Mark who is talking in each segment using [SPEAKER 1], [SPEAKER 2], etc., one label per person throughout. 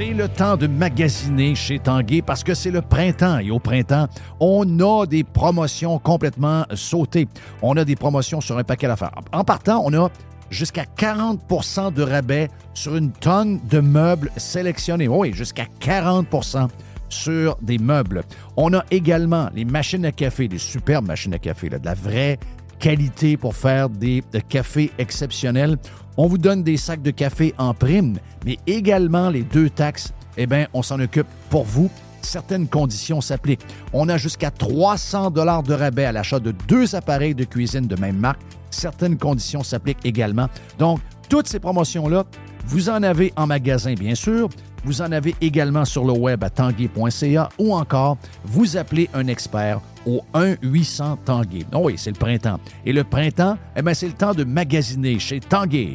[SPEAKER 1] C'est le temps de magasiner chez Tanguay parce que c'est le printemps et au printemps, on a des promotions complètement sautées. On a des promotions sur un paquet d'affaires. En partant, on a jusqu'à 40% de rabais sur une tonne de meubles sélectionnés. Oui, jusqu'à 40% sur des meubles. On a également les machines à café, des superbes machines à café, de la vraie qualité pour faire des cafés exceptionnels. On vous donne des sacs de café en prime, mais également les deux taxes, eh bien, on s'en occupe pour vous. Certaines conditions s'appliquent. On a jusqu'à 300 dollars de rabais à l'achat de deux appareils de cuisine de même marque. Certaines conditions s'appliquent également. Donc, toutes ces promotions-là, vous en avez en magasin, bien sûr. Vous en avez également sur le web à tanguay.ca ou encore vous appelez un expert au 1-800 Tanguay. Oh oui, c'est le printemps. Et le printemps, eh bien, c'est le temps de magasiner chez Tanguay.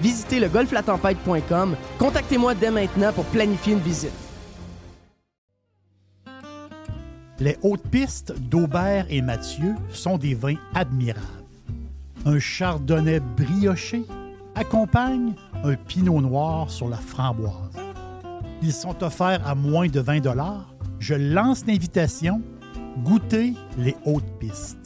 [SPEAKER 2] visitez le golflatempête.com. Contactez-moi dès maintenant pour planifier une visite.
[SPEAKER 3] Les hautes pistes d'Aubert et Mathieu sont des vins admirables. Un chardonnay brioché accompagne un pinot noir sur la framboise. Ils sont offerts à moins de 20 Je lance l'invitation. Goûtez les hautes pistes.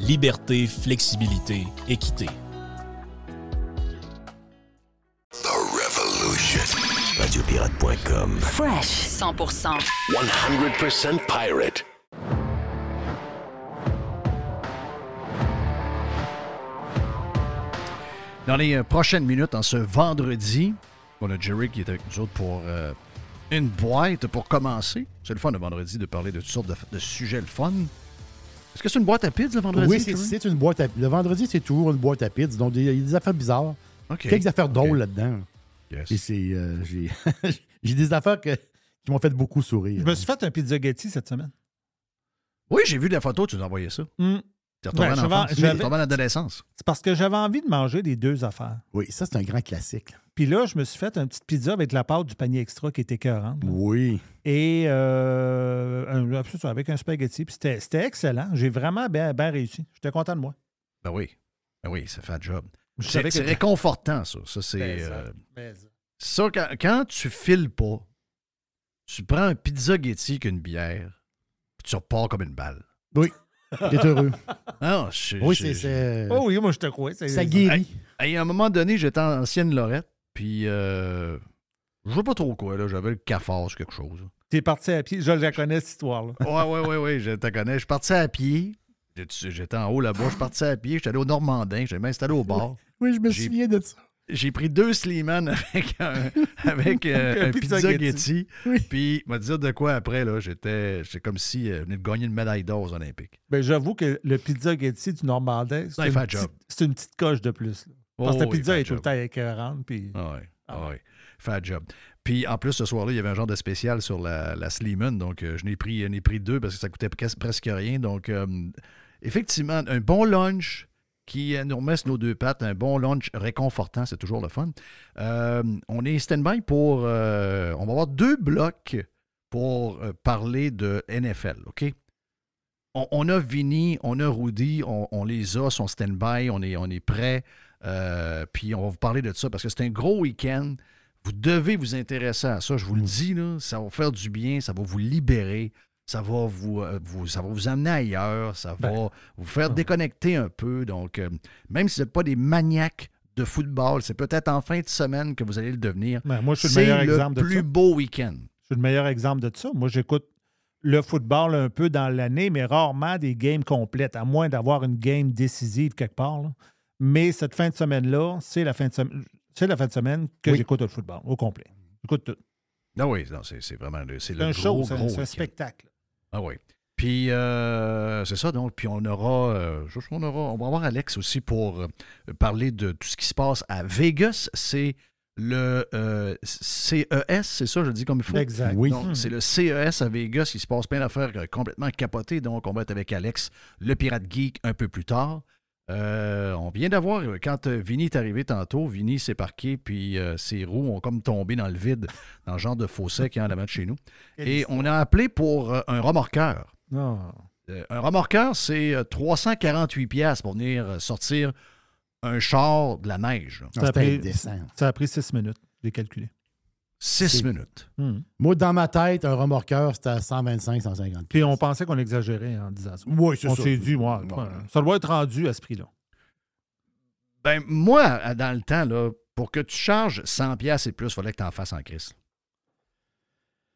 [SPEAKER 4] liberté, flexibilité, équité.
[SPEAKER 5] The Revolution.
[SPEAKER 6] Radiopirate.com.
[SPEAKER 7] Fresh 100%.
[SPEAKER 5] 100% pirate.
[SPEAKER 1] Dans les euh, prochaines minutes, en ce vendredi, on a Jerry qui est avec nous autres pour euh, une boîte pour commencer. C'est le fun le vendredi de parler de toutes sortes de, de sujets le fun. Est-ce que c'est une boîte à pizza le vendredi?
[SPEAKER 3] Oui, c'est- c'est une boîte à Le vendredi, c'est toujours une boîte à pizza. Donc, il y a des affaires bizarres.
[SPEAKER 1] OK.
[SPEAKER 3] Quelques affaires drôles là-dedans.
[SPEAKER 1] Yes.
[SPEAKER 3] Et c'est. euh, j'ai j'ai des affaires que- qui m'ont fait beaucoup sourire.
[SPEAKER 8] Je me suis fait un pizza Getty cette semaine.
[SPEAKER 1] Oui, j'ai vu la photo, tu nous as envoyé ça.
[SPEAKER 8] Hmm.
[SPEAKER 1] Tu es retourné
[SPEAKER 8] Ouais,
[SPEAKER 1] en
[SPEAKER 8] j'avais-
[SPEAKER 1] enfance? Tu es
[SPEAKER 8] j'avais-
[SPEAKER 1] retourné en adolescence.
[SPEAKER 8] C'est parce que j'avais envie de manger les deux affaires.
[SPEAKER 3] Oui, ça, c'est un grand classique.
[SPEAKER 8] Puis là, je me suis fait une petite pizza avec la pâte du panier extra qui était écœurante.
[SPEAKER 3] Oui.
[SPEAKER 8] Et euh, un- avec un spaghetti. Puis c'était c'était excellent. J'ai vraiment bien, bien réussi. J'étais content de moi.
[SPEAKER 1] Ben oui. Ben oui, ça fait le job. C'est
[SPEAKER 8] savais que-
[SPEAKER 1] c'est réconfortant, ça. Ça, c'est.
[SPEAKER 8] Ben, ça-
[SPEAKER 1] euh,
[SPEAKER 8] ben, ça.
[SPEAKER 1] ça, quand, quand tu files pas, tu prends un pizza Getty qu'une bière, puis tu repars comme une balle.
[SPEAKER 3] Oui. T'es heureux.
[SPEAKER 1] Ah, je-
[SPEAKER 3] Oui,
[SPEAKER 1] je-
[SPEAKER 3] c'est-
[SPEAKER 1] je-
[SPEAKER 3] c'est.
[SPEAKER 8] Oh oui, moi je te crois. c'est-
[SPEAKER 3] Ça guérit.
[SPEAKER 1] Hey, à un moment donné, j'étais en ancienne Lorette, puis euh, je sais pas trop quoi, là. J'avais le cafard sur quelque chose.
[SPEAKER 8] T'es parti à pied. Je la connais, cette histoire-là.
[SPEAKER 1] Ouais, ouais, ouais, ouais, je te connais. Je suis parti à pied. J'étais j'étais en haut là-bas. Je suis parti à pied. J'étais allé au Normandin. J'ai m'installé au bar.
[SPEAKER 3] Oui, je me
[SPEAKER 1] J'ai-
[SPEAKER 3] souviens de ça.
[SPEAKER 1] J'ai pris deux Sleeman avec un, avec, euh,
[SPEAKER 8] Un
[SPEAKER 1] un
[SPEAKER 8] pizza
[SPEAKER 1] pizza
[SPEAKER 8] Getty.
[SPEAKER 3] Oui.
[SPEAKER 1] Puis, m'a dire de quoi après, là, j'étais comme si euh, je venais de gagner une médaille d'or aux Olympiques.
[SPEAKER 8] Ben, j'avoue que le pizza Getty du Normandais, c'est une, une petite coche de plus. là. Parce que
[SPEAKER 1] Oh,
[SPEAKER 8] la pizza est tout le temps écœurante. Puis...
[SPEAKER 1] Ah ouais,
[SPEAKER 8] Ah
[SPEAKER 1] ah ouais. Fait le job. Puis en plus, ce soir-là, il y avait un genre de spécial sur la, la Sleeman. Donc, euh, je n'ai pris, pris deux parce que ça coûtait pres- presque rien. Donc, euh, effectivement, un bon lunch qui euh, nous remet sur nos deux pattes, un bon lunch réconfortant, c'est toujours le fun. Euh, on est stand-by pour. euh, on va avoir deux blocs pour parler de NFL, OK? On, on a Vinny, on a Rudy, on, on les a, sont stand-by, on est, on est prêts. Euh, puis on va vous parler de ça parce que c'est un gros week-end. Vous devez vous intéresser à ça, je vous le dis, là, ça va vous faire du bien, ça va vous libérer. Ça va vous, euh, vous- ça va vous amener ailleurs, ça va
[SPEAKER 8] Ben,
[SPEAKER 1] vous faire
[SPEAKER 8] ah.
[SPEAKER 1] déconnecter un peu. Donc, euh, même si vous n'êtes pas des maniaques de football, c'est peut-être en fin de semaine que vous allez le devenir.
[SPEAKER 8] Ben, moi, je suis le meilleur
[SPEAKER 1] le
[SPEAKER 8] exemple de
[SPEAKER 1] plus
[SPEAKER 8] ça.
[SPEAKER 1] beau week-end.
[SPEAKER 8] Je suis le meilleur exemple de ça. Moi, j'écoute le football un peu dans l'année, mais rarement des games complètes, à moins d'avoir une game décisive quelque part. là. Mais cette fin de semaine-là, c'est la fin de semaine. C'est la fin de semaine que
[SPEAKER 3] Oui.
[SPEAKER 8] j'écoute le football au complet. J'écoute tout.
[SPEAKER 1] Ah oui, non, c'est vraiment le, le
[SPEAKER 8] un
[SPEAKER 1] gros,
[SPEAKER 8] show,
[SPEAKER 1] gros
[SPEAKER 8] c'est un spectacle.
[SPEAKER 1] Ah oui. Puis euh, c'est ça donc. Puis on aura, euh, je- on aura, on va avoir Alex aussi pour euh, parler de tout ce qui se passe à Vegas. C'est le euh, CES, c'est ça, je le dis comme il faut?
[SPEAKER 8] Exact.
[SPEAKER 3] Oui.
[SPEAKER 1] Donc, c'est le CES à Vegas. Il se passe plein d'affaires complètement capotées. Donc, on va être avec Alex, le pirate geek, un peu plus tard. Euh, on vient d'avoir, quand euh, Vinny est arrivé tantôt, Vinny s'est parqué, puis euh, ses roues ont comme tombé dans le vide, dans le genre de fossé qu'il y a en avant de chez nous. Et on a appelé pour euh, un remorqueur. Euh, un remorqueur, c'est euh, 348 pièces pour venir sortir un char de la neige.
[SPEAKER 8] Ça a pris-. Ça a pris six minutes, j'ai calculé.
[SPEAKER 1] Six
[SPEAKER 3] C'est-
[SPEAKER 1] minutes.
[SPEAKER 8] Hmm.
[SPEAKER 3] Moi, dans ma tête, un remorqueur, c'était à 125, 150
[SPEAKER 8] Puis on pensait qu'on exagérait en disant ça.
[SPEAKER 3] Oui, c'est
[SPEAKER 8] On
[SPEAKER 3] ça.
[SPEAKER 8] s'est dit, ouais,
[SPEAKER 1] Ouais.
[SPEAKER 8] ouais, ça doit être rendu à ce prix-là.
[SPEAKER 1] Ben, moi, à- dans le temps, là, pour que tu charges 100 pièces et plus, il fallait que tu en fasses en crise.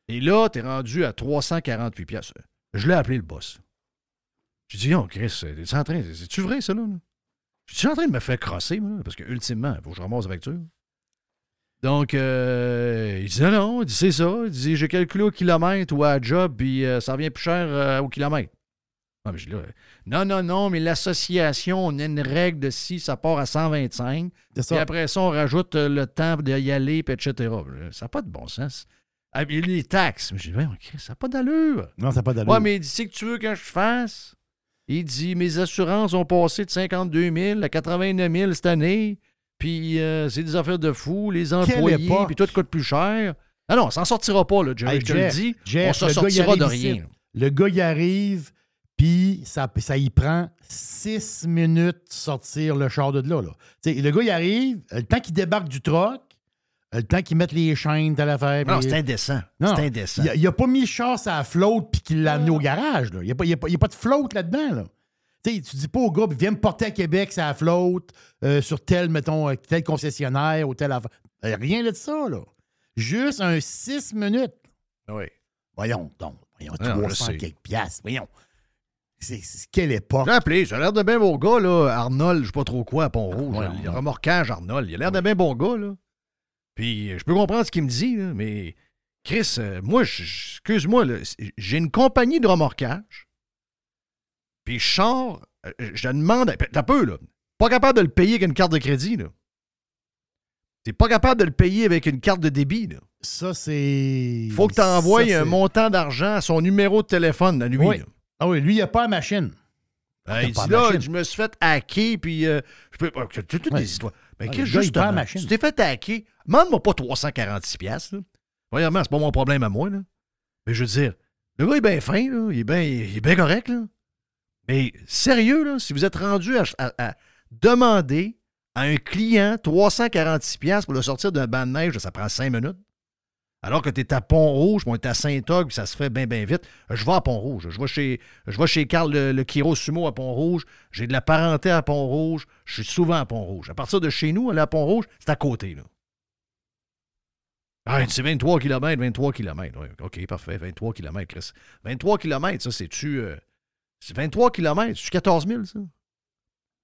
[SPEAKER 1] Et là, tu es rendu à 348 pièces. Je l'ai appelé le boss. J'ai dit, oh, Chris, es-tu en train, c'est-tu vrai, ça, là? Je suis en train de me faire crosser, moi, parce que, ultimement, il faut que je ramasse la facture. Donc, euh, il dit, non, il dit, c'est ça. Il dit, j'ai calculé au kilomètre ou à job, puis euh, ça revient plus cher euh, au kilomètre. Ah, mais je dis là, non, non, non, mais l'association, on a une règle de si ça part à 125.
[SPEAKER 3] C'est
[SPEAKER 1] Puis
[SPEAKER 3] ça.
[SPEAKER 1] après ça, on rajoute le temps d'y aller, puis etc. Ça n'a pas de bon sens. Ah, puis les taxes. Je dis, ouais, OK, ça n'a pas d'allure.
[SPEAKER 3] Non, ça n'a pas d'allure.
[SPEAKER 1] Ouais, mais il dit, c'est que tu veux que je fasse? Il dit, mes assurances ont passé de 52 000 à 89 000 cette année. Puis euh, c'est des affaires de fous, les employés, puis tout coûte plus cher. Ah non, on s'en sortira pas, là, Jerry,
[SPEAKER 3] Hey,
[SPEAKER 1] je te le dis.
[SPEAKER 3] Jeff,
[SPEAKER 1] on s'en sortira de
[SPEAKER 3] ici.
[SPEAKER 1] rien.
[SPEAKER 3] Le gars, il arrive, puis ça, ça y prend six minutes de sortir le char de là. là. Tu sais, le gars, il arrive, le temps qu'il débarque du truck, le temps qu'il mette les chaînes, telle affaire.
[SPEAKER 1] Non,
[SPEAKER 3] puis-
[SPEAKER 1] c'est indécent.
[SPEAKER 3] Non,
[SPEAKER 1] C'est indécent.
[SPEAKER 3] Il a- Il a, pas mis le char sur la flotte puis qu'il l'a amené au garage. là. Il n'y a, a pas de flotte là-dedans. Là. Tu tu dis pas au gars, viens me porter à Québec la flotte, euh, sur tel, mettons, euh, tel concessionnaire ou tel affaire. Euh, Rien de ça, là. Juste un six minutes.
[SPEAKER 1] Oui.
[SPEAKER 3] Voyons donc. Voyons,
[SPEAKER 1] Non, je
[SPEAKER 3] 300
[SPEAKER 1] sais.
[SPEAKER 3] quelques piastres. Voyons. C'est c'est- quelle époque?
[SPEAKER 1] J'ai appelé, ça a l'air de bien bon gars, là. Arnold, je sais pas trop quoi, à Pont-Rouge.
[SPEAKER 3] Ouais.
[SPEAKER 1] remorquage, Arnold. Il a l'air de bien bon gars, là. Puis, je peux comprendre ce qu'il me dit, là, mais Chris, euh, moi, excuse-moi, là, j'ai une compagnie de remorquage. Puis, je sors, euh, je demande. T'as peu, là. Pas capable de le payer avec une carte de crédit, là. T'es pas capable de le payer avec une carte de débit, là.
[SPEAKER 3] Ça, c'est.
[SPEAKER 1] Faut que tu envoies un montant d'argent à son numéro de téléphone la nuit,
[SPEAKER 3] Oui.
[SPEAKER 1] là.
[SPEAKER 3] Ah oui, lui, il a pas la machine.
[SPEAKER 1] Euh,
[SPEAKER 3] T'as
[SPEAKER 1] il dit là,
[SPEAKER 3] machine.
[SPEAKER 1] je me suis fait hacker, puis euh, je peux. euh, Toutes toutes
[SPEAKER 3] Ouais.
[SPEAKER 1] des histoires. Mais qu'est-ce
[SPEAKER 3] il
[SPEAKER 1] justement?
[SPEAKER 3] prend la machine.
[SPEAKER 1] Tu t'es fait hacker. Demande-moi pas 346$. piastres, là. Premièrement, c'est pas mon problème à moi, là. Mais je veux dire, le gars est bien fin, là. Il est bien il est bien correct, là. Mais sérieux, si vous êtes rendu à, demander à un client 346$ piastres pour le sortir d'un banc de neige, ça prend 5 minutes. Alors que tu es à Pont-Rouge, on est à Saint-Og, ça se fait bien, bien vite. Je vais à Pont-Rouge. Je vais chez, je vais chez Carl le, le Kiro Sumo à Pont-Rouge. J'ai de la parenté à Pont-Rouge. Je suis souvent à Pont-Rouge. À partir de chez nous, aller à Pont-Rouge, c'est à côté. Là. Ah, c'est 23 km, 23 km. OK, parfait. 23 km, Chris. 23 km, ça, c'est-tu. euh, c'est 23 km, c'est 14 000, ça?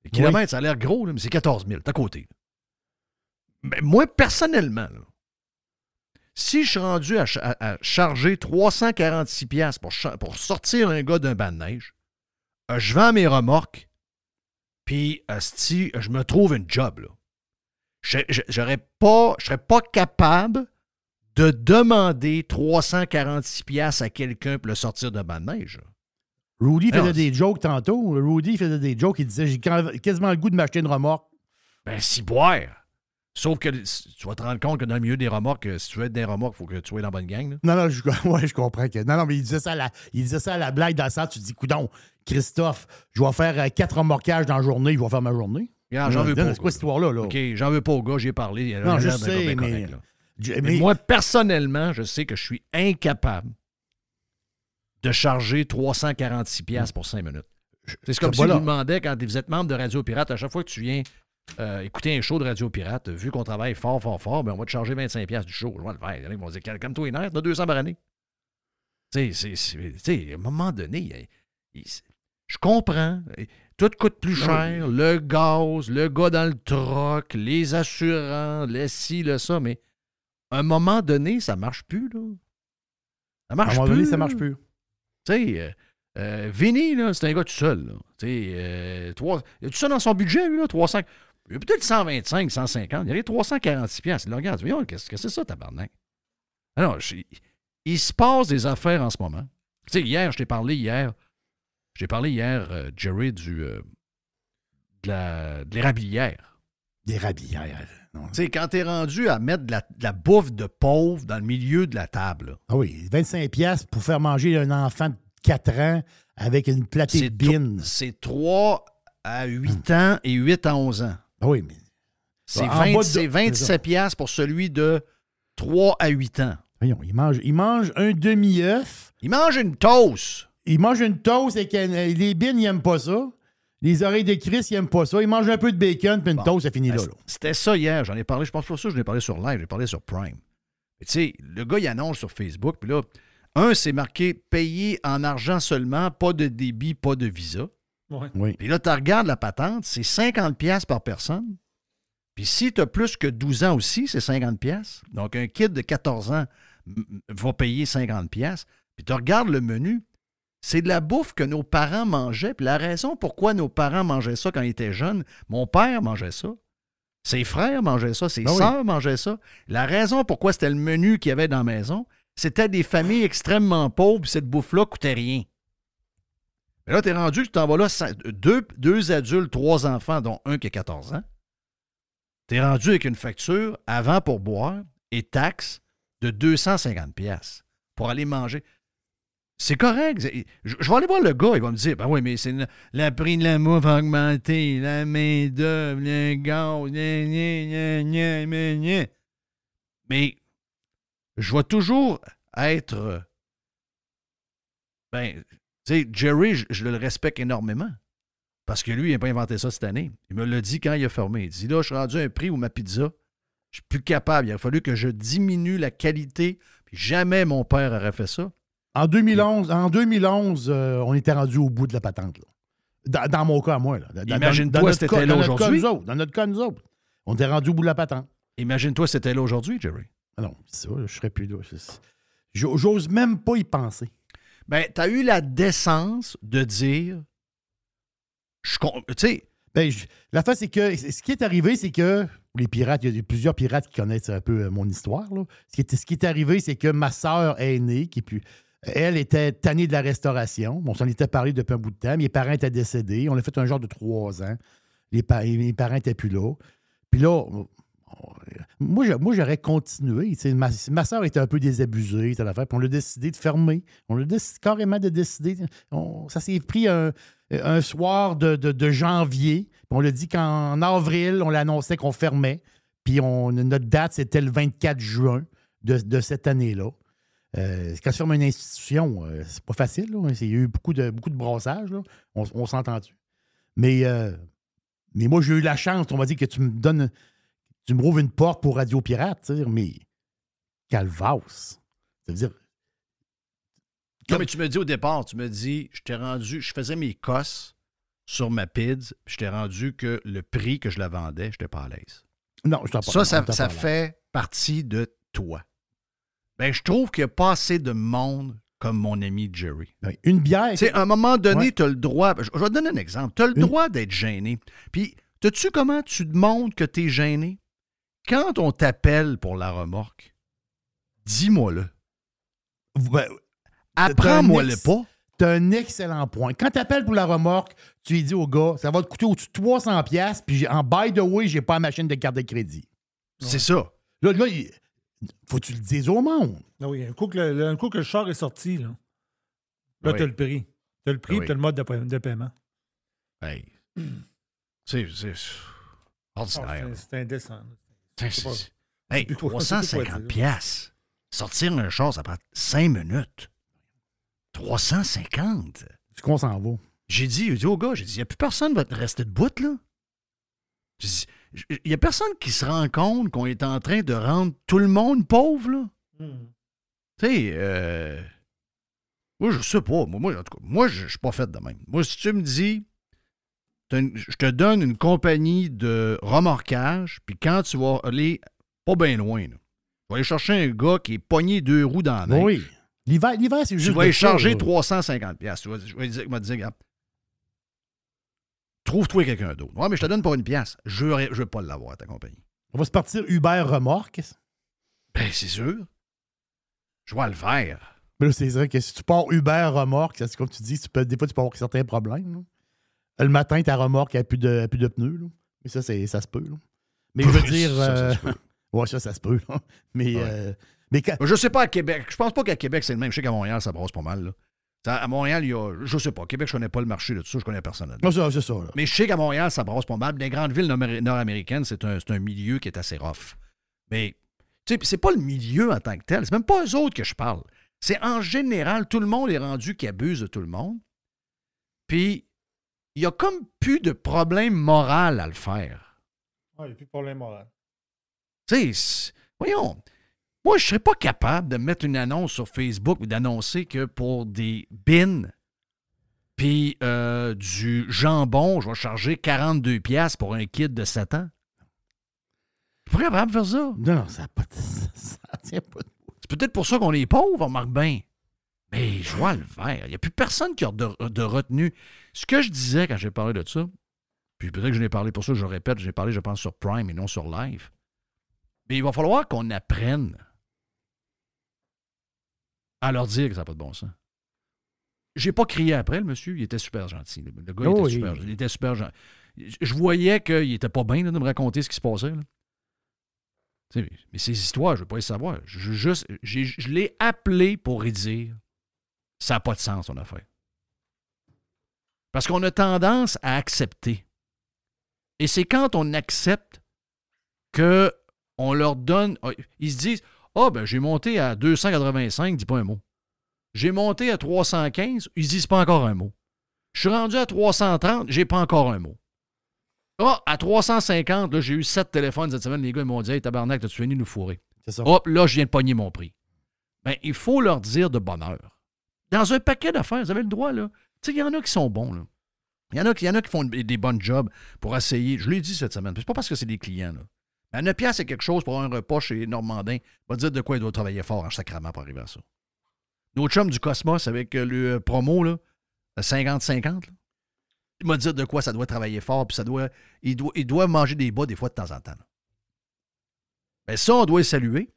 [SPEAKER 1] Les kilomètres, ça a l'air gros, là, mais c'est 14 000. C'est à côté. Mais moi, personnellement, là, si je suis rendu à, ch- à- à charger 346$ piastres pour, sortir un gars d'un banc de neige, euh, je vends mes remorques, puis asti, je me trouve une job. Là. Je pas, je serais pas capable de demander 346$ piastres à quelqu'un pour le sortir d'un banc de neige. là.
[SPEAKER 3] Rudy
[SPEAKER 1] Non,
[SPEAKER 3] faisait des jokes tantôt. Rudy faisait des jokes. Il disait J'ai quasiment le goût de m'acheter une remorque.
[SPEAKER 1] Ben, si boire. Sauf que tu vas te rendre compte que dans le milieu des remorques, euh, si tu veux être des remorques, il faut que tu sois dans la bonne gang. là.
[SPEAKER 3] Non, non, je, ouais, je comprends que. Non, non, mais il disait ça à la, il disait ça à la blague dans le sens, tu te dis, coudon, Christophe, je vais faire euh, quatre remorquages dans la journée, je vais faire ma journée.
[SPEAKER 1] Regarde, j'en veux pas.
[SPEAKER 3] C'est quoi cette histoire-là? Là?
[SPEAKER 1] OK, j'en veux pas au gars, j'ai parlé. il a
[SPEAKER 3] Non, je sais, Mais
[SPEAKER 1] mais- moi, personnellement, je sais que je suis incapable de charger 346 pièces pour 5 minutes. C'est comme si
[SPEAKER 3] voilà.
[SPEAKER 1] vous demandait quand vous êtes membre de Radio Pirate, à chaque fois que tu viens euh, écouter un show de Radio Pirate, vu qu'on travaille fort, fort, fort, ben on va te charger 25 pièces du show. Je vais le faire. Il y en a qui vont dire, comme toi, les nerfs, t'as 200 par année. Tu sais, à un moment donné, il- il- je comprends. Tout coûte plus cher. Le gaz, le gars dans le troc, les assurants, les ci, le ça, mais à un moment donné, ça marche plus, là. Ça
[SPEAKER 3] À un
[SPEAKER 1] marche
[SPEAKER 3] moment
[SPEAKER 1] plus.
[SPEAKER 3] donné, ça marche plus.
[SPEAKER 1] Tu sais, euh, euh, Vinny, c'est un gars tout seul. Là. Euh, tout ça dans son budget, lui, là, 300. Il a peut-être 125, 150. Il y a 346 piastres. Là, regarde, voyons, qu'est-ce que c'est ça, tabarnak? Alors, je- il se passe des affaires en ce moment. Tu sais, hier, je t'ai parlé hier, j'ai parlé hier, euh, Jerry, du, euh, de la- de l'érablière.
[SPEAKER 3] Non.
[SPEAKER 1] Tu sais, quand t'es rendu à mettre de la, de la bouffe de pauvre dans le milieu de la table, là,
[SPEAKER 3] Ah oui, 25 pièces pour faire manger un enfant de 4 ans avec une platée de
[SPEAKER 1] c'est
[SPEAKER 3] bin.
[SPEAKER 1] tro- c'est 3 à 8 ans et 8 à 11 ans.
[SPEAKER 3] Ah oui, mais
[SPEAKER 1] C'est
[SPEAKER 3] En bas
[SPEAKER 1] 20
[SPEAKER 3] de-
[SPEAKER 1] c'est
[SPEAKER 3] c'est
[SPEAKER 1] 27 piastres pour celui de 3 à 8 ans.
[SPEAKER 3] voyons, il mange, il mange un demi-œuf,
[SPEAKER 1] Il mange une toast.
[SPEAKER 3] il mange une toast et les bines, ils n'aiment pas ça. Les oreilles de Chris, ils n'aiment pas ça. Il mange un peu de bacon, puis une
[SPEAKER 1] Bon.
[SPEAKER 3] toast, ça finit là.
[SPEAKER 1] Ben,
[SPEAKER 3] là.
[SPEAKER 1] C'était ça hier. J'en ai parlé. Je pense pas ça, je l'ai parlé sur live. J'ai parlé sur Prime. Tu sais, le gars, il annonce sur Facebook. Puis là, un, c'est marqué payé en argent seulement, pas de débit, pas de visa.
[SPEAKER 8] Ouais.
[SPEAKER 3] Oui.
[SPEAKER 1] Puis là, tu regardes la patente, c'est 50 pièces par personne. Puis si tu as plus que 12 ans aussi, c'est 50 pièces. Donc un kid de 14 ans va payer 50 pièces. Puis tu regardes le menu, c'est de la bouffe que nos parents mangeaient. Puis la raison pourquoi nos parents mangeaient ça quand ils étaient jeunes, mon père mangeait ça. Ses frères mangeaient ça, ses
[SPEAKER 3] Ben oui.
[SPEAKER 1] sœurs mangeaient ça. La raison pourquoi c'était le menu qu'il y avait dans la maison, c'était des familles extrêmement pauvres, puis cette bouffe-là coûtait rien. Mais là, t'es rendu tu t'en vas là, deux, deux adultes, trois enfants, dont un qui a 14 ans. T'es rendu avec une facture avant pour boire et taxes de 250 pièces pour aller manger. C'est correct. Je, vais aller voir le gars. Il va me dire Ben oui, mais c'est le, le prix de la mouffe a augmenté, la main-d'œuvre, le gaz. Mais je vais toujours être. Ben, tu sais, Jerry, je, le respecte énormément. Parce que lui, il n'a pas inventé ça cette année. Il me l'a dit quand il a fermé. Il dit là, je suis rendu un prix où ma pizza, je suis plus capable. Il a fallu que je diminue la qualité. Puis jamais mon père aurait fait ça.
[SPEAKER 3] En 2011, en 2011 euh, on était rendu au bout de la patente. là. Dans, dans mon cas, à moi. là. Dans-
[SPEAKER 1] Imagine-toi
[SPEAKER 3] cas-
[SPEAKER 1] là aujourd'hui.
[SPEAKER 3] Dans notre cas, nous autres. On était rendu au bout de la patente.
[SPEAKER 1] Imagine-toi si c'était là aujourd'hui, Jerry.
[SPEAKER 3] Ah non, ça, je serais plus là. J'ose même pas y penser.
[SPEAKER 1] Ben, tu as eu la décence de dire. Je, con- tu sais,
[SPEAKER 3] Ben, la fin, c'est que ce qui est arrivé, c'est que les pirates, il y a plusieurs pirates qui connaissent un peu euh, mon histoire. là. Ce, qui est, ce qui est arrivé, c'est que ma sœur aînée, qui est plus, elle était tannée de la restauration. On s'en était parlé depuis un bout de temps. Mes parents étaient décédés. On a fait un genre de trois ans. Mes parents n'étaient plus là. Puis là, moi, j'aurais continué. Ma, ma soeur était un peu désabusée. Puis on a décidé de fermer. On a décidé carrément de décider. Ça s'est pris un, soir de, janvier. On l'a dit qu'en avril, on l'annonçait qu'on fermait. Puis on, notre date, c'était le 24 juin de cette année-là. Euh, quand tu fermes une institution, euh, c'est pas facile. là. Il y a eu beaucoup de, beaucoup de brassage. là. On, on s'entend-tu? Mais, euh, mais moi, j'ai eu la chance, on va dire, que tu me donnes, tu me rouvres une porte pour Radio Pirate. Mais calvasse. Ça veut dire,
[SPEAKER 1] non, mais tu me dis au départ, tu me dis, je t'ai rendu, je faisais mes cosses sur ma PIDS, puis je t'ai rendu que le prix que je la vendais, je n'étais pas à l'aise.
[SPEAKER 3] non, je t'en
[SPEAKER 1] Ça,
[SPEAKER 3] pas,
[SPEAKER 1] ça, fait partie de toi. Ben, je trouve qu'il n'y a pas assez de monde comme mon ami Jerry.
[SPEAKER 3] Une bière.
[SPEAKER 1] Tu sais, à un moment donné,
[SPEAKER 3] Ouais.
[SPEAKER 1] tu as le droit. Je, vais te donner un exemple. Tu as le
[SPEAKER 3] Une-
[SPEAKER 1] droit d'être gêné. Puis, sais-tu comment tu demandes que tu es gêné? Quand on t'appelle pour la remorque, dis-moi-le.
[SPEAKER 3] Ben,
[SPEAKER 1] Apprends-moi-le
[SPEAKER 3] ex-
[SPEAKER 1] pas.
[SPEAKER 3] T'as un excellent point. Quand tu appelles pour la remorque, tu lui dis au gars, ça va te coûter au-dessus de 300$, piastres, puis en by the way, j'ai pas la machine de carte de crédit.
[SPEAKER 1] C'est ça.
[SPEAKER 3] Là, là il- faut que tu le dises au monde.
[SPEAKER 8] Ah oui, un coup, que le, un coup que le char est sorti, là, là
[SPEAKER 1] Oui.
[SPEAKER 8] tu as le prix. Tu as le prix
[SPEAKER 1] Ah
[SPEAKER 8] et
[SPEAKER 1] oui.
[SPEAKER 8] tu as le mode de, pa- de paiement.
[SPEAKER 1] Hey. C'est. C'est.
[SPEAKER 8] Ah,
[SPEAKER 1] ordinaire.
[SPEAKER 8] c'est- c'est indécent.
[SPEAKER 1] C'est- c'est- Hey,
[SPEAKER 8] plus quoi- je sais plus quoi
[SPEAKER 1] 350
[SPEAKER 8] dire.
[SPEAKER 1] piastres. Sortir un char, ça prend 5 minutes. 350.
[SPEAKER 3] Est-ce qu'on s'en va?
[SPEAKER 1] J'ai dit, j'ai dit au gars, j'ai dit, il n'y a plus personne qui va te rester debout, là. Il n'y a personne qui se rend compte qu'on est en train de rendre tout le monde pauvre, là. Tu sais, euh, moi, je sais pas. Moi, moi, en tout cas, moi, je ne suis pas fait de même. Moi, si tu me dis, une- je te donne une compagnie de remorquage, puis quand tu vas aller pas bien loin, là, tu vas aller chercher un gars qui est pogné deux roues dans la neige.
[SPEAKER 3] Oui. L'hiver, l'hiver c'est
[SPEAKER 1] Tu
[SPEAKER 3] juste.
[SPEAKER 1] vas
[SPEAKER 3] de
[SPEAKER 1] y
[SPEAKER 3] ça,
[SPEAKER 1] charger
[SPEAKER 3] là.
[SPEAKER 1] 350 pièces. Tu vas, je vais dire, te dire, regarde, trouve-toi quelqu'un d'autre. Ouais, mais je te donne pas une pièce. Je ne veux pas l'avoir, ta compagnie.
[SPEAKER 3] On va se partir Uber remorque.
[SPEAKER 1] Ben, c'est sûr. Je vois le faire.
[SPEAKER 3] Mais là, c'est vrai que si tu pars Uber remorque, c'est comme tu dis, tu peux, des fois, tu peux avoir certains problèmes. là. Le matin, ta remorque n'a plus de, a plus de pneus. là. Mais ça, c'est, ça se peut. là. Mais je veux dire.
[SPEAKER 1] ça, ça
[SPEAKER 3] euh,
[SPEAKER 1] se peut.
[SPEAKER 3] ouais, ça, ça se peut. là. Mais,
[SPEAKER 1] Ouais.
[SPEAKER 3] euh, mais quand-
[SPEAKER 1] Je sais pas à Québec. Je pense pas qu'à Québec, c'est le même. Je sais qu'à Montréal, ça brosse pas mal. là. Ça, À Montréal, il y a. Je sais pas. Québec, je connais pas le marché de tout ça. Je connais personne là-dedans.
[SPEAKER 3] Non, ça, c'est ça. là.
[SPEAKER 1] Mais je sais qu'à Montréal, ça brosse pas mal. Dans les grandes villes nord- nord-américaines, c'est un, c'est un milieu qui est assez rough. Mais, tu sais, c'est pas le milieu en tant que tel. C'est même pas eux autres que je parle. C'est en général, tout le monde est rendu qui abuse de tout le monde. Puis, il y a comme plus de problème moral à le faire.
[SPEAKER 8] Il n'y a plus de problème moral.
[SPEAKER 1] Tu sais, c'est- voyons. Moi, je serais pas capable de mettre une annonce sur Facebook ou d'annoncer que pour des bins puis euh, du jambon, je vais charger 42 pièces pour un kit de 7 ans. Je suis pas capable de faire ça.
[SPEAKER 3] Non, ça ça tient pas de
[SPEAKER 1] C'est peut-être pour ça qu'on est pauvre, remarque bien. Mais je vois le vert. Il n'y a plus personne qui a de, de retenue. Ce que je disais quand j'ai parlé de ça, puis peut-être que je l'ai parlé pour ça, je le répète, j'ai parlé, je pense, sur Prime et non sur Live. Mais il va falloir qu'on apprenne à leur dire que ça n'a pas de bon sens. J'ai pas crié après, le monsieur. Il était super gentil. Le gars, il, était super, il était super gentil. Je voyais qu'il était pas bien là, de me raconter ce qui se passait. là. Mais ces histoires, je ne veux pas les savoir. Je, juste, je l'ai appelé pour lui dire ça n'a pas de sens, son affaire. Parce qu'on a tendance à accepter. Et c'est quand on accepte que on leur donne. Ils se disent Ah, ben, j'ai monté à 285, dis pas un mot. J'ai monté à 315, ils se disent pas encore un mot. Je suis rendu à 330, j'ai pas encore un mot. Ah, à 350, là, j'ai eu sept téléphones cette semaine. Les gars ils m'ont dit Hey, tabarnak, t'as-tu fini de nous fourrer?
[SPEAKER 3] C'est ça.
[SPEAKER 1] Hop, là, je viens de pogner mon prix. Ben, il faut leur dire de bonheur. Dans un paquet d'affaires, vous avez le droit, là. Tu sais, il y en a qui sont bons, là. Il y en a, qui- y en a qui font des bonnes jobs pour essayer. Je l'ai dit cette semaine. C'est pas parce que c'est des clients, là. Mais 9 piastres, c'est quelque chose pour un repas chez Normandin. Va dire de quoi il doit travailler fort en sacrament pour arriver à ça. Nos chums du Cosmos avec euh, le euh, promo, là, 50-50, là. Il m'a dit de quoi ça doit travailler fort, puis ça doit. Il doit, manger des bas des fois de temps en temps. Ben ça, on doit le saluer.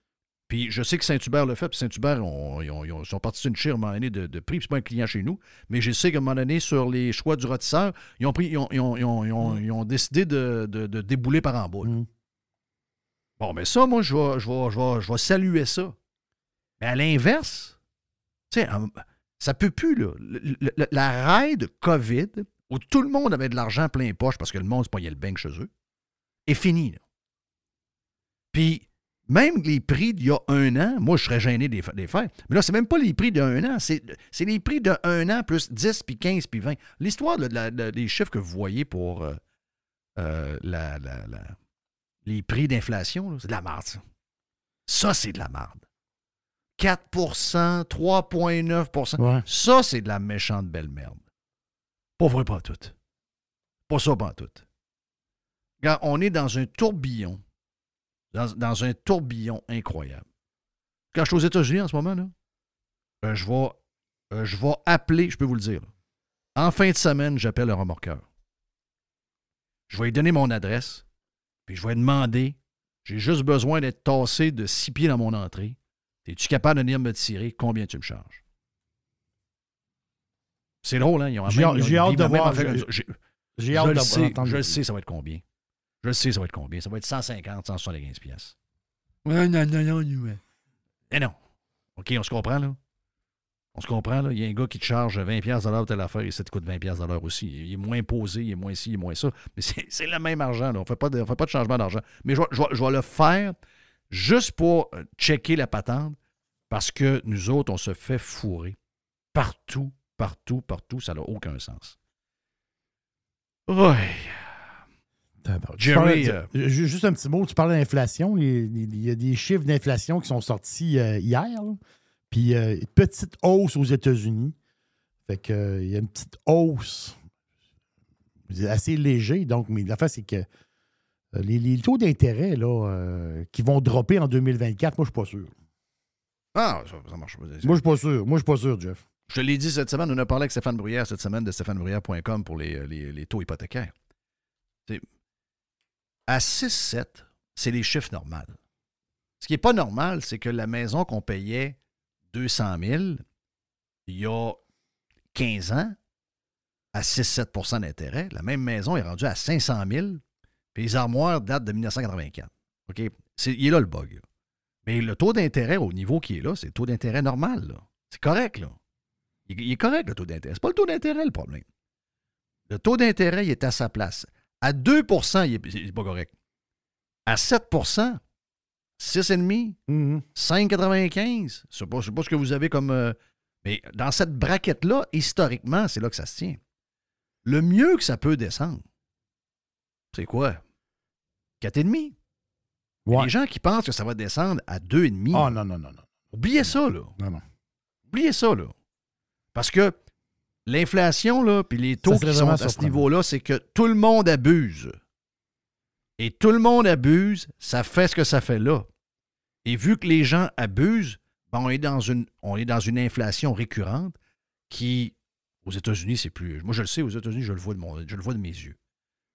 [SPEAKER 1] Puis je sais que Saint-Hubert le fait, puis Saint-Hubert, ils, ont- ils ont- ils sont partis sur une chire à un moment donné de, prix, puis c'est pas un client chez nous. Mais je sais qu'à un moment donné, sur les choix du rôtisseur, ils ont, décidé de, débouler par en bas. Bon, mais ça, moi, je vais, je vais- saluer ça. Mais à l'inverse, tu sais, ça peut plus, là. La raid COVID, où tout le monde avait de l'argent plein les poches parce que le monde se payait le bank chez eux, est fini, là. Puis, même les prix d'il y a un an, moi, je serais gêné de les faire. Mais là, c'est même pas les prix d'un an, c'est les prix d'un an plus 10, puis 15, puis 20. L'histoire des chiffres que vous voyez pour euh, euh, la- les prix d'inflation, c'est de la merde, ça. Ça, c'est de la merde. 4% 3,9
[SPEAKER 3] Ouais.
[SPEAKER 1] Ça, c'est de la méchante belle merde. Pas vrai, pas tout. Pas ça, pas tout. Regarde, on est dans un tourbillon. Dans, dans un tourbillon incroyable. Quand je suis aux États-Unis en ce moment, là, euh, je, vais, euh, je vais appeler, je peux vous le dire. là. En fin de semaine, j'appelle un remorqueur. Je vais lui donner mon adresse, puis je vais demander j'ai juste besoin d'être tassé de six pieds dans mon entrée. Es-tu capable de venir me tirer? Combien tu me charges? C'est drôle, hein?
[SPEAKER 3] J'ai hâte de voir. J'ai- hâte d'entendre
[SPEAKER 1] sais, je le sais, ça va être combien? Je le sais, ça va être combien? Ça va être 150, 175 pièces. Ouais, non, non, non, non. ouais. Eh non. OK, on se comprend, là? On se comprend, là? Il y a un gars qui te charge 20 pièces de l'heure telle affaire et ça te coûte 20 pièces de l'heure aussi. Il est moins posé, il est moins ci, il est moins ça. Mais c'est le même argent, là. On on fait pas de changement d'argent. Mais je vais, je vais- je vais le faire juste pour euh, checker la patente parce que nous autres, on se fait fourrer. Partout, partout, partout, ça n'a aucun sens.
[SPEAKER 3] Tu
[SPEAKER 1] Jerry, euh,
[SPEAKER 3] ju- Juste un petit mot, tu parlais d'inflation. Il il y a des chiffres d'inflation qui sont sortis euh, hier. là. Puis, euh, petite hausse aux États-Unis. Fait que, euh, il y a une petite hausse assez léger. Donc, mais la c'est que euh, les, les taux d'intérêt là, euh, qui vont dropper en 2024, moi, je suis pas sûr.
[SPEAKER 1] Ah, ça, ça marche pas.
[SPEAKER 3] Moi, je suis pas sûr. Moi, je suis pas sûr, Jeff.
[SPEAKER 1] Je l'ai dit cette semaine, on a parlé avec Stéphane Bruyère cette semaine de stéphanebruyère.com pour les, les- les taux hypothécaires. C'est- à 6-7, c'est les chiffres normaux. Ce qui n'est pas normal, c'est que la maison qu'on payait 200 000 il y a 15 ans, à 6-7% d'intérêt, la même maison est rendue à 500 000 puis les armoires datent de 1984. OK? C'est- il est là le bug. Mais le taux d'intérêt au niveau qui est là, c'est le taux d'intérêt normal. C'est correct, là. Il, est correct, le taux d'intérêt. C'est pas le taux d'intérêt, le problème. Le taux d'intérêt, il est à sa place. À 2 il est, il est pas correct. À 7 6,5 5,95 Je sais pas, je sais pas ce que vous avez comme. euh, mais dans cette braquette-là, historiquement, c'est là que ça se tient. Le mieux que ça peut descendre, c'est quoi? 4,5
[SPEAKER 3] Ouais.
[SPEAKER 1] Les gens qui pensent que ça va descendre à 2,5,
[SPEAKER 3] Ah, non, non, non, non.
[SPEAKER 1] oubliez ça, là.
[SPEAKER 3] Non, non.
[SPEAKER 1] Oubliez ça, là. Parce que l'inflation, là, puis les taux qui sont à ce niveau-là, c'est que tout le monde abuse. Et tout le monde abuse, ça fait ce que ça fait là. Et vu que les gens abusent, ben, on, est dans une, on est dans une inflation récurrente qui, aux États-Unis, c'est plus. Moi, je le sais, aux États-Unis, je le vois de, mon, je le vois de mes yeux.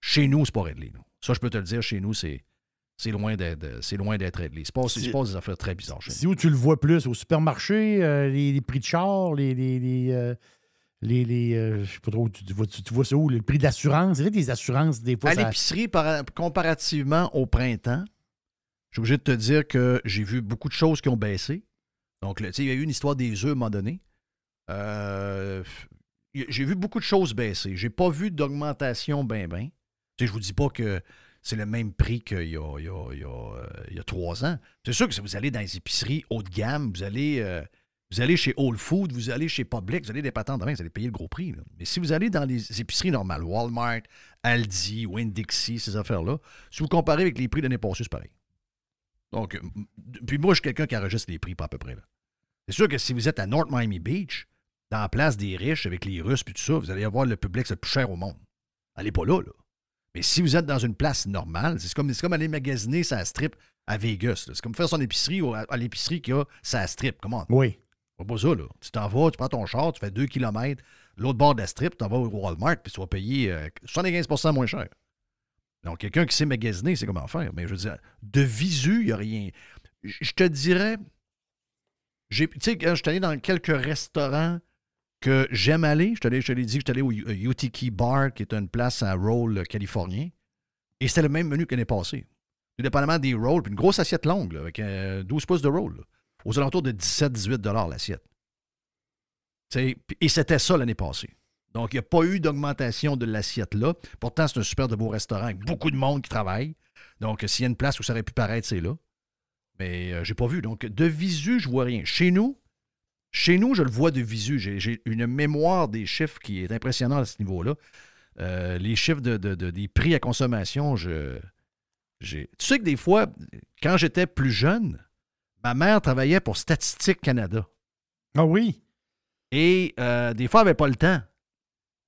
[SPEAKER 1] Chez nous, c'est pas réglé. non. Ça, je peux te le dire, chez nous, c'est. C'est loin d'être c'est loin d'être réglé. Il se passe, des affaires très bizarres chez nous.
[SPEAKER 3] C'est où tu le vois plus? Au supermarché, euh, les, les prix de char, les. les, les, euh, les, les, euh, je sais pas trop, tu, tu vois, tu, tu vois ça où? Le prix d'assurance. C'est vrai, des assurances, des fois.
[SPEAKER 1] À
[SPEAKER 3] ça-
[SPEAKER 1] l'épicerie, par- comparativement au printemps, je suis obligé de te dire que j'ai vu beaucoup de choses qui ont baissé. Donc, tu sais, il y a eu une histoire des œufs à un moment donné. Euh, j'ai vu beaucoup de choses baisser. J'ai pas vu d'augmentation ben ben. Tu sais, je vous dis pas que c'est le même prix qu'il y y euh, y a trois ans. C'est sûr que si vous allez dans les épiceries haut de gamme, vous allez, euh, vous allez chez Whole Foods, vous allez chez Publix, vous allez des patentes de main, vous allez payer le gros prix. Mais si vous allez dans les épiceries normales, Walmart, Aldi, Winn-Dixie, ces affaires-là, si vous comparez avec les prix de l'année c'est pareil. Donc, puis moi, je suis quelqu'un qui enregistre les prix pas à peu près. C'est sûr que si vous êtes à North Miami Beach, dans la place des riches, avec les Russes et tout ça, vous allez avoir le public le plus cher au monde. Allez pas là, là. Mais si vous êtes dans une place normale, c'est comme, comme aller magasiner sa strip à Vegas. C'est comme faire son épicerie à, à l'épicerie qui a sa strip. Comment?
[SPEAKER 3] Oui.
[SPEAKER 1] C'est pas ça, là. Tu t'en vas, tu prends ton char, tu fais 2 km, l'autre bord de la strip, tu t'en vas au Walmart, puis tu vas payer euh, 75% moins cher. Donc, quelqu'un qui sait magasiner, c'est comment faire. Mais je veux dire, de visu, il n'y a rien. Je te dirais, tu sais, je suis allé dans quelques restaurants que j'aime aller, je te l'ai dit je suis allé au U- euh, Bar, qui est une place à roll euh, californien, et c'était le même menu que l'année passée. Tout dépendamment des rolls, puis une grosse assiette longue, avec euh, 12 pouces de roll, là, aux alentours de 17-18 l'assiette. Et c'était ça l'année passée. Donc, il n'y a pas eu d'augmentation de l'assiette là. Pourtant, c'est un super de beau restaurant avec beaucoup de monde qui travaille. Donc, s'il y a une place où ça aurait pu paraître, c'est là. Mais euh, j'ai pas vu. Donc, de visu, je vois rien. Chez nous, chez nous, je le vois de visu. J'ai une mémoire des chiffres qui est impressionnante à ce niveau-là. Euh, les chiffres de, de- de- des prix à consommation, je. Tu sais que des fois, quand j'étais plus jeune, ma mère travaillait pour Statistique Canada.
[SPEAKER 3] Ah oui?
[SPEAKER 1] Et euh, des fois, elle n'avait pas le temps.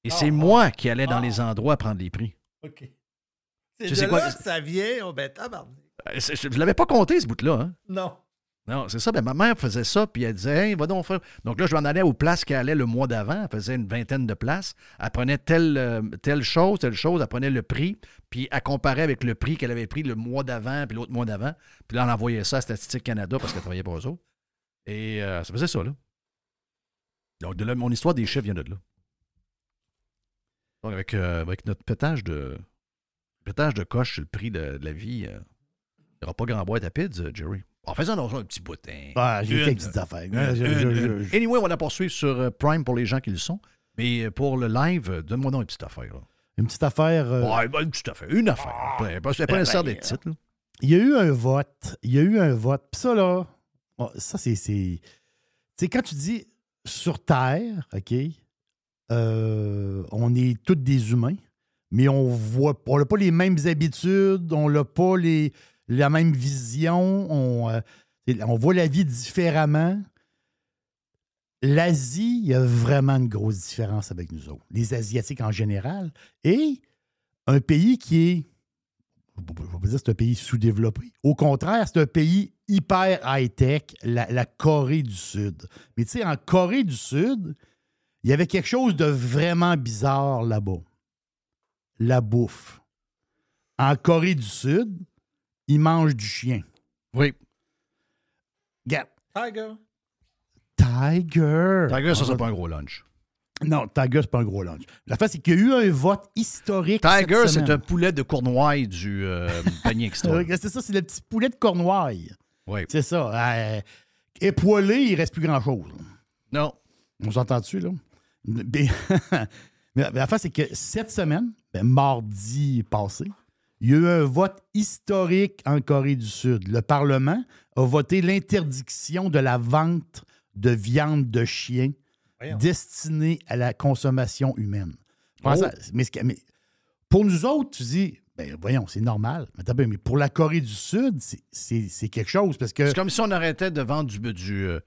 [SPEAKER 1] Et c'est
[SPEAKER 3] Ah,
[SPEAKER 1] moi qui allais dans
[SPEAKER 3] ah.
[SPEAKER 1] les endroits prendre les prix.
[SPEAKER 3] OK. C'est
[SPEAKER 1] sais
[SPEAKER 3] de
[SPEAKER 1] quoi-
[SPEAKER 3] là que ça vient. Oh, ben.
[SPEAKER 1] Euh, Je ne l'avais pas compté, ce bout-là. hein.
[SPEAKER 3] Non.
[SPEAKER 1] Non, c'est ça. Ben, ma mère faisait ça, puis elle disait, hey, va donc faire. Donc là, je m'en allais aux places qu'elle allait le mois d'avant. Elle faisait une vingtaine de places. Elle prenait telle, euh, telle chose, telle chose. Elle prenait le prix, puis elle comparait avec le prix qu'elle avait pris le mois d'avant, puis l'autre mois d'avant. Puis là, on envoyait ça à Statistique Canada parce qu'elle travaillait pour eux autres. Et euh, ça faisait ça, là. Donc, de là, mon histoire des chiffres vient de là. Donc, avec, euh, notre pétage de, pétage de coche sur le prix de, la vie, euh, il n'y aura pas grand boîte à pids, euh, Jerry. En faisant un petit bout. hein.
[SPEAKER 3] Ah, j'ai
[SPEAKER 1] Une,
[SPEAKER 3] quelques petites affaires.
[SPEAKER 1] une,
[SPEAKER 3] Je-
[SPEAKER 1] une,
[SPEAKER 3] je-
[SPEAKER 1] Anyway, on va poursuivre sur euh, Prime pour les gens qui le sont. Mais euh, pour le live, euh, donne-moi donc une petite affaire. Là.
[SPEAKER 3] Une petite affaire. euh,
[SPEAKER 1] Ouais, ben, une petite affaire. Une affaire. Pas- pas- C'est pas nécessaire d'être titre.
[SPEAKER 3] Il y a eu un vote. Il y a eu un vote. Puis ça, là, oh, ça, c'est. c'est- Tu sais, quand tu dis sur Terre, OK, euh, on est tous des humains, mais on voit on n'a pas les mêmes habitudes, on n'a pas les, la même vision, on, euh, on voit la vie différemment. L'Asie, il y a vraiment une grosse différence avec nous autres, les Asiatiques en général, et un pays qui est, je ne vais pas dire c'est un pays sous-développé. Au contraire, c'est un pays hyper high-tech, la Corée du Sud. Mais tu sais, en Corée du Sud, il y avait quelque chose de vraiment bizarre là-bas. La bouffe. En Corée du Sud, ils mangent du chien.
[SPEAKER 1] Oui.
[SPEAKER 3] Regarde.
[SPEAKER 8] Tiger.
[SPEAKER 3] Tiger.
[SPEAKER 1] Tiger, ça, c'est pas un gros lunch.
[SPEAKER 3] Non, Tiger, c'est pas un gros lunch. La face, c'est qu'il y a eu un vote historique.
[SPEAKER 1] Tiger, c'est un poulet de Cournoye du euh, panier extra.
[SPEAKER 3] C'est ça, c'est le petit poulet de Cornouailles.
[SPEAKER 1] oui.
[SPEAKER 3] C'est ça. Euh, époilé, il reste plus grand-chose.
[SPEAKER 1] Non.
[SPEAKER 3] On s'entend dessus, là? Mais, mais la face, c'est que cette semaine, ben, mardi passé, il y a eu un vote historique en Corée du Sud. Le Parlement a voté l'interdiction de la vente de viande de chien
[SPEAKER 8] Voyons.
[SPEAKER 3] destinée à la consommation humaine.
[SPEAKER 1] Oh.
[SPEAKER 3] à- mais, ce que- mais pour nous autres, tu dis, ben voyons, c'est normal. Mais, pour la Corée du Sud, c'est- quelque chose parce que.
[SPEAKER 1] C'est comme si on arrêtait de vendre du, du euh,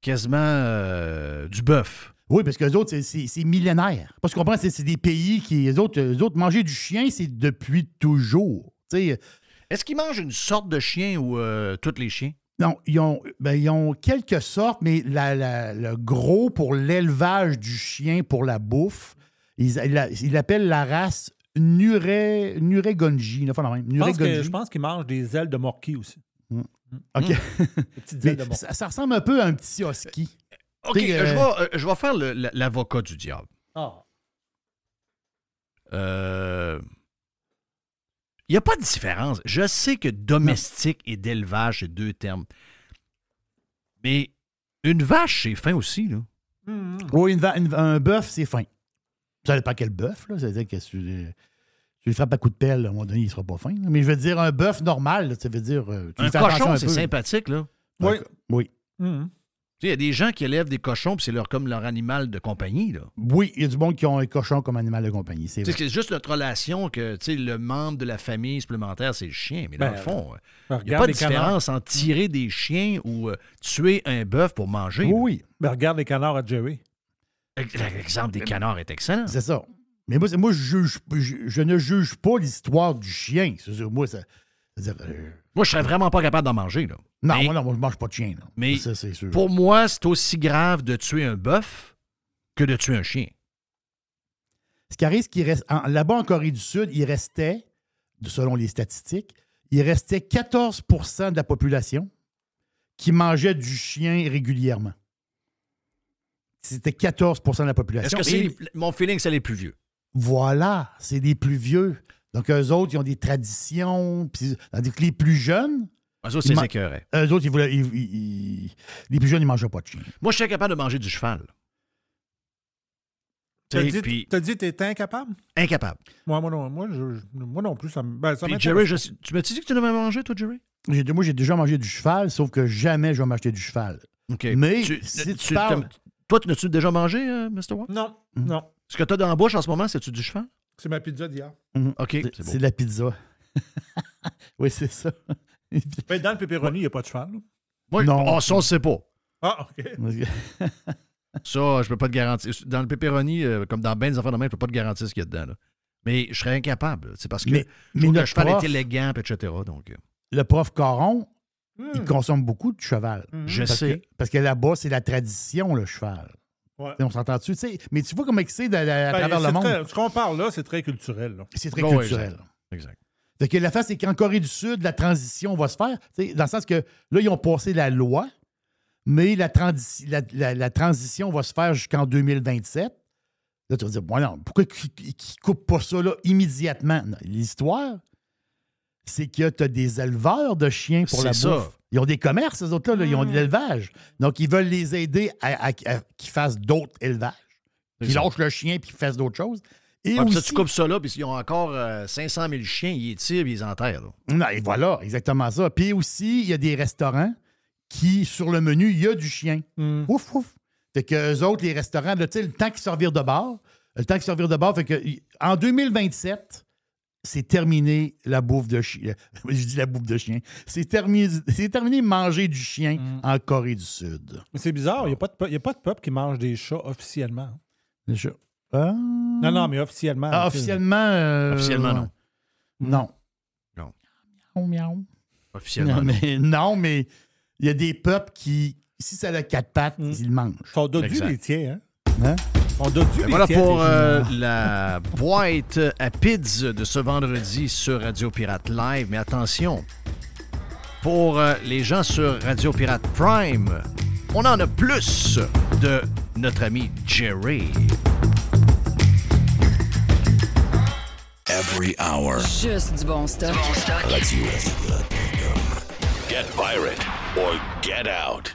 [SPEAKER 1] quasiment euh, du bœuf.
[SPEAKER 3] Oui, parce que les autres, c'est- millénaire. Parce que tu comprends, c'est des pays qui. Les autres, eux autres, manger du chien, c'est depuis toujours.
[SPEAKER 1] Est-ce qu'ils mangent une sorte de chien ou euh, tous les chiens?
[SPEAKER 3] non, ils ont, ben, ils ont quelque sorte, mais la- la- le gros pour l'élevage du chien pour la bouffe, ils, ils, ils l'appellent la race Nure, Nuregonji. Une fois la même.
[SPEAKER 8] Je pense qu'ils mangent des ailes de morquis aussi.
[SPEAKER 3] OK.
[SPEAKER 8] Des petites
[SPEAKER 3] Mais
[SPEAKER 8] ailes de morquis.
[SPEAKER 3] ça, ça ressemble un peu à un petit husky.
[SPEAKER 1] OK, euh, je,
[SPEAKER 3] euh,
[SPEAKER 1] vais, euh, je vais faire l'avocat du diable.
[SPEAKER 8] Ah.
[SPEAKER 1] Euh, Il n'y a pas de différence. Je sais que domestique et d'élevage, c'est deux termes. Mais une vache, c'est fin aussi, là.
[SPEAKER 8] Mhm.
[SPEAKER 3] Oui, une un bœuf, c'est fin. Ça dépend quel bœuf, là. C'est-à-dire que si tu, tu le frappes à coup de pelle, à un moment donné, il ne sera pas fin. là. Mais je veux dire, un bœuf normal, là, ça veut dire. tu lui
[SPEAKER 1] Un cochon, c'est sympathique, là.
[SPEAKER 8] Oui.
[SPEAKER 3] Oui.
[SPEAKER 8] Mhm.
[SPEAKER 1] Tu sais, Il y a des gens qui élèvent des cochons, puis c'est leur, comme leur animal de compagnie, là.
[SPEAKER 3] Oui, il y a du monde qui ont un cochon comme animal de compagnie. C'est.
[SPEAKER 1] C'est juste notre relation que tu sais, le membre de la famille supplémentaire, c'est le chien. Mais dans
[SPEAKER 8] Ben,
[SPEAKER 1] le fond, il n'y a pas de
[SPEAKER 8] canards.
[SPEAKER 1] différence entre tirer des chiens ou euh, tuer un bœuf pour manger.
[SPEAKER 3] Oui, oui,
[SPEAKER 8] Ben, regarde les canards à Jerry.
[SPEAKER 1] L'exemple des canards est excellent.
[SPEAKER 3] c'est ça. Mais moi, je, juge, je, je ne juge pas l'histoire du chien. C'est moi, ça. c'est-à-dire, euh,
[SPEAKER 1] Moi, je serais vraiment pas capable d'en manger. Là.
[SPEAKER 3] non,
[SPEAKER 1] Mais-
[SPEAKER 3] moi, non, moi, je mange pas de chien. là.
[SPEAKER 1] Mais
[SPEAKER 3] ça, c'est sûr.
[SPEAKER 1] Pour moi, c'est aussi grave de tuer un bœuf que de tuer un chien.
[SPEAKER 3] Ce qui arrive, c'est qu'il reste. en- Là-bas, en Corée du Sud, il restait, selon les statistiques, il restait 14% de la population qui mangeait du chien régulièrement. C'était 14% de la
[SPEAKER 1] Est-ce
[SPEAKER 3] population.
[SPEAKER 1] que c'est
[SPEAKER 3] Et
[SPEAKER 1] les- mon feeling, c'est les plus vieux?
[SPEAKER 3] Voilà, c'est des plus vieux. Donc, eux autres, ils ont des traditions. puis- Tandis que les plus jeunes,
[SPEAKER 1] Eux autres, c'est
[SPEAKER 3] ma-
[SPEAKER 1] écœuré.
[SPEAKER 3] eux autres, ils voulaient, ils- ils- ils- les plus jeunes, ils ne mangeaient pas de chien.
[SPEAKER 1] Moi, je serais capable de manger du cheval. Tu
[SPEAKER 8] T'as dit,
[SPEAKER 1] Puis,
[SPEAKER 8] t'as dit t'étais incapable?
[SPEAKER 1] incapable.
[SPEAKER 8] Moi, moi, non, moi, je- moi non plus, ça me. Ben, ça
[SPEAKER 1] Puis. Jerry, je- tu m'as-tu dit que tu devais manger, toi, Jerry?
[SPEAKER 3] J'ai- Moi, j'ai déjà mangé du cheval, sauf que jamais je vais m'acheter du cheval.
[SPEAKER 1] OK.
[SPEAKER 3] Mais
[SPEAKER 1] Tu-
[SPEAKER 3] si tu
[SPEAKER 1] tu-
[SPEAKER 3] parles-
[SPEAKER 1] Toi, tu n'as-tu déjà mangé, euh, Mr. Watt?
[SPEAKER 8] Non,
[SPEAKER 3] Mhm.
[SPEAKER 8] non.
[SPEAKER 1] Ce que tu as dans la bouche en ce moment, c'est-tu du cheval?
[SPEAKER 8] C'est ma pizza d'hier.
[SPEAKER 1] OK,
[SPEAKER 3] C'est de la pizza. oui, c'est ça.
[SPEAKER 8] Ben, dans le pepperoni, il n'y a pas de cheval. là.
[SPEAKER 1] Moi,
[SPEAKER 3] Non.
[SPEAKER 1] oh, ça, on ne sait pas.
[SPEAKER 8] Ah, OK.
[SPEAKER 1] Ça, je peux pas te garantir. Dans le pepperoni, euh, comme dans bien des affaires de même, je peux pas te garantir ce qu'il y a dedans. là. Mais je serais incapable. C'est parce que
[SPEAKER 3] Mais-
[SPEAKER 1] je le cheval
[SPEAKER 3] prof-
[SPEAKER 1] est élégant, etc. Donc, euh,
[SPEAKER 3] Le prof Caron, il
[SPEAKER 8] Hmm.
[SPEAKER 3] consomme beaucoup de cheval.
[SPEAKER 8] Mhm.
[SPEAKER 1] je
[SPEAKER 3] Parce
[SPEAKER 1] sais.
[SPEAKER 3] que, parce que là-bas, c'est la tradition, le cheval.
[SPEAKER 8] Ouais.
[SPEAKER 3] On s'entend dessus, tu sais. Mais tu vois comment c'est à
[SPEAKER 8] Ben,
[SPEAKER 3] travers le monde.
[SPEAKER 8] très- ce qu'on parle là, c'est très culturel. là.
[SPEAKER 3] C'est très culturel.
[SPEAKER 1] Exact.
[SPEAKER 3] Fait que la face, c'est qu'en Corée du Sud, la transition va se faire. tu sais, Dans le sens que là, ils ont passé la loi, mais la, transi- la, la- la transition va se faire jusqu'en 2027. Là, tu vas dire, bon, non, pourquoi ils ne coupent pas ça là, immédiatement? Non, L'histoire, c'est que tu as des éleveurs de chiens pour la
[SPEAKER 1] ça.
[SPEAKER 3] bouffe. Ils ont des commerces, ces autres-là, là, ils ont de l'élevage. Donc, ils veulent les aider à, à- à- qu'ils fassent d'autres élevages. Qu'ils lâchent le chien puis qu'ils fassent d'autres choses. Et
[SPEAKER 1] ça, tu coupes ça là, puis ils ont encore euh, 500 000 chiens, ils les tirent, ils les enterrent. là.
[SPEAKER 3] Non, et voilà, exactement ça. Puis aussi, il y a des restaurants qui, sur le menu, il y a du chien.
[SPEAKER 8] Hmm.
[SPEAKER 3] Ouf, ouf. Fait que eux autres, les restaurants, là, tu sais, le temps qu'ils servirent de bord, le temps qu'ils servirent de bord, fait que en 2027, c'est terminé la bouffe de chien. Je dis la bouffe de chien. C'est terminé, c'est terminé manger du chien
[SPEAKER 8] Mm.
[SPEAKER 3] en Corée du Sud.
[SPEAKER 8] Mais c'est bizarre, il n'y a, pas de pe- il y a pas de peuple qui mange des chats officiellement.
[SPEAKER 3] Je- Ah.
[SPEAKER 8] Non, non, mais officiellement.
[SPEAKER 3] Ah, officiellement. euh,
[SPEAKER 1] Officiellement, non.
[SPEAKER 3] Non.
[SPEAKER 1] Non.
[SPEAKER 3] Miaou, miaou.
[SPEAKER 1] Officiellement.
[SPEAKER 3] Non, mais, non, mais il y a des peuples qui, si ça a quatre pattes,
[SPEAKER 8] Mm.
[SPEAKER 3] ils le mangent.
[SPEAKER 8] Sont dodus les tiens,
[SPEAKER 3] Hein?
[SPEAKER 8] hein?
[SPEAKER 1] Ben voilà
[SPEAKER 8] tiens,
[SPEAKER 1] pour euh, la boîte à pizza de ce vendredi sur Radio Pirate Live. Mais attention, pour euh, les gens sur Radio Pirate Prime, on en a plus de notre ami Jerry.
[SPEAKER 6] Every hour.
[SPEAKER 7] Juste du bon stock.
[SPEAKER 6] Radio.
[SPEAKER 5] Get pirate or get out.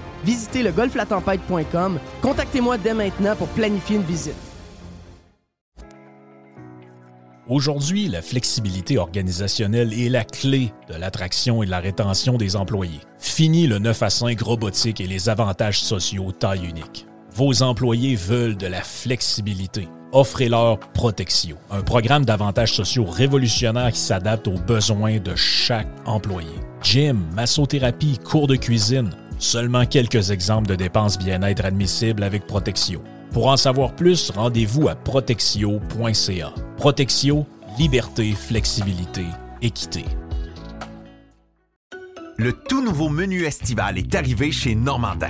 [SPEAKER 2] Visitez le golflatempête.com. Contactez-moi dès maintenant pour planifier une visite.
[SPEAKER 4] Aujourd'hui, la flexibilité organisationnelle est la clé de l'attraction et de la rétention des employés. Fini le 9 à 5 robotique et les avantages sociaux taille unique. Vos employés veulent de la flexibilité. Offrez-leur Protexio, un programme d'avantages sociaux révolutionnaire qui s'adapte aux besoins de chaque employé. Gym, massothérapie, cours de cuisine, seulement quelques exemples de dépenses bien-être admissibles avec Protexio. Pour en savoir plus, rendez-vous à protexio.ca. Protexio, liberté, flexibilité, équité.
[SPEAKER 9] Le tout nouveau menu estival est arrivé chez Normandin.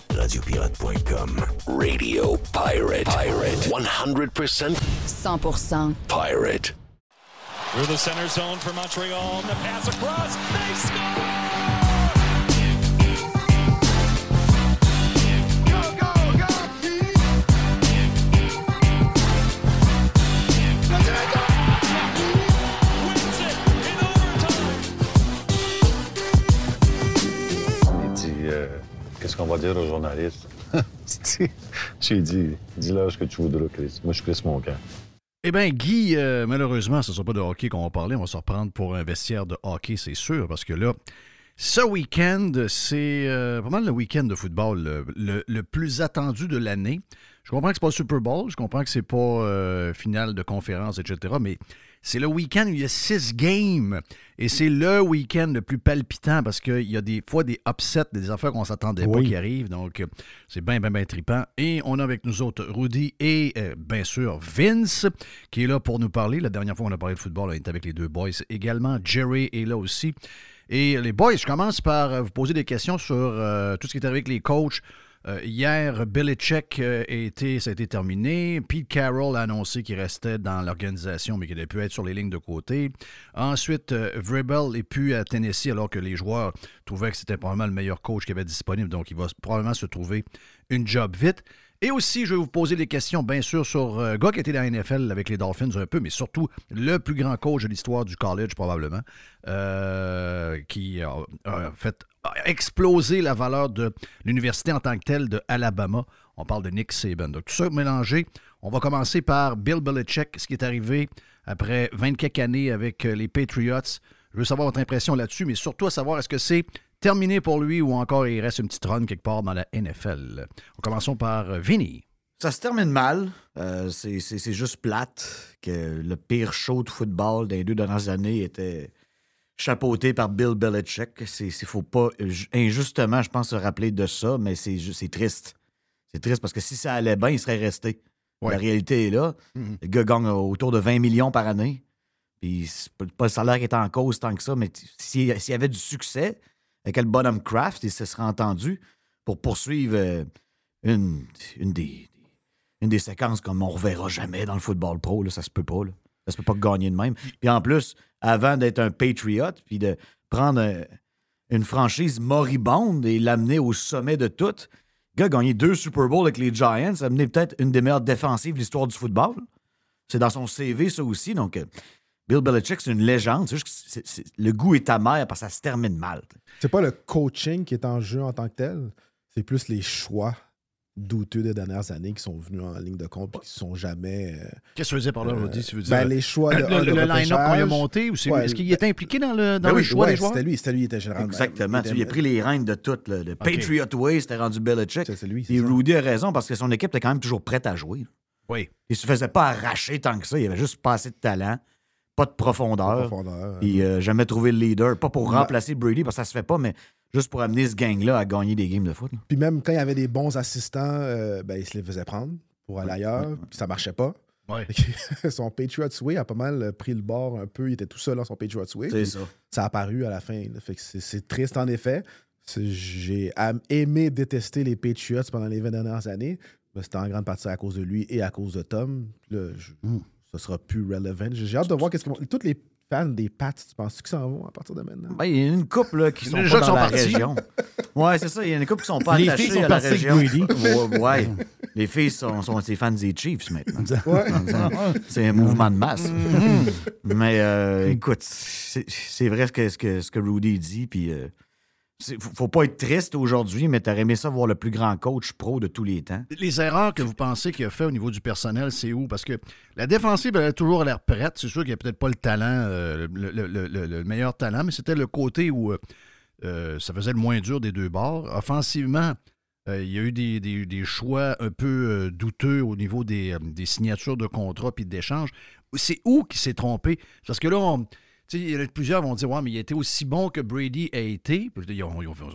[SPEAKER 6] Radiopirate.com.
[SPEAKER 5] Radio Pirate. Pirate. 100%
[SPEAKER 7] 100%
[SPEAKER 5] pirate.
[SPEAKER 10] Through the center zone for Montreal. And the pass across. They score!
[SPEAKER 11] Qu'est-ce qu'on va dire aux journalistes J'ai dit Dis-leur ce que tu voudras, Chris. Moi, je suis Chris Moncan.
[SPEAKER 1] Eh bien, Guy, euh, malheureusement, ce ne sera pas de hockey qu'on va parler. On va se reprendre pour un vestiaire de hockey, c'est sûr, parce que là, ce week-end, c'est euh, pas mal le week-end de football le, le- le plus attendu de l'année. Je comprends que c'est pas le Super Bowl, je comprends que c'est pas euh, finale de conférence, etc., mais c'est le week-end où il y a six games. Et c'est le week-end le plus palpitant parce qu'il y a des fois des upsets, des affaires qu'on s'attendait pas qui arrivent. Donc, c'est bien, bien, bien trippant. Et on a avec nous autres Rudy et, euh, bien sûr, Vince, qui est là pour nous parler. La dernière fois qu'on a parlé de football, on était avec les deux boys également. Jerry est là aussi. Et les boys, je commence par euh, vous poser des questions sur euh, tout ce qui est arrivé avec les coachs. Euh, hier, Belichick euh, été, ça a été terminé. Pete Carroll a annoncé qu'il restait dans l'organisation, mais qu'il avait pu être sur les lignes de côté. Ensuite, euh, Vrabel est plus à Tennessee alors que les joueurs trouvaient que c'était probablement le meilleur coach qu'il y avait disponible. Donc, il va probablement se trouver une job vite. Et aussi, je vais vous poser des questions, bien sûr, sur un gars qui était dans la NFL avec les Dolphins un peu, mais surtout le plus grand coach de l'histoire du college, probablement, euh, qui a, a fait a explosé la valeur de l'université en tant que telle de Alabama. On parle de Nick Saban. Donc, tout ça mélangé. On va commencer par Bill Belichick, ce qui est arrivé après 24 années avec euh, les Patriots. Je veux savoir votre impression là-dessus, mais surtout à savoir est-ce que c'est terminé pour lui ou encore il reste une petite run quelque part dans la NFL. Commençons par euh, Vinny.
[SPEAKER 12] Ça se termine mal. Euh, c'est juste plate que le pire show de football des deux dernières années était chapeauté par Bill Belichick. C'est c'est- faut pas ju- injustement, je pense, se rappeler de ça, mais c'est triste. C'est triste parce que si ça allait bien, il serait resté. La réalité est là.
[SPEAKER 1] Mhm.
[SPEAKER 12] Le gars gagne autour de 20 millions par année. Puis pas- le salaire qui est en cause tant que ça, mais s'il s'il y avait du succès avec le Bottom Craft, il se serait entendu pour poursuivre euh, une, une des, une des séquences comme on reverra jamais dans le football pro. Là, ça se peut pas. Là. Ça se peut pas gagner de même. Puis en plus, avant d'être un Patriot, puis de prendre un- une franchise moribonde et l'amener au sommet de tout, le gars a gagné deux Super Bowls avec les Giants, a amené peut-être une des meilleures défensives de l'histoire du football. C'est dans son CV, ça aussi. Donc, euh, Bill Belichick, c'est une légende. C'est juste que le goût est amer parce que ça se termine mal.
[SPEAKER 13] C'est pas le coaching qui est en jeu en tant que tel, c'est plus les choix douteux des dernières années qui sont venus en ligne de compte et qui ne sont jamais. euh,
[SPEAKER 1] Qu'est-ce que tu veux dire par là,
[SPEAKER 13] euh,
[SPEAKER 1] Rudy? Tu veux dire,
[SPEAKER 13] ben, les choix de,
[SPEAKER 1] le, line-up qu'on lui a monté ou c'est
[SPEAKER 13] Ouais,
[SPEAKER 1] lui? Est-ce qu'il était impliqué dans le, dans
[SPEAKER 13] Ben
[SPEAKER 1] le
[SPEAKER 13] oui,
[SPEAKER 1] choix
[SPEAKER 13] ouais,
[SPEAKER 1] des joueurs?
[SPEAKER 13] C'était lui, c'était lui qui était généralement.
[SPEAKER 12] Exactement.
[SPEAKER 13] il
[SPEAKER 12] Tu
[SPEAKER 13] était-
[SPEAKER 12] sais, il a pris les rênes de tout. là. Le Patriot Way, c'était rendu Belichick.
[SPEAKER 13] C'est lui.
[SPEAKER 12] Et Rudy a raison parce que son équipe était quand même toujours prête à jouer.
[SPEAKER 1] Oui.
[SPEAKER 12] Il se faisait pas arracher tant que ça. Il avait juste pas assez de talent, pas de profondeur.
[SPEAKER 13] Pas de profondeur.
[SPEAKER 12] Puis euh, jamais trouvé le leader. Pas pour
[SPEAKER 13] Ouais.
[SPEAKER 12] remplacer Brady parce que ça se fait pas, mais juste pour amener ce gang-là à gagner des games de foot. là.
[SPEAKER 13] Puis même quand il y avait des bons assistants, euh, ben, il se les faisait prendre pour aller ailleurs, puis ça marchait pas.
[SPEAKER 1] Ouais.
[SPEAKER 13] son Patriots Way a pas mal euh, pris le bord un peu. Il était tout seul dans son Patriots Way.
[SPEAKER 12] C'est ça.
[SPEAKER 13] Ça a apparu à la fin. là. Fait que c'est- triste en effet. J'ai aimé détester les Patriots pendant les 20 dernières années. mais C'était en grande partie à cause de lui et à cause de Tom. Là, je- ça sera plus relevant. J'ai hâte de voir qu'est-ce que vont- Toutes les fans des Pats, tu penses que s'en vont à partir de maintenant?
[SPEAKER 12] Ben, il y a une couple là, qui sont
[SPEAKER 13] Déjà
[SPEAKER 12] pas
[SPEAKER 13] qu'ils
[SPEAKER 12] dans
[SPEAKER 13] sont
[SPEAKER 12] la
[SPEAKER 13] partis.
[SPEAKER 12] région. Ouais, c'est ça. Il y a une couple qui sont pas
[SPEAKER 3] Les
[SPEAKER 12] attachées
[SPEAKER 3] filles sont
[SPEAKER 12] à la région. Ouais, ouais. Les filles sont, sont des fans des Chiefs maintenant.
[SPEAKER 13] Ouais.
[SPEAKER 12] C'est un mouvement de masse.
[SPEAKER 13] Mhm.
[SPEAKER 12] Mais euh, écoute, c'est vrai ce que, ce, que, ce que Rudy dit. Puis, euh, faut, pas être triste aujourd'hui, mais t'aurais aimé ça voir le plus grand coach pro de tous les temps.
[SPEAKER 1] Les erreurs que vous pensez qu'il a fait au niveau du personnel, c'est où? Parce que la défensive, elle a toujours l'air prête. C'est sûr qu'il n'y a peut-être pas le talent, euh, le, le- le- le- le meilleur talent, mais c'était le côté où euh, euh, ça faisait le moins dur des deux bords. Offensivement, il y a eu des, choix un peu douteux au niveau des, signatures de contrats puis d'échanges. C'est où qui s'est trompé? Parce que là, on- il y en a plusieurs vont dire Ouais, mais il a été aussi bon que Brady a été.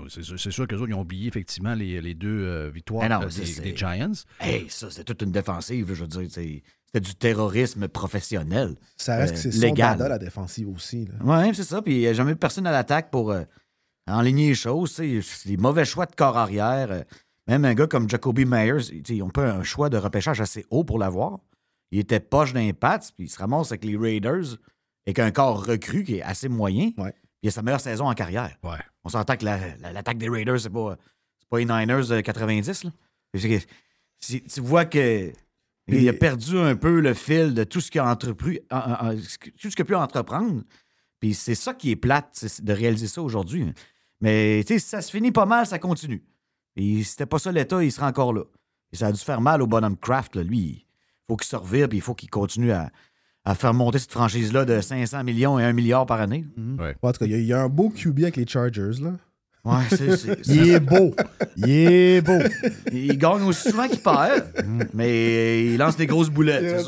[SPEAKER 1] C'est sûr- qu'eux autres, ils ont oublié effectivement les, les deux euh, victoires
[SPEAKER 12] non,
[SPEAKER 1] euh, des, Giants.
[SPEAKER 12] Hey, ça, c'était toute une défensive, je veux dire. c'est- C'était du terrorisme professionnel.
[SPEAKER 13] Ça reste
[SPEAKER 12] euh,
[SPEAKER 13] que c'est son la défensive aussi.
[SPEAKER 12] Oui, c'est ça. Puis il n'y a jamais eu personne à l'attaque pour euh, enligner les choses. Les mauvais choix de corps arrière. euh, même un gars comme Jacoby Myers, tu sais, ils ont pas un choix de repêchage assez haut pour l'avoir. Il était poche d'un Pats, puis il se ramasse avec les Raiders, avec un corps recru qui est assez moyen. Puis il a sa meilleure saison en carrière. On s'entend que la- la- l'attaque des Raiders, c'est pas, pas les Niners de 90. Là. C'est que- si- tu vois que il a perdu un peu le fil de tout ce qu'il a entrepris, en- en- en- tout ce qu'il a pu entreprendre. Puis c'est ça qui est plate, de réaliser ça aujourd'hui. Mais tu sais, si ça se finit pas mal, ça continue. Et c'était pas ça l'État, il serait encore là. Et ça a dû faire mal au bonhomme Kraft, là. lui. Il faut qu'il se revire, puis il faut qu'il continue à, à faire monter cette franchise-là de 500 millions et 1 milliard par année.
[SPEAKER 13] En tout cas, il y a- il y, a un beau QB avec les Chargers. Là.
[SPEAKER 12] Ouais, c'est- c'est-
[SPEAKER 3] Il est beau. Il est beau.
[SPEAKER 12] Il gagne aussi souvent qu'il perd, mais il lance des grosses boulettes.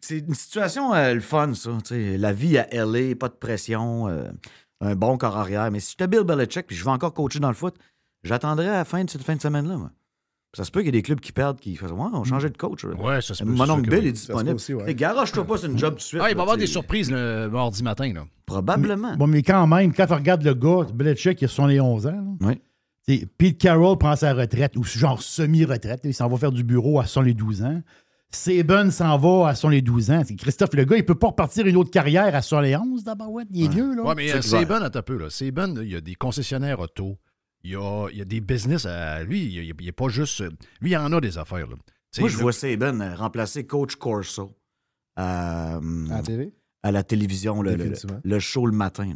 [SPEAKER 12] c'est une situation euh, le fun, ça. tu sais. La vie à LA, pas de pression, euh, un bon corps arrière. Mais si j'étais Bill Belichick puis je vais encore coacher dans le foot, j'attendrais à la fin de cette fin de semaine-là. moi. Ça se peut qu'il y ait des clubs qui perdent, qui fassent Ouais, on changeait de coach.
[SPEAKER 1] Ouais, ça se peut,
[SPEAKER 12] Mon
[SPEAKER 1] c'est
[SPEAKER 12] oncle Bill est disponible.
[SPEAKER 1] aussi, ouais.
[SPEAKER 12] Hey, Garoche-toi pas sur une job tout de suite.
[SPEAKER 1] Ah, il va y avoir des surprises le mardi matin. Là.
[SPEAKER 12] Probablement.
[SPEAKER 3] Bon, mais quand même, quand tu regardes le gars, Belichick, il a 71 ans. là.
[SPEAKER 12] Oui.
[SPEAKER 3] T'sais, Pete Carroll prend sa retraite, ou genre semi-retraite. Il s'en va faire du bureau à son les 12 ans. Saban s'en va à son les 12 ans. Christophe, le gars, il peut pas repartir une autre carrière à son les 11 d'abord. Il est vieux, là.
[SPEAKER 1] Ouais, mais euh, Saban, attends un peu. Là, il y a des concessionnaires auto. Il y a, il y a des business à lui. Il n'y a, pas juste. Lui, il en a des affaires. Là. T'sais,
[SPEAKER 12] Moi, je
[SPEAKER 1] le-
[SPEAKER 12] vois Saban euh, remplacer Coach Corso à,
[SPEAKER 13] À la télé?
[SPEAKER 12] à la télévision, le, le,
[SPEAKER 13] Définitivement.
[SPEAKER 12] le show le matin. Là.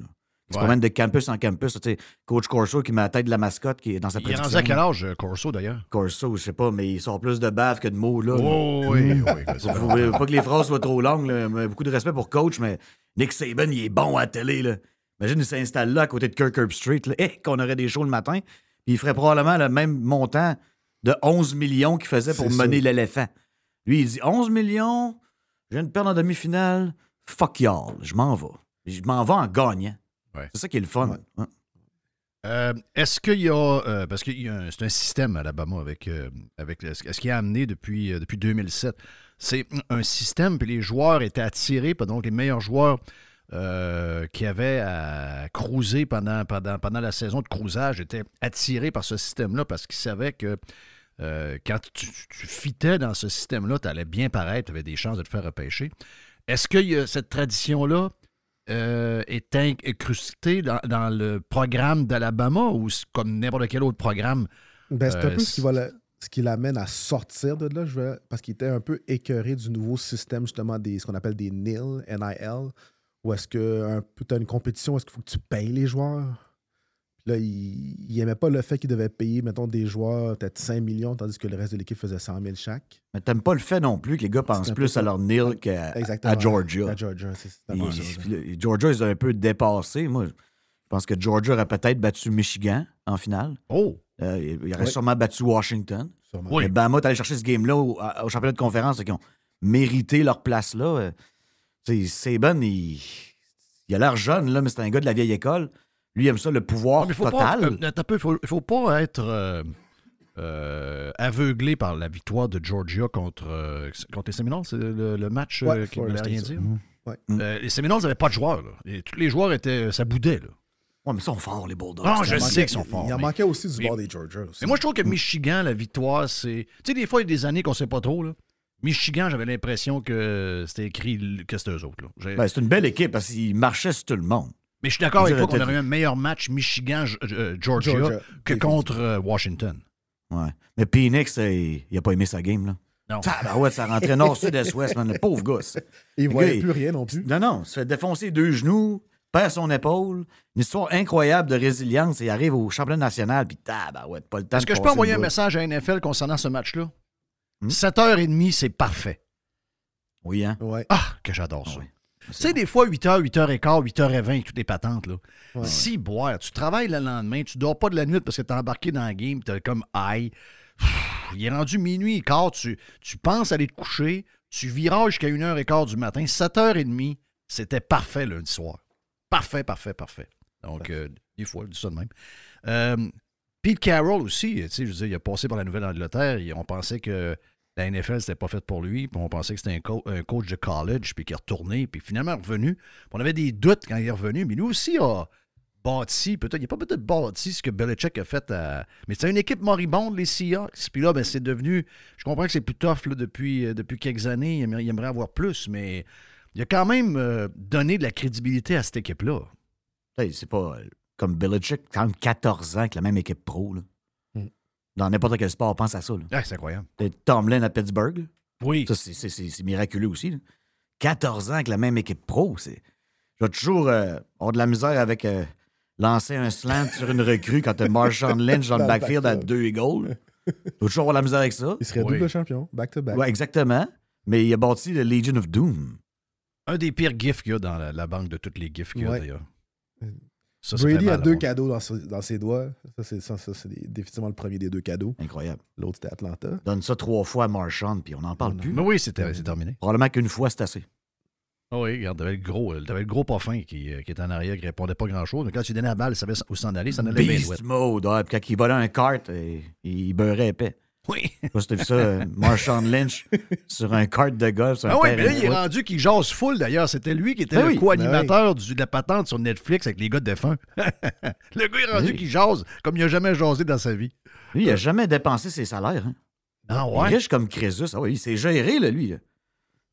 [SPEAKER 12] Il se
[SPEAKER 1] Ouais.
[SPEAKER 12] promène de campus en campus. tu sais, Coach Corso qui met la tête de la mascotte qui est dans sa
[SPEAKER 1] Il est
[SPEAKER 12] prédiction.
[SPEAKER 1] rendu à quel âge, euh, Corso, d'ailleurs?
[SPEAKER 12] Corso, je sais pas, mais il sort plus de bave que de mots. Là,
[SPEAKER 1] Oh, oui, oui,
[SPEAKER 12] Faut- pas que les phrases soient trop longues. là, mais beaucoup de respect pour Coach, mais Nick Saban, il est bon à la télé. Là. Imagine, il s'installe là, à côté de Kirkherb Street. Là, Eh, qu'on aurait des shows le matin. Puis il ferait probablement le même montant de 11 millions qu'il faisait pour mener l'éléphant. Lui, il dit 11 millions, je viens de perdre en demi-finale. Fuck y'all, je m'en vais. Je m'en vais en gagnant.
[SPEAKER 1] Ouais.
[SPEAKER 12] C'est ça qui est le fun. Hein?
[SPEAKER 1] Euh, Est-ce qu'il y a. euh, parce que c'est un système à Alabama avec. euh, avec ce qui a amené depuis, depuis 2007. C'est un système, puis les joueurs étaient attirés, puis donc les meilleurs joueurs euh, qui avaient à cruiser pendant, pendant, pendant la saison de cruisage étaient attirés par ce système-là parce qu'ils savaient que euh, quand tu, tu fitais dans ce système-là, tu allais bien paraître, tu avais des chances de te faire repêcher. Est-ce que y a cette tradition-là euh, est incrustée dans, dans le programme d'Alabama ou comme n'importe quel autre programme?
[SPEAKER 13] Ben, c'est un peu ce qui, va le- ce qui l'amène à sortir de là, je veux- parce qu'il était un peu écœuré du nouveau système, justement, des, ce qu'on appelle des NIL, NIL, où est-ce que tu as une compétition, est-ce qu'il faut que tu payes les joueurs? Puis là, il, il aimait pas le fait qu'il devait payer, mettons, des joueurs peut-être 5 millions, tandis que le reste de l'équipe faisait 100 000 chaque.
[SPEAKER 12] Mais t'aimes pas le fait non plus que les gars pensent
[SPEAKER 13] un peu
[SPEAKER 12] plus à leur nil qu'à à Georgia.
[SPEAKER 13] À Georgia, c'est
[SPEAKER 12] là, Georgia, ils ont un peu dépassé. Moi, je pense que Georgia aurait peut-être battu Michigan en finale.
[SPEAKER 1] Oh!
[SPEAKER 12] Euh, il il aurait
[SPEAKER 13] Oui.
[SPEAKER 12] sûrement battu Washington.
[SPEAKER 13] Sûrement.
[SPEAKER 1] Oui.
[SPEAKER 12] Mais Bama allé chercher ce game-là au, au championnat de conférence et qui ont mérité leur place là. Saban, il, il a l'air jeune, là, mais c'est un gars de la vieille école. Lui, il aime ça, le pouvoir
[SPEAKER 1] mais faut
[SPEAKER 12] total.
[SPEAKER 1] Pas, euh, faut, faut pas être euh, euh, aveuglé par la victoire de Georgia contre, euh, contre les Seminoles. C'est le, le match
[SPEAKER 13] Ouais,
[SPEAKER 1] euh, qui ne rien dire.
[SPEAKER 13] Ouais.
[SPEAKER 1] Euh, les Seminoles n'avaient pas de joueurs. Là. Et tous les joueurs étaient. Ça boudait. Là.
[SPEAKER 12] Ouais, mais ils sont forts, les Bulldogs.
[SPEAKER 1] Non,
[SPEAKER 13] Il
[SPEAKER 1] je sais qu'ils sont forts.
[SPEAKER 13] Il en
[SPEAKER 1] mais-
[SPEAKER 13] manquait aussi du
[SPEAKER 1] mais-
[SPEAKER 13] bord des Georgia. Aussi.
[SPEAKER 1] Mais moi, je trouve que Michigan, la victoire, c'est. Tu sais, des fois, il y a des années qu'on ne sait pas trop. Là. Michigan, j'avais l'impression que c'était écrit que c'était eux autres.
[SPEAKER 12] Ben, c'est une belle équipe parce qu'ils marchaient sur tout le monde.
[SPEAKER 1] Mais je suis d'accord avec toi qu'on aurait eu un meilleur match Michigan-Georgia
[SPEAKER 13] Georgia,
[SPEAKER 1] que contre euh, Washington.
[SPEAKER 12] Ouais. Mais Phoenix, euh, il, il a pas aimé sa game, là.
[SPEAKER 1] Non.
[SPEAKER 12] Ah, ouais, ça rentrait nord, sud, est, ouest, man. Le pauvre gosse.
[SPEAKER 13] Il ne voyait
[SPEAKER 12] gars,
[SPEAKER 13] plus rien non plus.
[SPEAKER 12] Non, non, se fait défoncer deux genoux, perd son épaule. Une histoire incroyable de résilience. Et il arrive au championnat national, puis tabarouette, pas le temps
[SPEAKER 1] Est-ce
[SPEAKER 12] de
[SPEAKER 1] que je peux envoyer un message à NFL concernant ce match-là?
[SPEAKER 12] Hmm?
[SPEAKER 1] 7h30, c'est parfait.
[SPEAKER 12] Oui, hein?
[SPEAKER 13] Ouais.
[SPEAKER 1] Ah, que j'adore ça.
[SPEAKER 12] oui.
[SPEAKER 1] Tu sais, des fois, 8h, 8h15, 8h20, toutes les patentes, là.
[SPEAKER 13] Ouais.
[SPEAKER 1] Si boire, tu travailles le lendemain, tu dors pas de la nuit parce que t'es embarqué dans le game, t'as comme aïe. Il est rendu minuit et quart, tu, tu penses aller te coucher, tu virages jusqu'à 1h15 du matin, 7h30, c'était parfait lundi soir. Parfait, parfait, parfait. Donc, euh, des fois, je dis ça de même. Euh, Pete Carroll aussi, tu sais, je veux dire, il a passé par la Nouvelle-Angleterre, et on pensait que la NFL, c'était pas fait pour lui, on pensait que c'était un, co- un coach de college, puis qu'il est retourné, puis finalement revenu. On avait des doutes quand il est revenu, mais lui aussi a bâti, peut-être, il n'a pas peut-être bâti ce que Belichick a fait. Mais c'est une équipe moribonde, les Seahawks, puis là, ben, c'est devenu... Je comprends que c'est plus tough euh, depuis quelques années, il aimerait, avoir plus, mais il a quand même euh, donné de la crédibilité à cette équipe-là.
[SPEAKER 12] C'est pas euh, comme Belichick, quand même 14 ans avec la même équipe pro. Là. Dans n'importe quel sport, pense à ça. Là.
[SPEAKER 1] Ah, c'est incroyable.
[SPEAKER 12] T'as Tomlin à Pittsburgh. là.
[SPEAKER 1] Oui.
[SPEAKER 12] Ça, c'est- c'est c'est- c'est miraculeux aussi. là. 14 ans avec la même équipe pro. c'est Je vais toujours euh, avoir de la misère avec euh, lancer un slant sur une recrue quand t'as Marshawn Lynch dans le
[SPEAKER 13] Dans le
[SPEAKER 12] backfield à
[SPEAKER 13] backfield.
[SPEAKER 12] deux goals. Je vais toujours avoir de la misère avec ça.
[SPEAKER 13] Il serait
[SPEAKER 1] Oui.
[SPEAKER 13] double champion, back-to-back.
[SPEAKER 12] Ouais, exactement. Mais il a bâti le Legion of Doom.
[SPEAKER 1] Un des pires gifs qu'il y a dans la, la banque de toutes les gifs qu'il y a,
[SPEAKER 13] Ouais.
[SPEAKER 1] d'ailleurs. Ça,
[SPEAKER 13] Brady a deux cadeaux dans, ses- dans ses doigts. Ça, c'est ça, ça, définitivement le premier des deux cadeaux.
[SPEAKER 12] Incroyable.
[SPEAKER 13] L'autre, c'était Atlanta.
[SPEAKER 12] Donne ça trois fois à Marshawn, puis on n'en parle plus.
[SPEAKER 1] Mais oui, c'est c'est terminé.
[SPEAKER 12] Probablement qu'une fois, c'est assez.
[SPEAKER 1] Ah oui, regarde, t'avais le gros, euh, t'avais le gros pas fin qui, euh, qui était en arrière, qui répondait pas grand-chose. Mais quand tu donnais la balle, il savait où s'en aller, ça en allait bien
[SPEAKER 12] Beast
[SPEAKER 1] douette.
[SPEAKER 12] mode. ouais, puis quand il volait un kart, euh, il beurrait épais.
[SPEAKER 1] Oui.
[SPEAKER 12] Je sais pas si t'as vu ça, euh, Marshawn Lynch sur un kart de golf. Sur un
[SPEAKER 1] Ah oui, mais là,
[SPEAKER 12] de
[SPEAKER 1] il est
[SPEAKER 12] foot.
[SPEAKER 1] rendu qu'il jase full d'ailleurs. C'était lui qui était
[SPEAKER 12] Ben
[SPEAKER 1] le
[SPEAKER 12] oui,
[SPEAKER 1] co-animateur du- de la patente sur Netflix avec les gars de défunts. le gars est rendu
[SPEAKER 12] Oui.
[SPEAKER 1] qu'il jase comme il a jamais jasé dans sa vie.
[SPEAKER 12] Lui, il a jamais dépensé ses salaires. Hein.
[SPEAKER 1] Ah
[SPEAKER 12] Il est
[SPEAKER 1] ouais?
[SPEAKER 12] riche comme Crésus. Ah oui, il s'est géré, là, lui. là.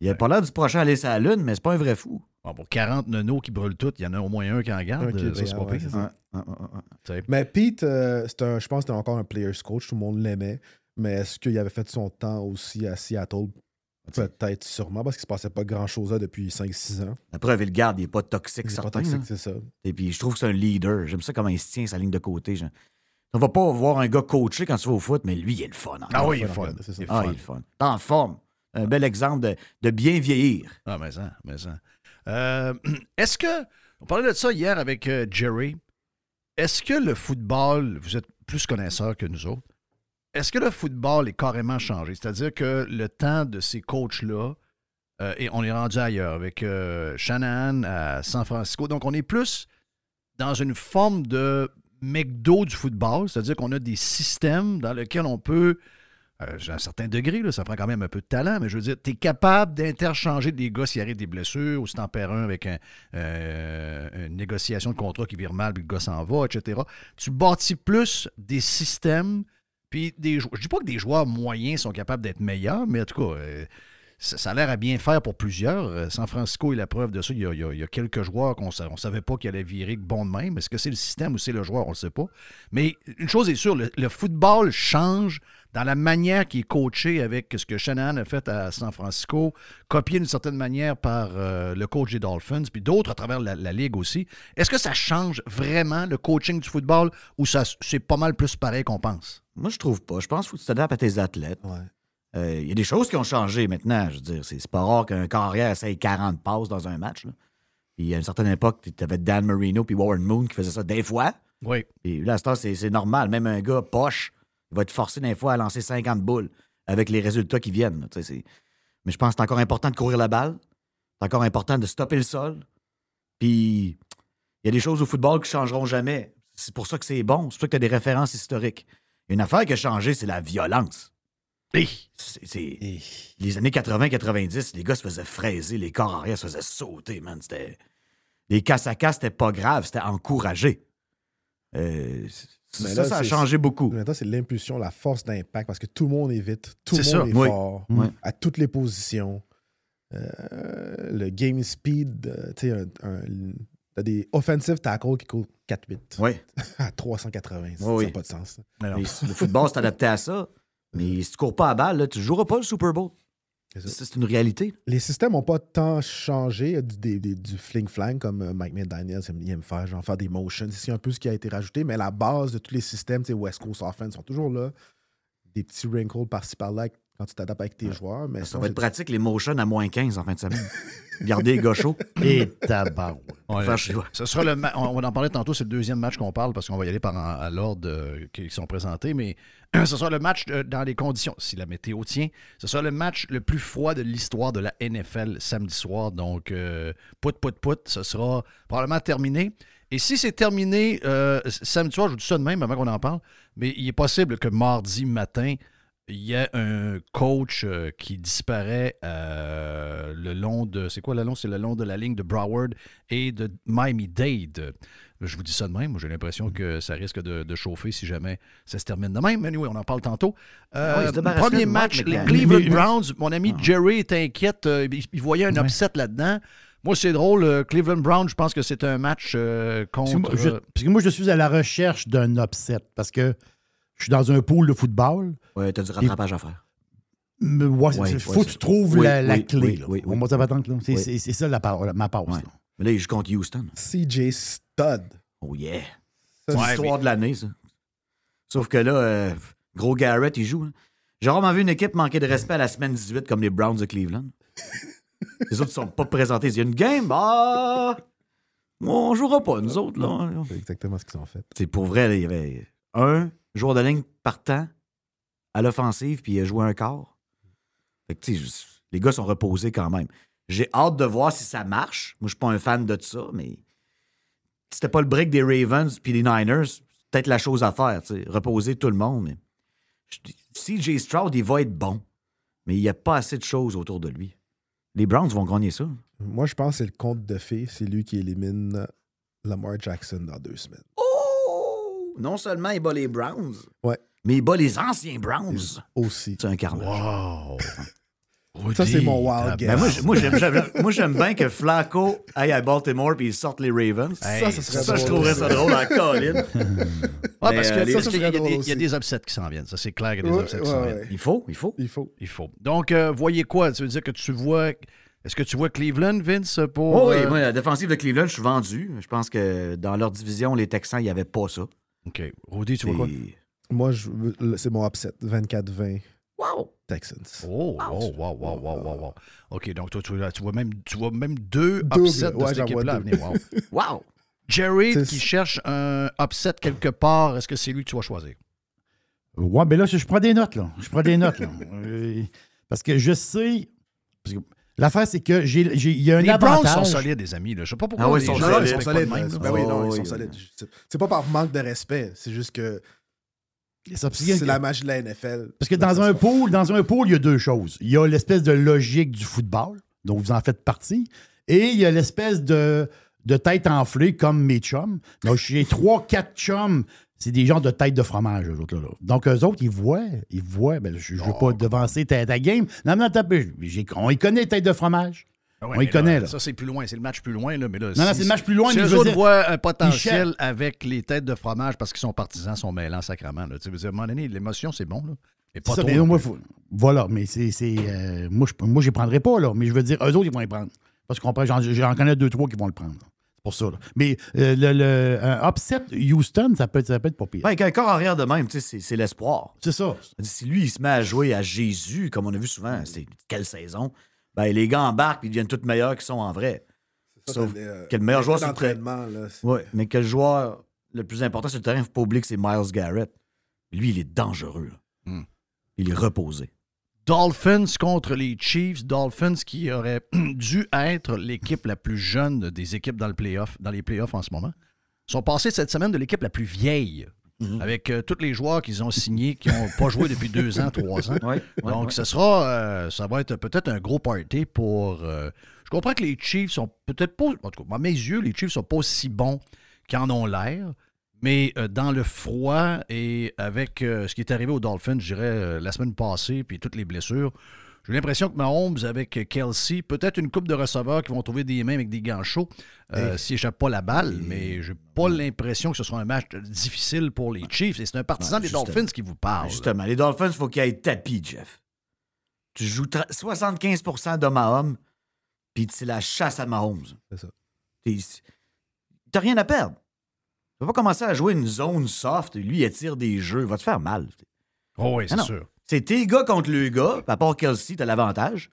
[SPEAKER 12] Il a pas l'air du prochain à aller sur la Lune, mais c'est pas un vrai fou.
[SPEAKER 1] Bon, pour 40 nonos qui brûlent tout, il y en a au moins un qui en garde.
[SPEAKER 13] Un qui est
[SPEAKER 1] euh, ça, c'est pas
[SPEAKER 13] brillant, ouais,
[SPEAKER 1] pire.
[SPEAKER 13] c'est ça.
[SPEAKER 12] Ouais, ouais, ouais, ouais.
[SPEAKER 1] sais.
[SPEAKER 13] Mais Pete, euh, c'est un- je pense que c'était encore un player's coach, tout le monde l'aimait. Mais est-ce qu'il avait fait son temps aussi à Seattle? Peut-être, sûrement, parce qu'il se passait pas grand-chose là depuis 5-6 ans.
[SPEAKER 12] La preuve, le garde, il n'est pas toxique,
[SPEAKER 13] Il est pas toxique, c'est ça.
[SPEAKER 12] Et puis, je trouve que c'est un leader. J'aime ça comment il se tient sa ligne de côté. Je- On va pas voir un gars coaché quand tu vas au foot, mais lui, il est le fun.
[SPEAKER 1] Ah oui, il est
[SPEAKER 13] fun,
[SPEAKER 1] fun.
[SPEAKER 13] regarde, c'est ça.
[SPEAKER 1] Il est
[SPEAKER 12] Ah, il est le fun. T'es en forme. Un bel exemple de, de bien vieillir.
[SPEAKER 1] Ah, mais ça, mais ça. Euh, Est-ce que, on parlait de ça hier avec euh, Jerry, est-ce que le football, vous êtes plus connaisseurs que nous autres, est-ce que le football est carrément changé? C'est-à-dire que le temps de ces coachs-là, euh, et on est rendu ailleurs avec euh, Shanahan à San Francisco, donc on est plus dans une forme de McDo du football, c'est-à-dire qu'on a des systèmes dans lesquels on peut euh, à un certain degré, ça prend quand même un peu de talent, mais je veux dire, tu es capable d'interchanger des gars s'il arrive des blessures ou si t'en perds un avec un, euh, une négociation de contrat qui vire mal puis le gars s'en va, etc. Tu bâtis plus des systèmes, puis des Je dis pas que des joueurs moyens sont capables d'être meilleurs, mais en tout cas, euh, ça, a l'air à bien faire pour plusieurs. Euh, San Francisco est la preuve de ça. Il y a, quelques joueurs qu'on ne savait pas qu'ils allaient virer bon de même. Est-ce que c'est le système ou c'est le joueur? On ne le sait pas. Mais une chose est sûre, le, football change dans la manière qu'il est coaché avec ce que Shanahan a fait à San Francisco, copié d'une certaine manière par euh, le coach des Dolphins, puis d'autres à travers la, ligue aussi. Est-ce que ça change vraiment le coaching du football ou c'est pas mal plus pareil qu'on pense?
[SPEAKER 12] Moi, je trouve pas. Je pense qu'il faut que tu t'adaptes à tes athlètes. Euh, Il y a des choses qui ont changé maintenant. Je veux dire, c'est pas rare qu'un carrière essaye 40 passes dans un match. là. Puis à une certaine époque, tu avais Dan Marino puis Warren Moon qui faisaient ça des fois.
[SPEAKER 1] Oui.
[SPEAKER 12] Puis là, à c'est normal. Même un gars poche, il va être forcé des fois à lancer 50 boules avec les résultats qui viennent. là. Mais je pense que c'est encore important de courir la balle. C'est encore important de stopper le sol. Puis il y a des choses au football qui changeront jamais. C'est pour ça que c'est bon. C'est pour ça que tu as des références historiques. Une affaire qui a changé, c'est la violence. C'est- Les années 80-90, les gars se faisaient fraiser, les corps arrière se faisaient sauter, man. C'était... Les casse à casse, c'était pas grave, c'était encouragé. Euh,
[SPEAKER 13] Mais
[SPEAKER 12] ça,
[SPEAKER 13] là,
[SPEAKER 12] ça a changé beaucoup.
[SPEAKER 13] Maintenant, c'est l'impulsion, la force d'impact, parce que tout le monde est vite, tout le monde
[SPEAKER 12] ça.
[SPEAKER 13] est
[SPEAKER 12] Oui.
[SPEAKER 13] fort,
[SPEAKER 12] Oui.
[SPEAKER 13] à toutes les positions. Euh, le game speed, euh, tu sais, un, un- t'as des offensive tackles qui courent 4-8.
[SPEAKER 12] Oui.
[SPEAKER 13] à 380, ça n'a
[SPEAKER 12] oui.
[SPEAKER 13] pas de sens.
[SPEAKER 12] Mais le football s'est adapté à ça. Mais si tu cours pas à balle, là, tu joueras pas le Super Bowl. C'est une réalité.
[SPEAKER 13] Les systèmes n'ont pas tant changé. Il y a du, des- du fling-flang comme euh, Mike McDaniels aime, faire, genre faire des motions. C'est un peu ce qui a été rajouté, mais la base de tous les systèmes, tu sais, West Coast Offense, sont toujours là. Des petits wrinkles par-ci par-là quand tu t'adaptes avec tes joueurs. Mais
[SPEAKER 12] Ça
[SPEAKER 13] sinon,
[SPEAKER 12] va être
[SPEAKER 13] c'est-
[SPEAKER 12] pratique, les motions à moins 15 en fin de semaine. Gardez les gars chauds.
[SPEAKER 1] Et tabarouette.
[SPEAKER 12] Ouais, je-
[SPEAKER 1] ce sera le ma- on va en parler tantôt, c'est le deuxième match qu'on parle parce qu'on va y aller par en- à l'ordre euh, qui sont présentés, mais ce sera le match euh, dans les conditions, si la météo tient, ce sera le match le plus froid de l'histoire de la NFL samedi soir. Donc, euh, pout, pout, pout, ce sera probablement terminé. Et si c'est terminé samedi soir, je vous dis ça de même avant qu'on en parle, mais il est possible que mardi matin, il y a un coach euh, qui disparaît euh, le long de. C'est quoi le long? C'est le long de la ligne de Broward et de Miami-Dade. Je vous dis ça de même. Moi, J'ai l'impression que ça risque de, de chauffer si jamais ça se termine de même. Mais anyway, on en parle tantôt. Euh,
[SPEAKER 12] Ah oui, débarrasserait
[SPEAKER 1] premier match, les. Cleveland Browns. Mon ami Jerry est inquiète. euh, il, il voyait un upset là-dedans. Moi, c'est drôle. euh, Cleveland Browns, je pense que c'est un match euh,
[SPEAKER 3] Parce que moi,
[SPEAKER 1] contre.
[SPEAKER 3] je,
[SPEAKER 1] euh,
[SPEAKER 3] parce que moi, je suis à la recherche d'un upset parce que je suis dans un pool de football.
[SPEAKER 12] Ouais, t'as du rattrapage à faire.
[SPEAKER 3] Mais ouais,
[SPEAKER 12] Ouais,
[SPEAKER 3] il
[SPEAKER 12] ouais,
[SPEAKER 3] faut que tu trouves
[SPEAKER 12] oui,
[SPEAKER 3] la, la
[SPEAKER 12] oui,
[SPEAKER 3] clé.
[SPEAKER 12] oui,
[SPEAKER 3] là.
[SPEAKER 12] oui,
[SPEAKER 3] On
[SPEAKER 12] oui.
[SPEAKER 3] va. C'est
[SPEAKER 12] Oui.
[SPEAKER 3] ça la, par- ma.
[SPEAKER 12] Ouais.
[SPEAKER 3] là.
[SPEAKER 12] Mais là, il joue contre Houston.
[SPEAKER 13] CJ Stud.
[SPEAKER 12] Oh yeah. C'est
[SPEAKER 13] ouais,
[SPEAKER 12] l'histoire
[SPEAKER 13] mais-
[SPEAKER 12] de l'année, ça. Sauf que là, euh, gros Garrett, il joue. hein. J'ai rarement vu une équipe manquer de respect à la semaine 18 comme les Browns de Cleveland. les autres ne sont pas présentés. Il y a une game. Ah! On jouera pas, nous autres. là.
[SPEAKER 13] C'est exactement ce qu'ils ont fait.
[SPEAKER 12] C'est pour vrai, là, il y avait un joueur de ligne partant à l'offensive, puis il a joué un quart. Fait que, tu sais, je- les gars sont reposés quand même. J'ai hâte de voir si ça marche. Moi, je suis pas un fan de ça, mais si c'était pas le break des Ravens puis des Niners, c'est peut-être la chose à faire, tu sais, reposer tout le monde. Mais CJ Stroud, il va être bon, mais il n'y a pas assez de choses autour de lui. Les Browns vont gagner ça.
[SPEAKER 13] Moi, je pense que c'est le conte de fées. C'est lui qui élimine Lamar Jackson dans deux semaines.
[SPEAKER 12] Oh! Non seulement il bat les Browns,
[SPEAKER 13] Ouais.
[SPEAKER 12] mais il bat les anciens Browns.
[SPEAKER 13] Aussi.
[SPEAKER 12] C'est un carnage.
[SPEAKER 1] Wow!
[SPEAKER 13] Ça, c'est mon wild guess.
[SPEAKER 12] Ben, moi, j'aime, bien que Flacco aille à Baltimore puis il sorte les Ravens.
[SPEAKER 13] Ça, ça serait
[SPEAKER 12] ça, je trouverais ça drôle colline.
[SPEAKER 1] Ouais,
[SPEAKER 12] Mais,
[SPEAKER 1] parce que
[SPEAKER 12] euh,
[SPEAKER 1] qu'il y, y a des upsets qui s'en viennent. Ça, c'est clair qu'il y a des
[SPEAKER 13] Ouais,
[SPEAKER 1] upsets qui s'en
[SPEAKER 13] ouais.
[SPEAKER 1] viennent.
[SPEAKER 12] Il faut, il faut.
[SPEAKER 13] Il faut.
[SPEAKER 1] Il faut. Donc, euh, voyez quoi? Ça veut dire que tu vois. Est-ce que tu vois Cleveland, Vince, pour.
[SPEAKER 12] Oh, oui,
[SPEAKER 1] euh,
[SPEAKER 12] moi, la défensive de Cleveland, je suis vendu. Je pense que dans leur division, les Texans, il n'y avait pas ça.
[SPEAKER 1] OK. Rudy, tu vois quoi?
[SPEAKER 13] Moi, je- c'est mon upset. 24-20
[SPEAKER 12] Wow!
[SPEAKER 13] Texans.
[SPEAKER 1] Oh, oh, wow, wow, wow, wow, wow. OK, donc toi, tu, vois- tu vois, même, tu vois même deux
[SPEAKER 13] Double.
[SPEAKER 1] upsets de
[SPEAKER 13] Ouais,
[SPEAKER 1] cette équipe-là à venir. Wow.
[SPEAKER 12] Wow!
[SPEAKER 1] Qui cherche un upset quelque part, est-ce que c'est lui que tu vas choisir?
[SPEAKER 3] Ouais, mais là, je, je prends des notes, là. Je prends des notes, là. Euh, parce que je sais. parce que L'affaire, c'est que j'ai, j'ai- il y a un
[SPEAKER 1] Les Browns
[SPEAKER 3] avantage.
[SPEAKER 1] sont solides, les amis. Là. Je sais pas pourquoi
[SPEAKER 12] Ah ouais,
[SPEAKER 1] les
[SPEAKER 12] ils sont
[SPEAKER 1] gens
[SPEAKER 13] Non, ils solides.
[SPEAKER 1] même.
[SPEAKER 13] Ben oui, non,
[SPEAKER 12] Oh,
[SPEAKER 13] ils sont
[SPEAKER 12] oui.
[SPEAKER 13] solides. C'est- C'est pas par manque de respect. C'est juste que
[SPEAKER 3] C'est
[SPEAKER 13] la magie de la NFL.
[SPEAKER 3] Parce que dans un pool, dans un pool, il y a deux choses. Il y a l'espèce de logique du football, dont vous en faites partie, et il y a l'espèce de, de tête enflée comme mes chums. Donc, j'ai trois, quatre chums. C'est des gens de tête de fromage, eux autres. Là, là. Donc, eux autres, ils voient, ils voient. Ben, je ne veux pas devancer ta, ta game. Non, non, on y connaît, tête de fromage.
[SPEAKER 1] Ah ouais,
[SPEAKER 3] on y connaît,
[SPEAKER 1] là,
[SPEAKER 3] là.
[SPEAKER 1] Ça, c'est plus loin. C'est le match plus loin. Là, mais là,
[SPEAKER 3] Non, non, c'est le match plus loin,
[SPEAKER 1] Si eux autres voient un potentiel avec les têtes de fromage parce qu'ils sont partisans, sont mêlants sacrament. Là. Tu veux dire, à un moment donné, l'émotion, c'est bon. Là. Mais pas
[SPEAKER 3] ça,
[SPEAKER 1] trop.
[SPEAKER 3] mais
[SPEAKER 1] non
[SPEAKER 3] moi,
[SPEAKER 1] plus.
[SPEAKER 3] faut- voilà, mais c'est. c'est, euh, moi, je moi, j'y prendrai pas, là. Mais je veux dire, eux autres, ils vont y prendre. Parce qu'on j'en, j'en connais deux, trois qui vont le prendre. C'est pour ça. là. Mais euh, le, le- un upset Houston, ça peut être, ça peut être pas pire.
[SPEAKER 12] Ouais, avec un corps arrière de même, tu sais, c'est, c'est l'espoir.
[SPEAKER 3] C'est ça.
[SPEAKER 12] Si lui, il se met à jouer à Jésus, comme on a vu souvent, c'est quelle saison, ben les gars embarquent et ils deviennent tous meilleurs qu'ils sont en vrai.
[SPEAKER 13] Ça,
[SPEAKER 12] Sauf
[SPEAKER 13] euh,
[SPEAKER 12] que le meilleur joueur sur le terrain. Oui, mais que le joueur le plus important sur le terrain, il ne faut pas oublier que c'est Miles Garrett. Lui, il est dangereux. là.
[SPEAKER 1] Hmm.
[SPEAKER 12] Il est reposé.
[SPEAKER 1] Dolphins contre les Chiefs. Dolphins qui auraient dû être l'équipe la plus jeune des équipes dans, le playoff, dans les playoffs en ce moment. sont passés cette semaine de l'équipe la plus vieille.
[SPEAKER 12] Mhm.
[SPEAKER 1] Avec euh, tous les joueurs qu'ils ont signés, qui n'ont pas joué depuis deux ans, trois ans.
[SPEAKER 12] Ouais, ouais,
[SPEAKER 1] Donc,
[SPEAKER 12] ouais.
[SPEAKER 1] ce sera, euh, ça va être peut-être un gros party pour. euh, je comprends que les Chiefs sont peut-être pas. En tout cas, à mes yeux, les Chiefs sont pas aussi bons qu'ils en ont l'air. Mais euh, dans le froid et avec euh, ce qui est arrivé aux Dolphins, je dirais, euh, la semaine passée, puis toutes les blessures, j'ai l'impression que Mahomes avec Kelsey, peut-être une coupe de receveurs qui vont trouver des mains avec des gants chauds euh, s'ils n'échappent pas la balle, mais j'ai pas l'impression que ce sera un match difficile pour les Chiefs. Et c'est un partisan
[SPEAKER 12] Ouais,
[SPEAKER 1] des. Dolphins qui vous parle.
[SPEAKER 12] Justement, les Dolphins, il faut qu'il y ait tapis, Jeff. Tu joues tra- 75 d'homme à homme, puis c'est la chasse à Mahomes.
[SPEAKER 13] C'est ça.
[SPEAKER 12] T'as rien à perdre. Tu vas pas commencer à jouer une zone soft, et lui, il attire des jeux. Il va te faire mal.
[SPEAKER 1] Oh oui,
[SPEAKER 12] Ah
[SPEAKER 1] c'est sûr.
[SPEAKER 12] C'est tes gars contre le gars, puis à part Kelsey, t'as l'avantage.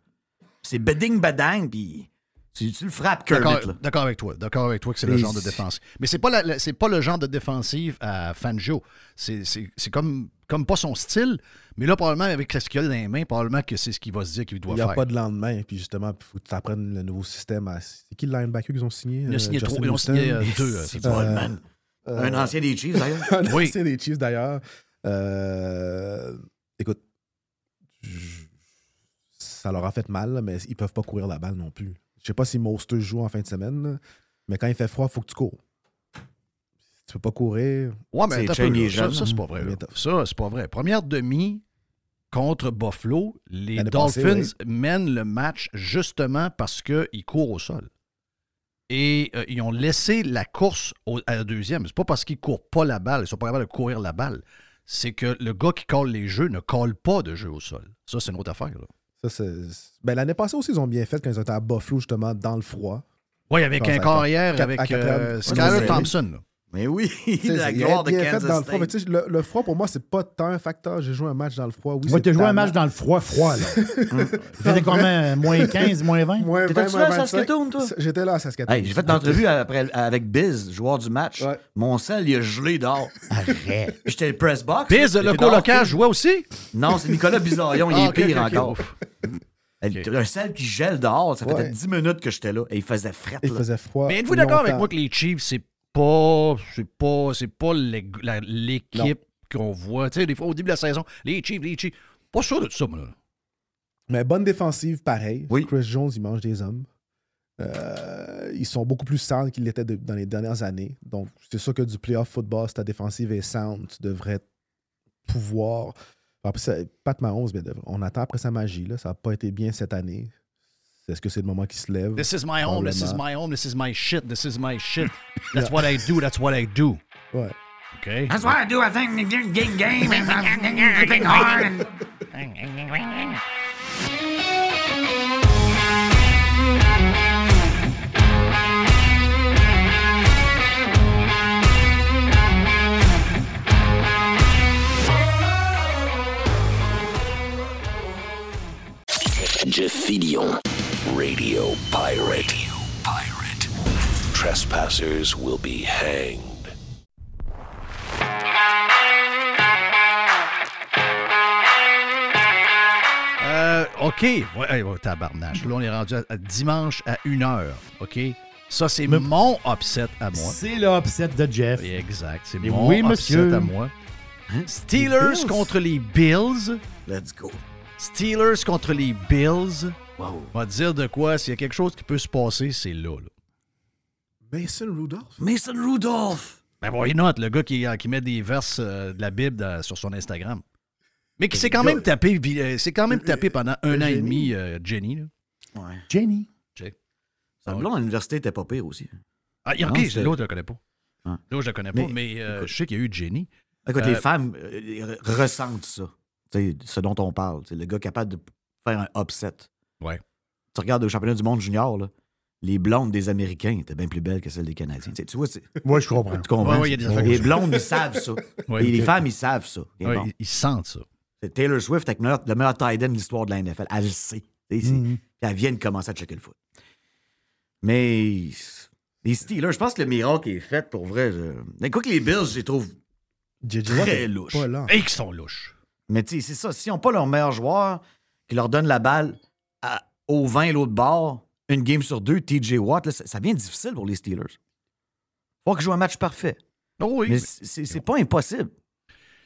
[SPEAKER 12] C'est beding badang, puis tu, tu le frappes Kermit.
[SPEAKER 1] D'accord avec toi. D'accord avec toi que c'est le genre de défense. Mais c'est pas la- la- c'est pas le genre de défensive à Fangio. C'est c'est- c'est comme, comme pas son style. Mais là, probablement, avec ce qu'il a dans les mains, probablement que c'est ce qu'il va se dire qu'il doit
[SPEAKER 13] Il n'y a
[SPEAKER 1] faire.
[SPEAKER 13] pas de lendemain. Puis justement, il faut que tu apprennes le nouveau système. à- C'est qui le linebacker qu'ils ont signé?
[SPEAKER 1] Ils ont
[SPEAKER 13] Euh,
[SPEAKER 1] signé trois- ils ont signé, euh, deux, euh,
[SPEAKER 13] Euh,
[SPEAKER 12] Un ancien des Chiefs, d'ailleurs.
[SPEAKER 13] un
[SPEAKER 1] Oui.
[SPEAKER 13] ancien des Chiefs, d'ailleurs. Euh, écoute, je- ça leur a fait mal, mais ils peuvent pas courir la balle non plus. Je sais pas si Mostert joue en fin de semaine, mais quand il fait froid, il faut que tu cours. Si tu peux pas courir.
[SPEAKER 1] Ouais, mais
[SPEAKER 12] C'est
[SPEAKER 1] peu, ça, ça,
[SPEAKER 12] là.
[SPEAKER 1] c'est pas vrai. Ça, c'est pas vrai. Première demi contre Buffalo, les
[SPEAKER 13] passée,
[SPEAKER 1] Dolphins mènent le match justement parce qu'ils courent au sol. Et euh, ils ont laissé la course au- à la deuxième. C'est pas parce qu'ils courent pas la balle, ils sont pas capables de courir la balle. C'est que le gars qui colle les jeux ne colle pas de jeu au sol. Ça, c'est une autre affaire. là.
[SPEAKER 13] Ça, c'est- ben, L'année passée aussi, ils ont bien fait quand ils étaient à Buffalo, justement, dans le froid.
[SPEAKER 1] Oui, avec un carrière,
[SPEAKER 13] quatre-
[SPEAKER 1] avec euh. Skyler Thompson. là.
[SPEAKER 12] Mais oui, la
[SPEAKER 13] il
[SPEAKER 12] gloire
[SPEAKER 13] a
[SPEAKER 12] de Kansas
[SPEAKER 13] fait dans le froid. Mais
[SPEAKER 12] State.
[SPEAKER 13] tu sais, le, le froid, pour moi, c'est pas tant un facteur. J'ai joué un match dans le froid. Oui,
[SPEAKER 3] Ouais, t'as joué un match dans le froid, froid, là. Il faisait combien? Moins 15, moins 20?
[SPEAKER 13] Moins
[SPEAKER 12] T'étais-tu
[SPEAKER 13] 20,
[SPEAKER 12] là à
[SPEAKER 13] moins 25.
[SPEAKER 12] Saskatoon, toi?
[SPEAKER 13] J'étais là à Saskatoon.
[SPEAKER 12] Hey, j'ai fait une entrevue après, avec Biz, joueur du match.
[SPEAKER 13] Ouais.
[SPEAKER 12] Mon sel, il a gelé dehors.
[SPEAKER 3] Arrête.
[SPEAKER 12] Puis j'étais le press box.
[SPEAKER 1] Biz, le colocaire, jouait aussi?
[SPEAKER 12] Non, c'est Nicolas Bizarion, il
[SPEAKER 1] Ah,
[SPEAKER 12] est
[SPEAKER 1] ok,
[SPEAKER 12] pire encore. Un sel qui gèle dehors, ça faisait
[SPEAKER 13] Ouais.
[SPEAKER 12] 10 minutes que j'étais là et il faisait fret.
[SPEAKER 13] Il
[SPEAKER 12] là.
[SPEAKER 13] faisait froid.
[SPEAKER 1] Mais êtes-vous d'accord avec moi que les Chiefs, c'est pas. C'est pas. C'est pas l'équipe qu'on voit. Tu sais, des fois, au début de la saison, les Chiefs, les Chiefs. Pas sûr de ça, moi. là.
[SPEAKER 13] Mais bonne défensive, pareil.
[SPEAKER 12] Oui.
[SPEAKER 13] Chris Jones, il mange des hommes. Euh, ils sont beaucoup plus sound qu'ils l'étaient dans les dernières années. Donc, c'est sûr que du playoff football, si ta défensive est sound, tu devrais pouvoir Après ça, Pat Mahomes, on attend après sa magie. Là. Ça n'a pas été bien cette année. Est-ce que c'est le moment qu'il se lève?
[SPEAKER 1] This is my home, this is my home, this is my shit, this is my shit. That's what I do, that's what I do.
[SPEAKER 13] Ouais.
[SPEAKER 1] OK?
[SPEAKER 14] That's what I do. I think game game and I think hard and.
[SPEAKER 5] Jeff Fillion, Radio Pirate. Pirate. Trespassers will be hanged.
[SPEAKER 1] Euh, OK. Ouais, ouais, tabarnache. Là, on est rendu à, à dimanche à 1h. OK? Ça, c'est mon upset à moi.
[SPEAKER 3] C'est le upset de Jeff.
[SPEAKER 1] Exact. C'est mon
[SPEAKER 3] oui,
[SPEAKER 1] upset
[SPEAKER 3] monsieur.
[SPEAKER 1] à moi.
[SPEAKER 3] Les
[SPEAKER 1] Steelers contre les Bills.
[SPEAKER 12] Let's go.
[SPEAKER 1] Steelers contre les Bills. On va te dire de quoi. S'il y a quelque chose qui peut se passer, c'est là. là.
[SPEAKER 13] Mason Rudolph?
[SPEAKER 12] Mason Rudolph.
[SPEAKER 1] Ben, why not? Le gars qui, qui met des verses euh, de la Bible dans- sur son Instagram. Mais qui s'est quand même tapé, euh, s'est quand même tapé pendant un an et demi, euh, Jenny. là.
[SPEAKER 12] Ouais.
[SPEAKER 3] Jenny.
[SPEAKER 12] Sa blonde à l'université était pas pire aussi.
[SPEAKER 1] Ah,
[SPEAKER 12] Non,
[SPEAKER 1] ok, l'autre, je le connais pas.
[SPEAKER 12] Ouais.
[SPEAKER 1] L'autre, je le connais pas,
[SPEAKER 12] Mais,
[SPEAKER 1] mais euh,
[SPEAKER 12] écoute.
[SPEAKER 1] je sais qu'il y a eu Jenny.
[SPEAKER 12] Écoute,
[SPEAKER 1] Euh,
[SPEAKER 12] les femmes euh, re- ressentent ça. Tu sais, ce dont on parle. C'est le gars capable de faire un upset.
[SPEAKER 1] Ouais.
[SPEAKER 12] Tu regardes le championnat du monde junior, là, les blondes des Américains étaient bien plus belles que celles des Canadiens. Tu vois, c'est.
[SPEAKER 3] Moi, je comprends.
[SPEAKER 12] Tu comprends?
[SPEAKER 1] Ouais, ouais, il y a des affaires
[SPEAKER 12] les blondes, ils savent ça.
[SPEAKER 1] Ouais,
[SPEAKER 12] Et les femmes, ils savent ça. Et
[SPEAKER 1] Ouais,
[SPEAKER 12] bon.
[SPEAKER 1] ils, sentent ça.
[SPEAKER 12] C'est Taylor Swift avec le meilleur, le meilleur tight end de l'histoire de la NFL. Elle le sait. Puis elle vient de commencer à checker le foot. Mais les Steelers, je pense que le miracle est fait pour vrai. Je... Mais quoi que les Bills, je les trouve très louches.
[SPEAKER 1] Et qui sont louches.
[SPEAKER 12] Mais tu sais, c'est ça. S'ils n'ont pas leur meilleur joueur qui leur donne la balle à- au 20 l'autre bord, une game sur deux, TJ Watt, là, ça, ça devient difficile pour les Steelers. Faut qu'ils jouent un match parfait.
[SPEAKER 1] Oh oui.
[SPEAKER 12] Mais c'est c'est pas impossible.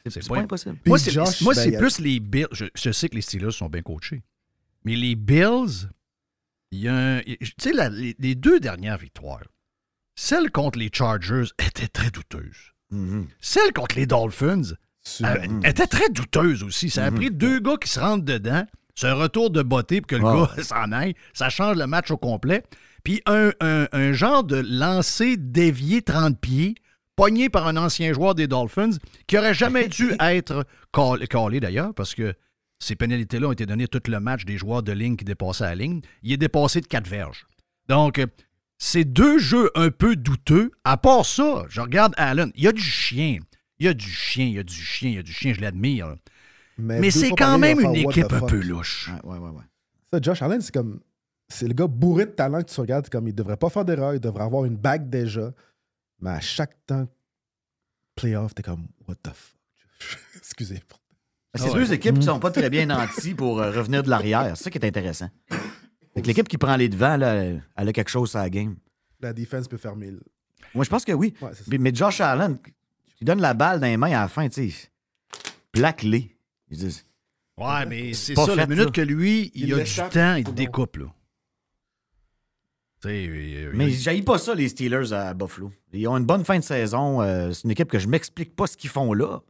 [SPEAKER 12] C'est
[SPEAKER 1] pas
[SPEAKER 12] pas
[SPEAKER 1] im-
[SPEAKER 12] impossible.
[SPEAKER 1] Moi, c'est
[SPEAKER 13] ben, il a-
[SPEAKER 1] plus les Bills. Je, je sais que les Steelers sont bien coachés. Mais les Bills, il y a un- Tu sais, les, les deux dernières victoires, celle contre les Chargers était très douteuse.
[SPEAKER 12] Mhm.
[SPEAKER 1] Celle contre les Dolphins euh, était très douteuse aussi. Ça a pris deux gars qui se rentrent dedans. Un retour de beauté pour que le
[SPEAKER 12] Ouais.
[SPEAKER 1] gars s'en aille. Ça change le match au complet. Puis un, un- un genre de lancer dévié 30 pieds, pogné par un ancien joueur des Dolphins, qui aurait jamais dû être call- callé d'ailleurs, parce que ces pénalités-là ont été données tout le match des joueurs de ligne qui dépassaient la ligne. Il est dépassé de quatre verges. Donc, c'est deux jeux un peu douteux. À part ça, je regarde Allen. Il y a du chien. Il y a du chien, il y a du chien, il y a du chien, je l'admire. Mais, c'est quand même une
[SPEAKER 13] faire
[SPEAKER 1] équipe un peu louche.
[SPEAKER 12] Ouais, ouais, ouais, ouais.
[SPEAKER 13] Ça, Josh Allen, c'est comme. C'est le gars bourré de talent que tu regardes, comme il devrait pas faire d'erreur, il devrait avoir une bague déjà. Mais à chaque temps, playoff, t'es comme, what the fuck. Excusez.
[SPEAKER 12] C'est
[SPEAKER 1] Ah ouais.
[SPEAKER 12] deux équipes qui sont pas très bien nanties pour euh, revenir de l'arrière. C'est ça qui est intéressant. L'équipe qui prend les devants, là, elle a quelque chose à la game.
[SPEAKER 13] La défense peut fermer. le-
[SPEAKER 12] Moi, je pense que oui. Mais Josh Allen, tu donnes la balle dans les mains à la fin, tu sais, plaque-les. Ils disent,
[SPEAKER 1] Ouais, mais c'est
[SPEAKER 12] pas
[SPEAKER 1] ça, la
[SPEAKER 12] fait,
[SPEAKER 1] minute
[SPEAKER 12] là.
[SPEAKER 1] que lui, il,
[SPEAKER 13] Il
[SPEAKER 1] a du temps, il te découpe, là. Tu sais, euh,
[SPEAKER 12] Mais
[SPEAKER 1] il-
[SPEAKER 12] j'haïs pas ça, les Steelers à Buffalo. Ils ont une bonne fin de saison. euh, c'est une équipe que je m'explique pas ce qu'ils font là.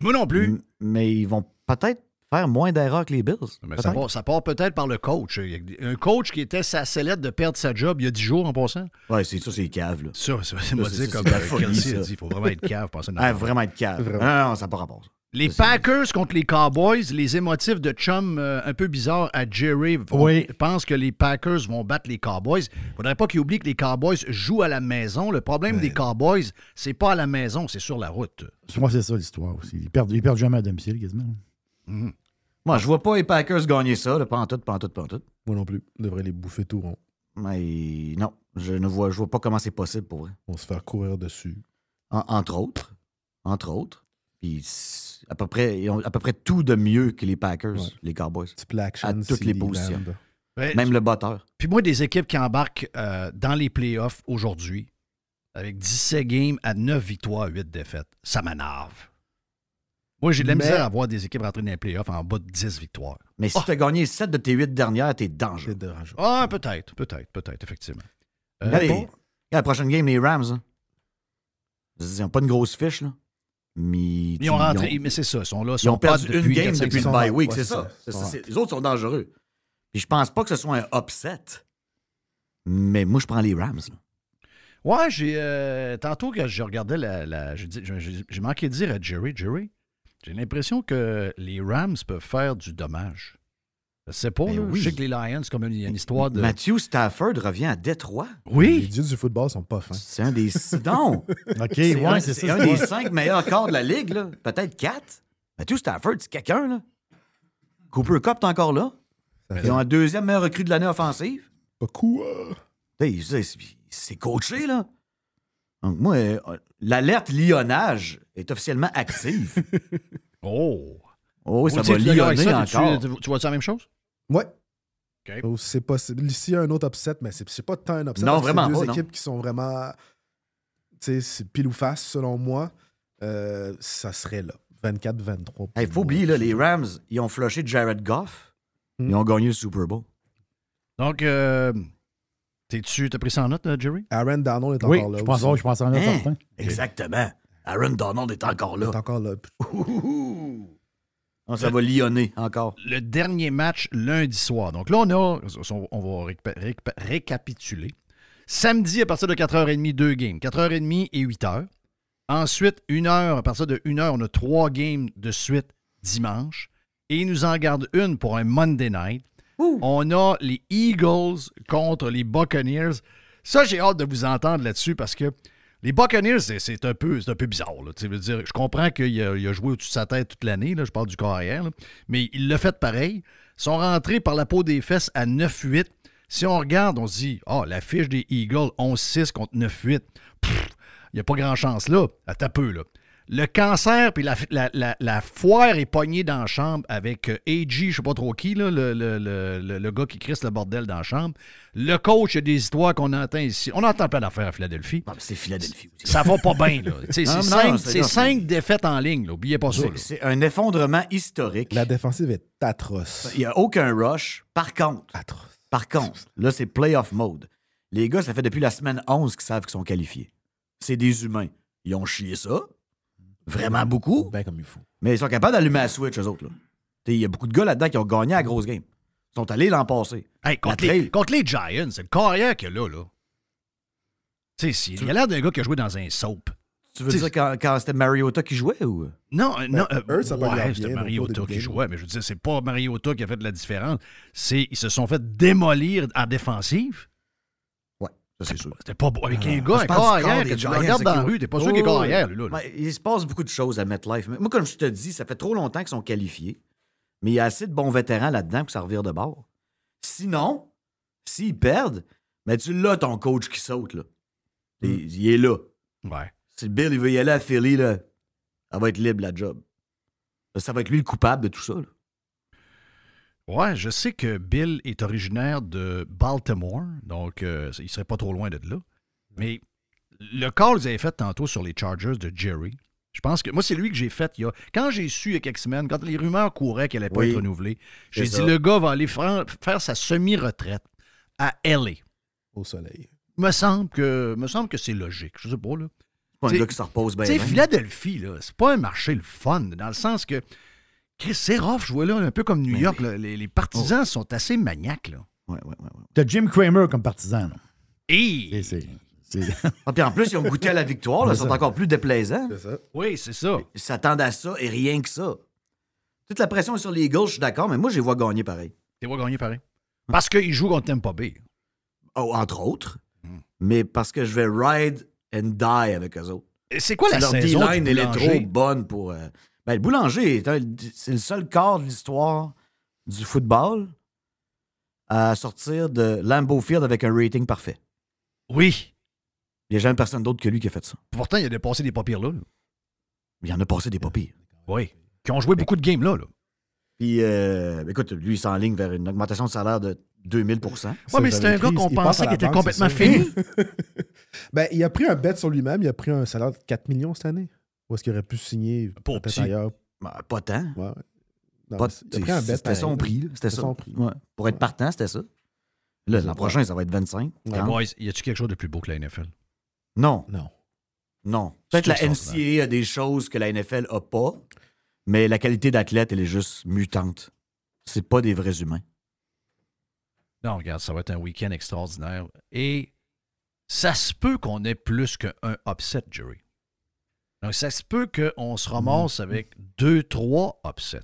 [SPEAKER 1] moi non plus.
[SPEAKER 12] M- Mais ils vont peut-être faire moins d'erreurs que les Bills.
[SPEAKER 1] Mais ça part, ça part peut-être par le coach. Il Un coach qui était sa sellette de perdre sa job il y a 10 jours en passant.
[SPEAKER 12] Ouais, c'est ça, c'est cave, là.
[SPEAKER 1] Ça, c'est moi dire comme
[SPEAKER 12] la
[SPEAKER 1] Kelsey a dit. Il faut vraiment être cave pour passer une
[SPEAKER 12] Ah, vraiment être cave.
[SPEAKER 13] Vraiment.
[SPEAKER 12] Non, non, ça n'a pas rapport.
[SPEAKER 1] Les Packers contre les Cowboys, les émotifs de chum euh, un peu bizarres à Jerry vont-
[SPEAKER 3] Oui.
[SPEAKER 1] pensent que les Packers vont battre les Cowboys. Il faudrait pas qu'ils oublient que les Cowboys jouent à la maison. Le problème des Cowboys, c'est pas à la maison, c'est sur la route.
[SPEAKER 3] Moi, c'est ça l'histoire aussi. Ils perdent, ils perdent jamais à domicile, quasiment.
[SPEAKER 12] Moi, je vois pas les Packers gagner ça, là, pas en tout, pas en tout, pas en tout.
[SPEAKER 13] Moi non plus. On devrait les bouffer tout rond.
[SPEAKER 12] Mais non, je ne vois, je vois pas comment c'est possible pour vrai.
[SPEAKER 13] On va se faire courir dessus.
[SPEAKER 12] En- entre autres. Entre autres. Puis à peu près, ils ont à peu près tout de mieux que les Packers,
[SPEAKER 13] Ouais.
[SPEAKER 12] les Cowboys.
[SPEAKER 13] Action,
[SPEAKER 12] À toutes les positions.
[SPEAKER 1] Ouais,
[SPEAKER 12] Même le batteur.
[SPEAKER 1] Puis moi, des équipes qui embarquent euh, dans les playoffs aujourd'hui, avec 17 games à 9 victoires, 8 défaites, ça m'énerve. Moi, j'ai de la
[SPEAKER 13] Mais-
[SPEAKER 1] misère à voir des équipes rentrer dans les playoffs en bas de 10 victoires.
[SPEAKER 12] Mais si tu as gagné 7 de tes 8 dernières, t'es dangereux.
[SPEAKER 13] Dérangeant.
[SPEAKER 1] Ah, peut-être, peut-être, peut-être, effectivement. Euh, bon,
[SPEAKER 12] regarde la prochaine game, les Rams. hein. Ils n'ont pas une grosse fiche, là. Mais
[SPEAKER 1] Ils ont rentré, mais c'est ça, ils sont là.
[SPEAKER 12] Ils ont
[SPEAKER 1] sont pas
[SPEAKER 12] perdu une
[SPEAKER 1] depuis
[SPEAKER 12] game
[SPEAKER 1] 4-5
[SPEAKER 12] depuis le bye week, c'est ça. Les autres sont dangereux. Puis je pense pas que ce soit un upset. Mais moi, je prends les Rams. là.
[SPEAKER 1] Ouais, j'ai. euh, tantôt que je regardais la. la- j'ai manqué de dire à Jerry, Jerry, j'ai l'impression que les Rams peuvent faire du dommage. Je sais pas,
[SPEAKER 12] Ben oui.
[SPEAKER 1] Je sais que les Lions, c'est comme une, il y a une histoire de.
[SPEAKER 12] Matthew Stafford revient à Détroit.
[SPEAKER 1] Oui.
[SPEAKER 13] Les dieux du football sont pas fins.
[SPEAKER 12] C'est un des. Non!
[SPEAKER 3] OK,
[SPEAKER 12] C'est
[SPEAKER 3] ouais,
[SPEAKER 12] un,
[SPEAKER 3] c'est
[SPEAKER 12] c'est
[SPEAKER 3] ça.
[SPEAKER 12] un
[SPEAKER 3] c'est
[SPEAKER 12] des
[SPEAKER 3] ça.
[SPEAKER 12] cinq meilleurs corps de la ligue, là. Peut-être quatre. Matthew Stafford, c'est quelqu'un, là. Cooper Cup, t'es encore là. Ils ont un deuxième meilleur recrue de l'année offensive.
[SPEAKER 13] Pas cool.
[SPEAKER 12] C'est- c'est- C'est coaché, là. Donc, moi, euh, l'alerte lionnage est officiellement active.
[SPEAKER 1] oh!
[SPEAKER 12] Oh, ça va lionner
[SPEAKER 1] ça?
[SPEAKER 12] encore.
[SPEAKER 1] Tu, tu- tu vois-tu la même chose?
[SPEAKER 13] Ouais. Oh, C'est possible. Ici, il y a un autre upset, mais c'est c'est pas tant un upset.
[SPEAKER 12] Non, vraiment
[SPEAKER 13] C'est deux
[SPEAKER 12] non.
[SPEAKER 13] équipes qui sont vraiment. Tu sais, c'est pile ou face, selon moi. Euh, ça serait là. 24-23.
[SPEAKER 12] Il faut oublier, là, les Rams, ils ont flushé Jared Goff.
[SPEAKER 13] Hmm.
[SPEAKER 12] Ils ont gagné le Super Bowl.
[SPEAKER 1] Donc, euh, t'es-tu, t'as pris ça en note, là, Jerry?
[SPEAKER 13] Aaron Donald est
[SPEAKER 3] Oui,
[SPEAKER 13] encore là.
[SPEAKER 3] je pense,
[SPEAKER 13] aussi.
[SPEAKER 3] je pense en a
[SPEAKER 12] Hein?
[SPEAKER 3] certain.
[SPEAKER 12] Exactement. Aaron Donald est encore là.
[SPEAKER 13] Il est encore là.
[SPEAKER 12] Non, ça va lionner encore.
[SPEAKER 1] Le dernier match lundi soir. Donc là, on a. On va récap- récap- récapituler. Samedi, à partir de 4h30, deux games. 4h30 et 8h. Ensuite, une heure, à partir de 1h, on a trois games de suite dimanche. Et il nous en garde une pour un Monday night. On a les Eagles contre les Buccaneers. Ça, j'ai hâte de vous entendre là-dessus parce que les Buccaneers, c'est- un, peu- un peu bizarre. là. Veux dire, je comprends qu'il a, joué au-dessus de sa tête toute l'année. Je parle du corps arrière. là. Mais il l'a fait pareil. Ils sont rentrés par la peau des fesses à 9-8. Si on regarde, on se dit, ah, la fiche des Eagles, 11-6 contre 9-8. Pff, Il n'y a pas grand chance là. À peu, là. Le cancer puis la, la- la- la foire est pognée dans la chambre avec euh, AG, je sais pas trop qui, là, le, le- le- le- gars qui crisse le bordel dans la chambre. Le coach, il y a des histoires qu'on entend ici. On entend plein d'affaires à Philadelphie.
[SPEAKER 12] c'est Philadelphie aussi.
[SPEAKER 1] Ça va pas bien, là. C'est cinq, cinq défaites en ligne, là. Oubliez pas ça.
[SPEAKER 12] C'est- un effondrement historique.
[SPEAKER 13] La défensive est atroce.
[SPEAKER 12] Il n'y a aucun rush. Par contre, par contre, là, c'est playoff mode. Les gars, ça fait depuis la semaine 11 qu'ils savent qu'ils sont qualifiés. C'est des humains. Ils ont chié ça. Vraiment beaucoup.
[SPEAKER 13] Ben comme il faut.
[SPEAKER 12] Mais ils sont capables d'allumer la switch, eux autres. là. T'sais, Il y a beaucoup de gars là-dedans qui ont gagné à la grosse game. Ils sont allés l'an passé.
[SPEAKER 1] Hey, contre, les, contre les Giants, c'est le carrière qu'il y a là, là. Tu sais, si- il a l'air d'un gars qui a joué dans un soap.
[SPEAKER 12] Tu veux
[SPEAKER 1] T'sais,
[SPEAKER 12] dire quand, quand c'était Mariota qui jouait ou?
[SPEAKER 1] Non, euh, non.
[SPEAKER 13] Ben,
[SPEAKER 1] euh,
[SPEAKER 13] eux, ça va
[SPEAKER 1] ouais, c'était Mariota qui jouait, mais je veux dire, c'est pas Mariota qui a fait de la différence. C'est ils se sont fait démolir en défensive.
[SPEAKER 12] Ça c'est sûr.
[SPEAKER 1] C'était pas beau. Avec un
[SPEAKER 12] Ah,
[SPEAKER 1] gars, un corps arrière,
[SPEAKER 12] des
[SPEAKER 1] que tu regardes dans la rue, t'es pas sûr qu'il est corps arrière, lui, là.
[SPEAKER 12] il se passe beaucoup de choses à MetLife. Moi, comme je te dis, ça fait trop longtemps qu'ils sont qualifiés. Mais il y a assez de bons vétérans là-dedans pour que ça revire de bord. Sinon, s'ils perdent, mais tu l'as ton coach qui saute. Là.
[SPEAKER 1] Hmm.
[SPEAKER 12] Il, il est là.
[SPEAKER 1] Ouais.
[SPEAKER 12] Si Bill il veut y aller à Philly, là, ça va être libre la job. Ça va être lui le coupable de tout ça. là.
[SPEAKER 1] Ouais, je sais que Bill est originaire de Baltimore, donc euh, il serait pas trop loin de là. Mais le call que vous avez fait tantôt sur les Chargers de Jerry, je pense que moi, c'est lui que j'ai fait il y a. Quand j'ai su il y a quelques semaines, quand les rumeurs couraient qu'elle allait pas être renouvelée, j'ai dit
[SPEAKER 12] ça.
[SPEAKER 1] le gars va aller faire sa semi-retraite à LA.
[SPEAKER 13] Au soleil.
[SPEAKER 1] Me semble que, me semble que c'est logique. Je sais pas, là.
[SPEAKER 12] C'est pas un gars qui se repose bien.
[SPEAKER 1] Tu. Philadelphie, là, c'est pas un marché le fun, dans le sens que Chris, c'est rough jouer là, un peu comme New York. là. Les, les partisans
[SPEAKER 12] Oh.
[SPEAKER 1] sont assez maniaques, là.
[SPEAKER 12] Ouais, ouais, ouais. ouais.
[SPEAKER 3] T'as Jim Kramer comme partisan. là.
[SPEAKER 1] Et...
[SPEAKER 3] C'est- c'est- c'est-
[SPEAKER 12] Ah, puis en plus, ils ont goûté à la victoire. là, Ils
[SPEAKER 3] C'est
[SPEAKER 12] sont
[SPEAKER 3] ça.
[SPEAKER 12] encore plus déplaisants.
[SPEAKER 13] C'est ça.
[SPEAKER 1] Oui, c'est ça.
[SPEAKER 12] Ils s'attendent à ça et rien que ça. Toute la pression est sur les gauches, je suis d'accord, mais moi, je les vois gagner pareil.
[SPEAKER 1] Tu vas gagner pareil. Parce qu'ils jouent contre Tampa Bay.
[SPEAKER 12] Oh, entre autres. Mais parce que je vais ride and die avec eux autres.
[SPEAKER 1] Et C'est quoi la
[SPEAKER 12] leur
[SPEAKER 1] saison
[SPEAKER 12] D-line, elle est
[SPEAKER 1] Boulanger?
[SPEAKER 12] trop bonne pour. euh, Ben, le boulanger, c'est le seul corps de l'histoire du football à sortir de Lambeau Field avec un rating parfait.
[SPEAKER 1] Oui.
[SPEAKER 12] Il n'y a jamais personne d'autre que lui qui a fait ça.
[SPEAKER 1] Pourtant, il a dépassé des pas pires là. là.
[SPEAKER 12] Il en a passé des pas pires.
[SPEAKER 1] Oui. Qui ont joué beaucoup de games là. là.
[SPEAKER 12] Puis, euh, écoute, lui, il s'enligne vers une augmentation de salaire de 2000%
[SPEAKER 1] Ouais, mais c'est un gars qu'on pensait qu'il était complètement fini.
[SPEAKER 13] ben, il a pris un bet sur lui-même. Il a pris un salaire de 4 millions cette année. Ou est-ce qu'il aurait pu signer
[SPEAKER 1] Pour
[SPEAKER 13] peut-être
[SPEAKER 1] petit.
[SPEAKER 13] ailleurs?
[SPEAKER 12] Ben, pas tant.
[SPEAKER 13] Ouais, ouais. Non,
[SPEAKER 12] Pas- C'était son prix. C'était ça.
[SPEAKER 13] son prix.
[SPEAKER 12] Ouais. Pour être partant, c'était ça. Là, l'an
[SPEAKER 13] Ouais.
[SPEAKER 12] prochain, ça va être 25.
[SPEAKER 1] Hey,
[SPEAKER 12] 30.
[SPEAKER 1] boys, y a-tu quelque chose de plus beau que la NFL?
[SPEAKER 12] Non.
[SPEAKER 13] Non.
[SPEAKER 12] Non. Peut-être la. NCAA a des choses que la NFL a pas, mais la qualité d'athlète, elle est juste mutante. C'est pas des vrais humains.
[SPEAKER 1] Non, regarde, ça va être un week-end extraordinaire. Et ça se peut qu'on ait plus qu'un upset, Jerry. Donc, ça se peut qu'on se ramasse avec deux, trois upsets.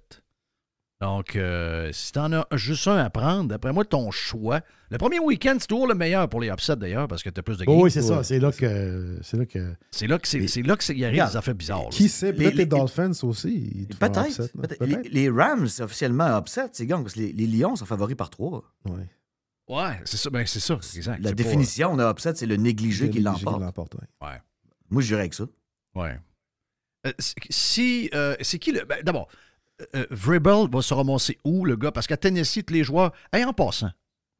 [SPEAKER 1] Donc, euh, si t'en as juste un à prendre, d'après moi, ton choix. Le premier week-end, c'est toujours le meilleur pour les upsets, d'ailleurs, parce que t'as plus de
[SPEAKER 3] Oh
[SPEAKER 1] games.
[SPEAKER 3] oui, c'est ça. C'est là que. C'est là que.
[SPEAKER 1] C'est là que c'est c'est là que c'est- il arrive
[SPEAKER 13] Regarde,
[SPEAKER 1] des affaires bizarres.
[SPEAKER 13] Qui sait? Peut-être
[SPEAKER 12] Les-
[SPEAKER 13] les,
[SPEAKER 12] les-
[SPEAKER 13] Dolphins aussi.
[SPEAKER 12] Peut-être.
[SPEAKER 13] upset,
[SPEAKER 12] peut-être. Les, les Rams, officiellement upset, c'est gang, parce que les, les Lions sont favoris par trois.
[SPEAKER 13] Ouais.
[SPEAKER 1] Ouais, c'est ça. Ben, c'est ça. Exact.
[SPEAKER 12] La
[SPEAKER 1] C'est
[SPEAKER 12] définition de upset, c'est le négligé
[SPEAKER 13] Le
[SPEAKER 12] qui
[SPEAKER 13] négligé qui
[SPEAKER 12] l'emporte.
[SPEAKER 13] l'emporte, ouais.
[SPEAKER 1] Pas... Ouais.
[SPEAKER 12] Moi, je dirais avec ça.
[SPEAKER 1] Ouais. Euh, si. euh, c'est qui le. ben, D'abord, euh, Vrabel va se ramasser où, le gars? Parce qu'à Tennessee, tous les joueurs. Hey, en passant.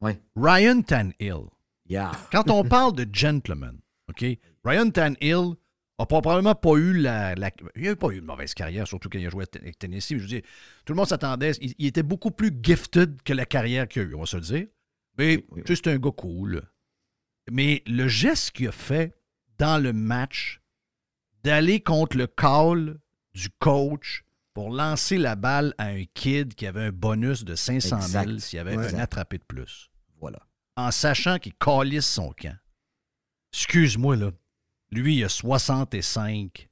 [SPEAKER 12] Ouais.
[SPEAKER 1] Ryan Tannehill.
[SPEAKER 12] Yeah.
[SPEAKER 1] Quand on parle de gentleman, OK? Ryan Tannehill a probablement pas eu la, la- Il n'a pas eu une mauvaise carrière, surtout quand il a joué avec Tennessee. Je veux dire, tout le monde s'attendait. Il, il était beaucoup plus gifted que la carrière qu'il a eue, on va se le dire. Mais sais, c'est un gars cool. Mais le geste qu'il a fait dans le match, d'aller contre le call du coach pour lancer la balle à un kid qui avait un bonus de 500 000
[SPEAKER 12] Exact.
[SPEAKER 1] s'il y avait
[SPEAKER 12] Ouais.
[SPEAKER 1] un attrapé de plus.
[SPEAKER 12] Voilà.
[SPEAKER 1] En sachant qu'il calisse son camp. Excuse-moi, là. Lui, il a 65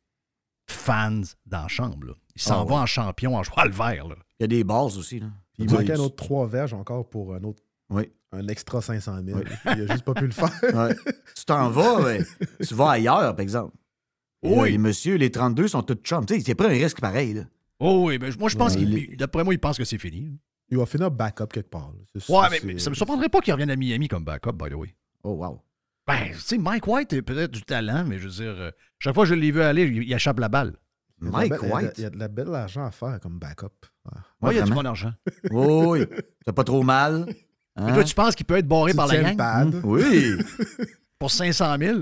[SPEAKER 1] fans dans la chambre. là. Il s'en
[SPEAKER 12] Ah
[SPEAKER 1] va
[SPEAKER 12] ouais.
[SPEAKER 1] en champion en jouant le vert. Là.
[SPEAKER 12] Il y a des bases aussi. Là.
[SPEAKER 13] Puis il manquait un autre 3 verges encore pour un autre.
[SPEAKER 12] Oui.
[SPEAKER 13] Un extra 500 000.
[SPEAKER 12] Oui.
[SPEAKER 13] Il a juste pas pu le faire.
[SPEAKER 12] Ouais. tu t'en vas, mais tu vas ailleurs, par exemple. Et là,
[SPEAKER 1] Oui.
[SPEAKER 12] les messieurs, les 32 sont tous chums. Tu sais, c'est pas un risque pareil. Là.
[SPEAKER 1] Oh oui, mais moi, je pense
[SPEAKER 12] Ouais.
[SPEAKER 1] qu'il. D'après moi, il pense que c'est fini.
[SPEAKER 13] Il va finir backup quelque part.
[SPEAKER 1] Ouais,
[SPEAKER 13] c'est-
[SPEAKER 1] mais, mais ça me surprendrait pas qu'il revienne à Miami comme backup, by the way.
[SPEAKER 12] Oh, wow.
[SPEAKER 1] Ben, tu sais, Mike White a peut-être du talent, mais je veux dire, euh, chaque fois que je l'ai vu aller, il, il échappe la balle.
[SPEAKER 13] il a
[SPEAKER 12] Mike
[SPEAKER 13] il y a
[SPEAKER 12] White?
[SPEAKER 13] Il y a de la belle argent à faire comme backup. Ah.
[SPEAKER 1] Ouais, il y a du bon argent.
[SPEAKER 12] Oui, oui. C'est pas trop mal.
[SPEAKER 1] Mais
[SPEAKER 12] Hein?
[SPEAKER 1] toi, tu penses qu'il peut être barré
[SPEAKER 13] Tu
[SPEAKER 1] par la gang?
[SPEAKER 13] pad.
[SPEAKER 12] Oui.
[SPEAKER 1] pour 500 000?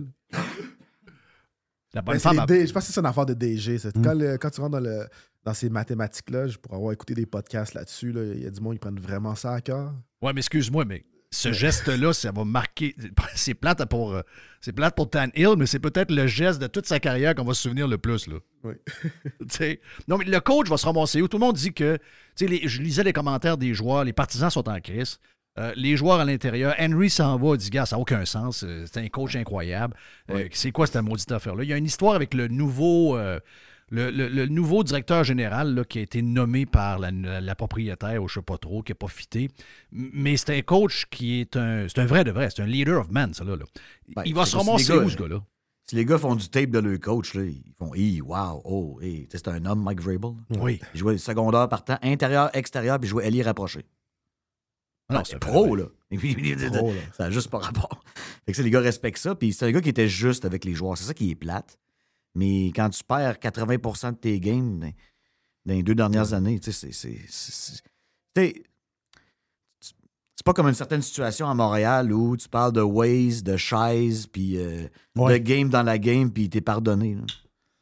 [SPEAKER 1] La bonne
[SPEAKER 13] Ben,
[SPEAKER 1] femme
[SPEAKER 13] D- Je pense que c'est une affaire de DG.
[SPEAKER 12] Hmm.
[SPEAKER 13] Quand, le- quand tu rentres dans, le, dans ces mathématiques-là, je pourrais avoir écouté des podcasts là-dessus. là, Il y a du monde qui prennent vraiment ça à cœur.
[SPEAKER 1] Ouais, mais excuse-moi, mais ce geste-là, ça va marquer. C'est plate pour, euh, c'est plate pour Tan Hill, mais c'est peut-être le geste de toute sa carrière qu'on va se souvenir le plus. Là.
[SPEAKER 13] Oui.
[SPEAKER 1] Non, mais le coach va se ramasser où? Tout le monde dit que. les- Je lisais les commentaires des joueurs, les partisans sont en crise. Euh, les joueurs à l'intérieur, Henry s'en va, dit, gars, ça n'a aucun sens. euh, C'est un coach incroyable. Euh, c'est quoi cette maudite affaire-là? Il y a une histoire avec le nouveau. euh, le, le- le nouveau directeur général là, qui a été nommé par la, la propriétaire, ou je sais pas trop, qui n'a pas fité. Mais c'est un coach qui est un. C'est un vrai de vrai. C'est un leader of men, ça, là. là.
[SPEAKER 12] Ben,
[SPEAKER 1] Il va se ramasser
[SPEAKER 12] les gars-
[SPEAKER 1] où, ce gars-là?
[SPEAKER 12] Si les gars font du tape de leur coach, là, ils font Hi, wow, oh, hey. C'est un homme, Mike Vrabel.
[SPEAKER 1] Oui.
[SPEAKER 12] Il jouait secondaire partant, intérieur, extérieur, puis il jouait ailier rapproché.
[SPEAKER 1] Ah non, c'est
[SPEAKER 12] pro, là.
[SPEAKER 13] Pro, là.
[SPEAKER 12] ça n'a juste pas rapport. Fait que ça, les gars respectent ça, puis c'est un gars qui était juste avec les joueurs. C'est ça qui est plate. Mais quand tu perds 80% de tes games dans, dans les deux dernières années, tu sais, c'est- c'est. c'est- c'est- tu sais, c'est pas comme une certaine situation à Montréal où tu parles de ways, de chaises, puis euh,
[SPEAKER 3] Ouais.
[SPEAKER 12] de game dans la game, puis t'es pardonné. là.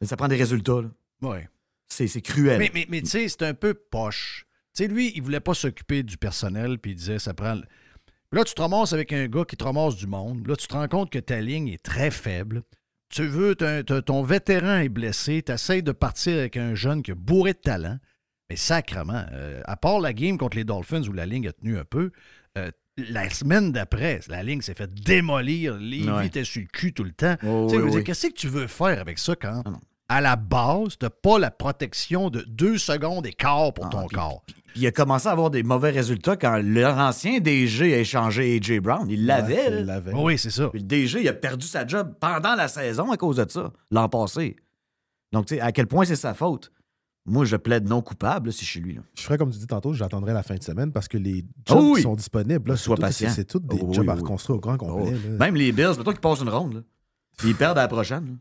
[SPEAKER 12] Mais ça prend des résultats. là.
[SPEAKER 1] Ouais.
[SPEAKER 12] C'est cruel.
[SPEAKER 1] Mais, mais, mais tu sais, c'est un peu poche. Tu sais, lui, il voulait pas s'occuper du personnel, puis il disait, ça prend. Puis là, tu te ramasses avec un gars qui te ramasse du monde. Là, tu te rends compte que ta ligne est très faible. Tu veux, ton vétéran est blessé, tu essaies de partir avec un jeune qui a bourré de talent. Mais sacrement, euh, à part la game contre les Dolphins où la ligne a tenu un peu, euh, la semaine d'après, la ligne s'est fait démolir. Lévi
[SPEAKER 12] Ouais.
[SPEAKER 1] était sur le cul tout le temps.
[SPEAKER 12] Oh,
[SPEAKER 1] Tu sais, je
[SPEAKER 12] oui.
[SPEAKER 1] Qu'est-ce que tu veux faire avec ça quand,
[SPEAKER 12] Ah
[SPEAKER 1] à la base, tu n'as pas la protection de deux secondes et quart pour
[SPEAKER 12] Ah,
[SPEAKER 1] ton corps?
[SPEAKER 12] Puis il a commencé à avoir des mauvais résultats quand leur ancien DG a échangé AJ Brown. Il l'avait.
[SPEAKER 13] Ouais, il l'avait.
[SPEAKER 1] Oh oui, c'est ça.
[SPEAKER 12] Puis le DG, il a perdu sa job pendant la saison à cause de ça, l'an passé. Donc, tu sais, à quel point c'est sa faute? Moi, je plaide non coupable là, si je suis lui. Là.
[SPEAKER 13] Je ferais comme tu dis tantôt, j'attendrai la fin de semaine parce que les jobs
[SPEAKER 12] Oh oui.
[SPEAKER 13] qui sont disponibles, là,
[SPEAKER 12] Sois
[SPEAKER 13] c'est tout-
[SPEAKER 12] patient.
[SPEAKER 13] c'est tous des
[SPEAKER 12] Oh oui,
[SPEAKER 13] jobs à
[SPEAKER 12] oui.
[SPEAKER 13] reconstruire au grand complet.
[SPEAKER 12] Oh.
[SPEAKER 13] là.
[SPEAKER 12] Même les Bills, mettons qu'ils passent une ronde. Là. Puis ils perdent à la prochaine. là.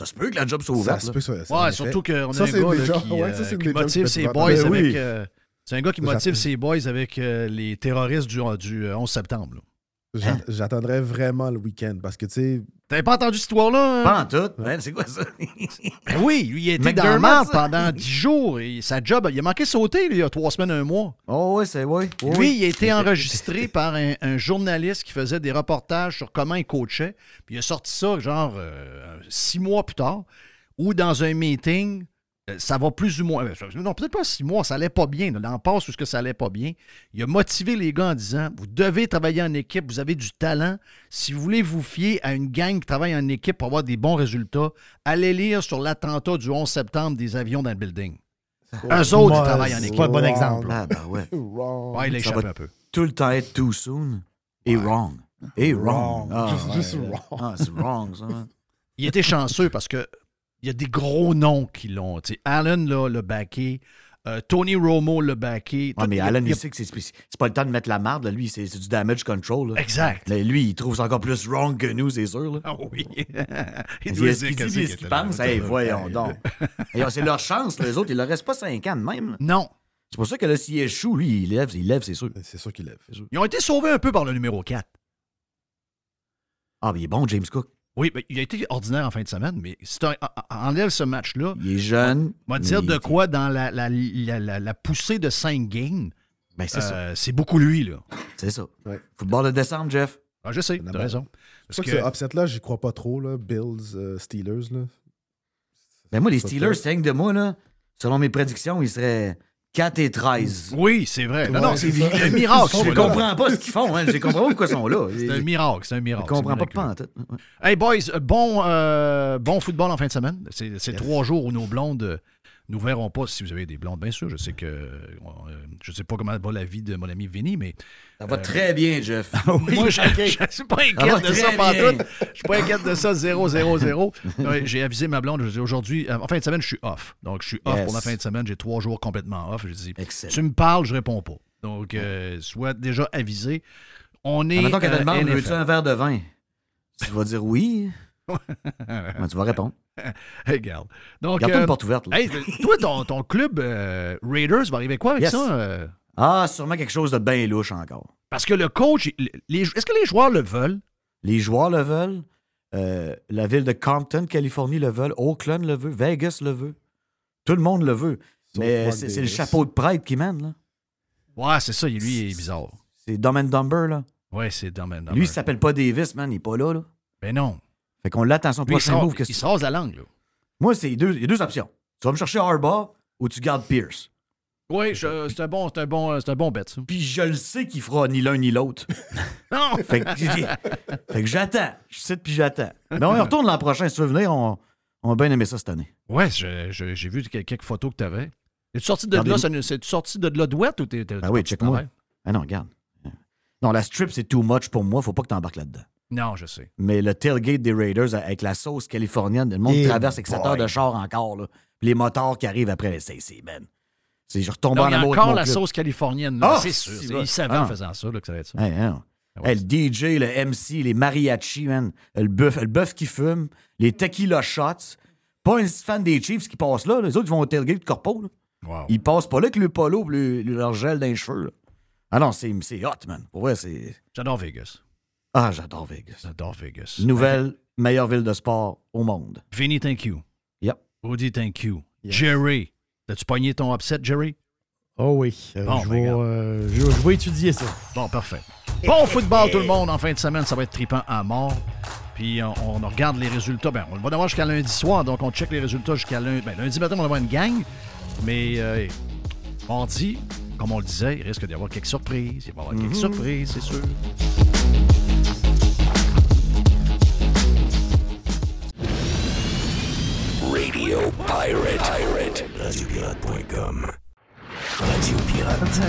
[SPEAKER 12] Ça se peut que la job soit
[SPEAKER 13] Ça
[SPEAKER 12] ouverte.
[SPEAKER 13] se
[SPEAKER 12] là.
[SPEAKER 13] peut, ça. ça,
[SPEAKER 1] Ouais, surtout qu'on a
[SPEAKER 13] Ça,
[SPEAKER 1] un
[SPEAKER 13] c'est
[SPEAKER 1] gars là,
[SPEAKER 13] jobs-
[SPEAKER 1] qui,
[SPEAKER 13] ouais,
[SPEAKER 1] euh,
[SPEAKER 13] ça, c'est
[SPEAKER 1] qui
[SPEAKER 13] des jobs
[SPEAKER 1] motive
[SPEAKER 13] qui
[SPEAKER 1] ses boys avec.
[SPEAKER 13] Ben oui.
[SPEAKER 1] euh, c'est un gars qui motive ses boys avec euh, les terroristes du, du euh, 11 septembre. là.
[SPEAKER 12] Hein?
[SPEAKER 13] J'attendrais vraiment le week-end parce que, tu sais.
[SPEAKER 1] T'avais pas entendu cette histoire-là? hein?
[SPEAKER 12] Pas en tout. Ben, c'est quoi ça?
[SPEAKER 1] Ben oui, lui, il a été dans le pendant 10 jours. Et sa job, il a manqué de sauter, lui, il y a trois semaines, un mois.
[SPEAKER 12] Oh, oui, c'est oui. oui,
[SPEAKER 1] Lui, il a été enregistré par un, un journaliste qui faisait des reportages sur comment il coachait. Puis il a sorti ça, genre, euh, six mois plus tard, où dans un meeting, euh, ça va plus ou moins. euh, Non, peut-être pas six mois, ça allait pas bien. là, Dans le passe où ce que ça allait pas bien. Il a motivé les gars en disant Vous devez travailler en équipe, vous avez du talent. Si vous voulez vous fier à une gang qui travaille en équipe pour avoir des bons résultats, allez lire sur l'attentat du 11 septembre des avions dans le building. Eux autres, ils travaillent en
[SPEAKER 3] c'est
[SPEAKER 1] équipe.
[SPEAKER 3] pas un bon exemple.
[SPEAKER 12] Ah, ben ouais.
[SPEAKER 1] Ouais, il a
[SPEAKER 12] Ça
[SPEAKER 1] échappé
[SPEAKER 12] va
[SPEAKER 1] un peu.
[SPEAKER 12] Tout le temps être too soon et wrong. Et wrong.
[SPEAKER 13] Wrong.
[SPEAKER 12] Ah, ouais.
[SPEAKER 13] wrong.
[SPEAKER 12] Ah, c'est wrong, ça. hein.
[SPEAKER 1] il était chanceux parce que il y a des gros noms qui l'ont. Tu sais, Allen là, l'a backé. euh, Tony Romo l'a backé.
[SPEAKER 12] Ouais, mais
[SPEAKER 1] il y a-
[SPEAKER 12] Alan,
[SPEAKER 1] il
[SPEAKER 12] sait que c'est c'est pas le temps de mettre la marde. là. Lui, c'est c'est du damage control. là.
[SPEAKER 1] Exact.
[SPEAKER 12] Là, lui, il trouve ça encore plus wrong que nous, c'est sûr. Là.
[SPEAKER 1] Ah oui. il doit
[SPEAKER 12] ce qu'il dit, ce qu'il pense? Hey, voyons donc. Et, oh, c'est leur chance, les autres. Il leur reste pas 5 ans de même. là.
[SPEAKER 1] Non.
[SPEAKER 12] C'est pour ça que là, s'il échoue, lui, il lève, il lève, c'est sûr.
[SPEAKER 13] C'est sûr qu'il lève.
[SPEAKER 1] Ils ont été sauvés un peu par le numéro 4.
[SPEAKER 12] Ah, mais il est bon, James Cook.
[SPEAKER 1] Oui, mais il a été ordinaire en fin de semaine, mais si tu en- en- enlèves ce match-là,
[SPEAKER 12] Il est jeune.
[SPEAKER 1] on va dire de quoi dans la, la, la, la- la poussée de 5 games.
[SPEAKER 12] Ben, c'est ça.
[SPEAKER 1] euh, c'est beaucoup lui, là.
[SPEAKER 12] C'est ça.
[SPEAKER 13] Ouais.
[SPEAKER 12] Football de décembre, Jeff.
[SPEAKER 1] Ah, je sais,
[SPEAKER 13] La
[SPEAKER 1] t'as raison.
[SPEAKER 13] C'est pour ça que ce upset-là, j'y crois pas trop, là. Bills, euh, Steelers, là.
[SPEAKER 12] Ben moi, les Steelers,
[SPEAKER 13] ça.
[SPEAKER 12] c'est rien que de moi, là. Selon mes prédictions, ils seraient 4 et 13.
[SPEAKER 1] Oui, c'est vrai. Non, non, c'est un miracle.
[SPEAKER 12] Je comprends pas ce qu'ils font, hein. Je comprends pas pourquoi ils sont là.
[SPEAKER 1] C'est un miracle, c'est un miracle.
[SPEAKER 12] Je comprends pas pas en tout.
[SPEAKER 1] Hey boys, euh, bon, euh, bon football en fin de semaine. C'est c'est trois jours où nos blondes euh, nous verront pas si vous avez des blondes, bien sûr. Je sais que euh, je sais pas comment va la vie de mon ami Vinny, mais
[SPEAKER 12] Ça va
[SPEAKER 1] Euh,
[SPEAKER 12] très bien, Jeff.
[SPEAKER 1] moi je, je suis pas inquiète de ça pantoute.
[SPEAKER 12] bien.
[SPEAKER 1] Je suis pas inquiète de ça 0 0 0. Ouais, J'ai avisé ma blonde, je dis aujourd'hui euh, en fin de semaine, je suis off. Donc je suis off
[SPEAKER 12] Yes.
[SPEAKER 1] pour la fin de semaine, j'ai trois jours complètement off. Je dis
[SPEAKER 12] Excellent.
[SPEAKER 1] tu me parles, je réponds pas. Donc euh, sois déjà avisé. On est
[SPEAKER 12] Mettons qu'elle demande, veux-tu un verre de vin? Tu vas dire oui. Ben, tu vas répondre.
[SPEAKER 1] Regarde. Donc,
[SPEAKER 12] Garde-toi
[SPEAKER 1] euh,
[SPEAKER 12] une porte ouverte. là.
[SPEAKER 1] hey, toi, ton, ton club euh, Raiders va arriver quoi avec
[SPEAKER 12] Yes.
[SPEAKER 1] ça? euh?
[SPEAKER 12] Ah, sûrement quelque chose de bien louche encore.
[SPEAKER 1] Parce que le coach, les- est-ce que les joueurs le veulent?
[SPEAKER 12] Les joueurs le veulent. euh, la ville de Compton, Californie, le veut. Oakland le veut. Vegas le veut. Tout le monde le veut.
[SPEAKER 13] Sauf
[SPEAKER 12] Mais c'est c'est le chapeau de prêtre qui mène, là.
[SPEAKER 1] Ouais, c'est ça. Lui, il est bizarre.
[SPEAKER 12] C'est Dumb and Dumber, là.
[SPEAKER 1] Ouais, c'est Dumb and Dumber.
[SPEAKER 12] Lui, il s'appelle pas Davis, man. Il est pas là, là.
[SPEAKER 1] Ben non.
[SPEAKER 12] Fait qu'on l'attend son
[SPEAKER 1] Lui, il se
[SPEAKER 12] prochain move.
[SPEAKER 1] il se rase la langue, là.
[SPEAKER 12] Moi, c'est deux, il y a deux options. Tu vas me chercher Harbaugh ou tu gardes Pierce.
[SPEAKER 1] Oui, c'est un bon, c'est un bon, c'est un bon bet, ça.
[SPEAKER 12] Puis je le sais qu'il fera ni l'un ni l'autre.
[SPEAKER 1] Non!
[SPEAKER 12] fait que, que j'attends. Je cite puis j'attends. Mais on y retourne l'an prochain. Si tu veux venir, on, on va bien aimer ça cette année.
[SPEAKER 1] Ouais, j'ai vu quelques photos que tu avais. Es-tu sorti de là,
[SPEAKER 12] Regardez-vous.
[SPEAKER 1] c'est- sorti de là douette ou t'es. t'es
[SPEAKER 12] oui, check-moi. Ah non, regarde. Non, la strip, c'est too much pour moi. Faut pas que t'embarques là-dedans.
[SPEAKER 1] Non, je sais.
[SPEAKER 12] Mais le tailgate des Raiders avec la sauce californienne, le monde
[SPEAKER 3] Eh
[SPEAKER 12] traverse avec 7 heures de char encore. Là. Puis les moteurs qui arrivent après, c'est c'est ben. C'est je retombe
[SPEAKER 1] Non,
[SPEAKER 12] en
[SPEAKER 1] il y a
[SPEAKER 12] amour
[SPEAKER 1] encore la
[SPEAKER 12] club.
[SPEAKER 1] sauce californienne, là,
[SPEAKER 12] Ah,
[SPEAKER 1] c'est sûr. Ils savaient
[SPEAKER 12] Ah.
[SPEAKER 1] en faisant ça là, que ça va être ça.
[SPEAKER 12] Hey, hein.
[SPEAKER 1] Ah ouais.
[SPEAKER 12] Hey, le DJ, le MC, les mariachis, man. Le bœuf, le bœuf qui fume, les tequila shots. Pas un fan des Chiefs qui passent là. Les autres, ils vont au tailgate de corpo. Là.
[SPEAKER 1] Wow.
[SPEAKER 12] Ils passent pas là avec le polo et le- le- leur gel dans les cheveux. là. Ah non, c'est c'est hot, man. Pour vrai, c'est.
[SPEAKER 1] J'adore Vegas.
[SPEAKER 12] Ah, j'adore Vegas.
[SPEAKER 1] J'adore Vegas.
[SPEAKER 12] Nouvelle meilleure ville de sport au monde.
[SPEAKER 1] Vinny, thank you.
[SPEAKER 12] Yep.
[SPEAKER 1] Rudy, thank you. Jerry, as-tu pogné ton upset, Jerry?
[SPEAKER 3] Oh oui. Euh,
[SPEAKER 1] Bon,
[SPEAKER 3] je, vais,
[SPEAKER 1] regarde.
[SPEAKER 3] euh, je- je vais étudier ça.
[SPEAKER 1] Bon, parfait. Bon football, tout le monde, en fin de semaine. Ça va être tripant à mort. Puis on, on regarde les résultats. Ben, on va avoir jusqu'à lundi soir, donc on check les résultats jusqu'à lundi. Ben, lundi matin, on va avoir une gang. Mais euh, mardi, comme on le disait, il risque d'y avoir quelques surprises. Il va y avoir quelques surprises, c'est sûr.
[SPEAKER 5] Radio Pirate. Pirate.
[SPEAKER 6] Radiopirate.com. Radio Pirate.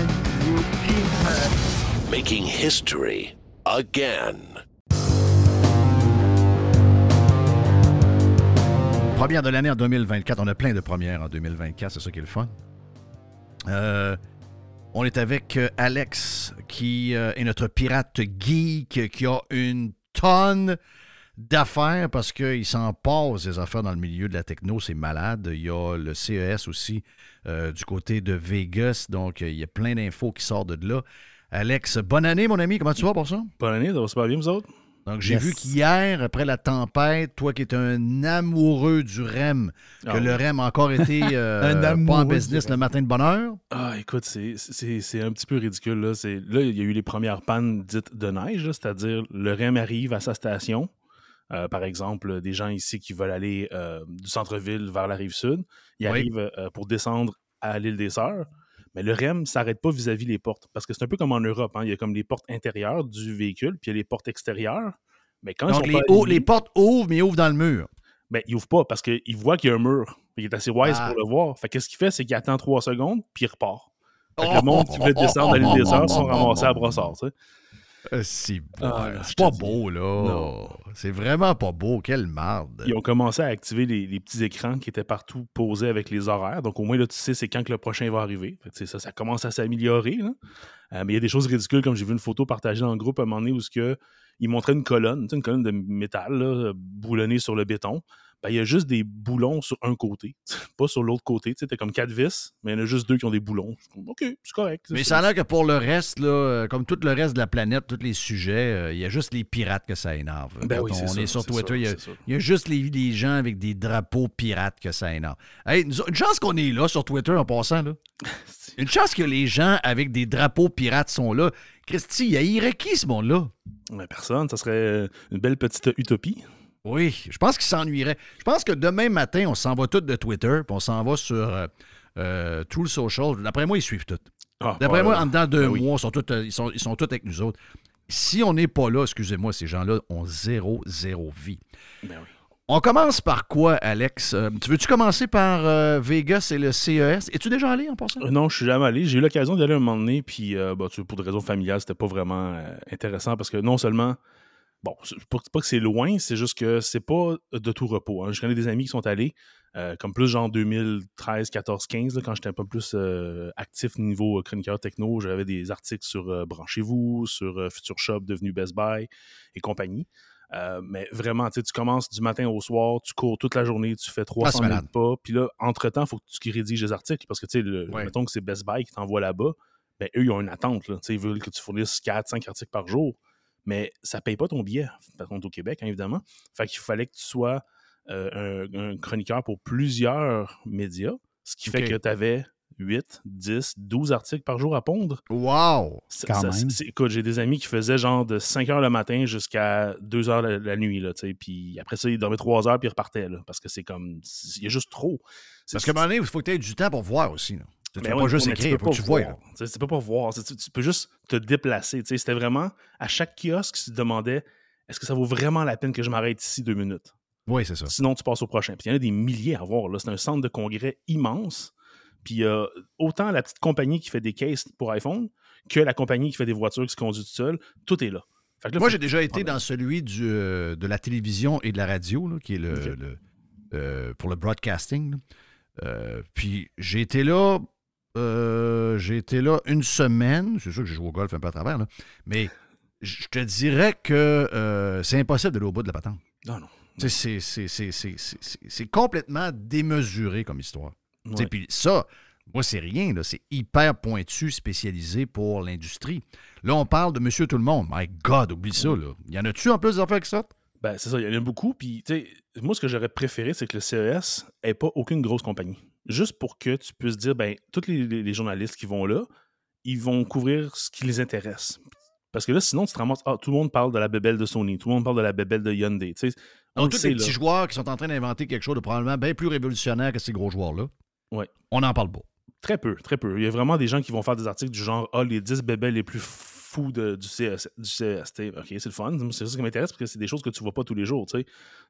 [SPEAKER 5] Making history again.
[SPEAKER 1] Première de l'année en 2024. On a plein de premières en 2024, c'est ça qui est le fun. Euh, on est avec euh, Alex, qui euh, est notre pirate geek, qui a une tonne d'affaires parce qu'il s'en passe des affaires dans le milieu de la techno, c'est malade. Il y a le CES aussi euh, du côté de Vegas, donc il y a plein d'infos qui sortent de là. Alex, bonne année, mon ami. Comment tu vas pour ça?
[SPEAKER 15] Bonne année, ça va super bien, vous autres?
[SPEAKER 1] Donc, j'ai
[SPEAKER 15] Yes.
[SPEAKER 1] vu qu'hier, après la tempête, toi qui es un amoureux du REM, que
[SPEAKER 15] Ah
[SPEAKER 1] le. REM a encore été euh,
[SPEAKER 15] Un
[SPEAKER 1] pas en business le matin de bonne heure.
[SPEAKER 15] Ah, écoute, c'est- c'est c'est un petit peu ridicule. Là, C'est- là, il y a eu les premières pannes dites de neige, là, c'est-à-dire le REM arrive à sa station. Euh, par exemple, des gens ici qui veulent aller euh, du centre-ville vers la rive sud, ils
[SPEAKER 1] Oui.
[SPEAKER 15] arrivent euh, pour descendre à l'île des Sœurs. Mais le REM ne s'arrête pas vis-à-vis les portes. Parce que c'est un peu comme en Europe. hein, Il y a comme les portes intérieures du véhicule, puis il y a les portes extérieures. Mais quand
[SPEAKER 1] Donc, les,
[SPEAKER 15] pas
[SPEAKER 1] portes ouvrent, mais ils ouvrent dans le mur.
[SPEAKER 15] ben, il ouvre pas parce qu'il voit qu'il y a un mur. Il est assez wise
[SPEAKER 1] Ah.
[SPEAKER 15] pour le voir. Fait qu'est-ce qu'il fait, c'est qu'il attend trois secondes, puis il repart. Fait que
[SPEAKER 1] Oh!
[SPEAKER 15] le monde qui voulait descendre à l'île des Sœurs sont ramassés à brossard, tu sais.
[SPEAKER 1] Euh, bon,
[SPEAKER 15] Ah,
[SPEAKER 1] c'est
[SPEAKER 15] je
[SPEAKER 1] pas beau, là. C'est vraiment pas beau. Quelle marde.
[SPEAKER 15] Ils ont commencé à activer les, les petits écrans qui étaient partout posés avec les horaires. Donc, au moins, là, tu sais c'est quand que le prochain va arriver. Fait ça, ça commence à s'améliorer. Euh, mais il y a des choses ridicules, comme j'ai vu une photo partagée dans le groupe à un moment donné où ce que, ils montraient une colonne, une colonne de métal là, boulonnée sur le béton. Ben, il y a juste des boulons sur un côté, pas sur l'autre côté. Tu sais, t'as comme quatre vis, mais il y en a juste deux qui ont des boulons. OK, c'est correct.
[SPEAKER 1] Mais ça a l'air que pour le reste, là, euh, comme tout le reste de la planète, tous les sujets, euh, il y a juste les pirates que ça énerve.
[SPEAKER 15] Ben oui,
[SPEAKER 1] on
[SPEAKER 15] ça,
[SPEAKER 1] est sur Twitter,
[SPEAKER 15] ça,
[SPEAKER 1] il y a- il y, a juste les, les gens avec des drapeaux pirates que ça énerve. Hey, nous- une chance qu'on est là sur Twitter en passant. Là. Une chance que les gens avec des drapeaux pirates sont là. Christy, il haïrait qui ce monde-là?
[SPEAKER 15] Mais personne, ça serait une belle petite utopie.
[SPEAKER 1] Oui, je pense qu'ils s'ennuieraient. Je pense que demain matin, on s'en va tous de Twitter, puis on s'en va sur euh, euh, tout le social. D'après moi, ils suivent tout.
[SPEAKER 15] Ah,
[SPEAKER 1] D'après
[SPEAKER 15] ouais,
[SPEAKER 1] moi, en dedans de deux
[SPEAKER 15] Ben oui.
[SPEAKER 1] mois, ils sont, tous, euh, ils, sont, ils sont tous avec nous autres. Si on n'est pas là, excusez-moi, ces gens-là ont zéro, zéro vie.
[SPEAKER 15] Ben oui.
[SPEAKER 1] On commence par quoi, Alex? Euh, tu veux-tu commencer par euh, Vegas et le CES? Es-tu déjà allé en passant?
[SPEAKER 15] Euh, Non, je suis jamais allé. J'ai eu l'occasion d'y aller un moment donné, puis euh, bah, tu pour des raisons familiales, c'était pas vraiment intéressant parce que non seulement, bon, c'est pas, pas que c'est loin, c'est juste que c'est pas de tout repos. hein. Je connais des amis qui sont allés, euh, comme plus genre 2013, 14, 15, là, quand j'étais un peu plus euh, actif niveau euh, chroniqueur techno, j'avais des articles sur euh, Branchez-vous, sur Future Shop devenu Best Buy et compagnie. Mais vraiment, tu commences du matin au soir, tu cours toute la journée, tu fais 300
[SPEAKER 1] c'est
[SPEAKER 15] 000
[SPEAKER 1] malade.
[SPEAKER 15] pas, puis là, entre-temps, il faut que tu rédiges des articles parce que, tu sais,
[SPEAKER 1] Ouais.
[SPEAKER 15] mettons que c'est Best Buy qui t'envoie là-bas, ben eux, ils ont une attente, là. Tu sais, ils veulent que tu fournisses 4, 5 articles par jour, mais ça paye pas ton billet, par contre, au Québec, hein, évidemment. Fait qu'il fallait que tu sois euh, un, un chroniqueur pour plusieurs médias, ce qui fait que tu avais 8, 10, 12 articles par jour à pondre.
[SPEAKER 1] Wow!
[SPEAKER 3] Quand
[SPEAKER 15] ça-
[SPEAKER 3] même.
[SPEAKER 15] écoute, j'ai des amis qui faisaient genre de 5 heures le matin jusqu'à 2 heures la, la nuit, là. Puis après ça, ils dormaient 3 heures puis ils repartaient, là, parce que c'est comme. Il y a juste trop. C'est-
[SPEAKER 1] Parce qu'à un moment donné, il faut que tu aies du temps pour voir aussi. là. Tu peux pas juste
[SPEAKER 15] tu
[SPEAKER 1] écrire,
[SPEAKER 15] pas
[SPEAKER 1] tu vois.
[SPEAKER 15] Tu Tu peux pas voir. Tu, tu peux juste te déplacer. tu. C'était vraiment à chaque kiosque, tu te demandais est-ce que ça vaut vraiment la peine que je m'arrête ici deux minutes?
[SPEAKER 1] Oui, c'est ça.
[SPEAKER 15] Sinon, tu passes au prochain. Puis il y en a des milliers à voir. C'est un centre de congrès immense. Puis euh, autant la petite compagnie qui fait des cases pour iPhone que la compagnie qui fait des voitures qui se conduisent tout seul, tout est là. Fait que là,
[SPEAKER 1] Moi, j'ai déjà été dans celui du, euh, de la télévision et de la radio, là, qui est le, euh, pour le broadcasting. Euh, puis j'ai été là. Euh, j'ai été là une semaine. C'est sûr que j'ai joué au golf un peu à travers, là. mais je te dirais que euh, c'est impossible d'aller au bout de la patente.
[SPEAKER 15] Non, non.
[SPEAKER 1] C'est complètement démesuré comme histoire.
[SPEAKER 15] Ouais.
[SPEAKER 1] Puis ça, moi, c'est rien. C'est hyper pointu, spécialisé pour l'industrie. Là, on parle de Monsieur Tout-le-Monde. My God, oublie ça. Là. Y en a-tu en plus des affaires que ça?
[SPEAKER 15] Ben, c'est ça, il y en a beaucoup. Puis, moi, ce que j'aurais préféré, c'est que le CES n'ait pas aucune grosse compagnie. Juste pour que tu puisses dire, ben, tous les, journalistes qui vont là, ils vont couvrir ce qui les intéresse. Parce que là, sinon, tu te ramasses, ah, tout le monde parle de la bébelle de Sony, tout le monde parle de la bébelle de Hyundai. Tu sais, on
[SPEAKER 1] Donc, tous les
[SPEAKER 15] là.
[SPEAKER 1] petits joueurs qui sont en train d'inventer quelque chose de probablement bien plus révolutionnaire que ces gros joueurs-là,
[SPEAKER 15] Ouais.
[SPEAKER 1] on n'en parle pas.
[SPEAKER 15] Très peu, très peu. Il y a vraiment des gens qui vont faire des articles du genre Ah, les 10 bébés les plus fous de- du, CS, du CST. Ok, c'est le fun. C'est ça qui m'intéresse parce que c'est des choses que tu vois pas tous les jours. Tu sais.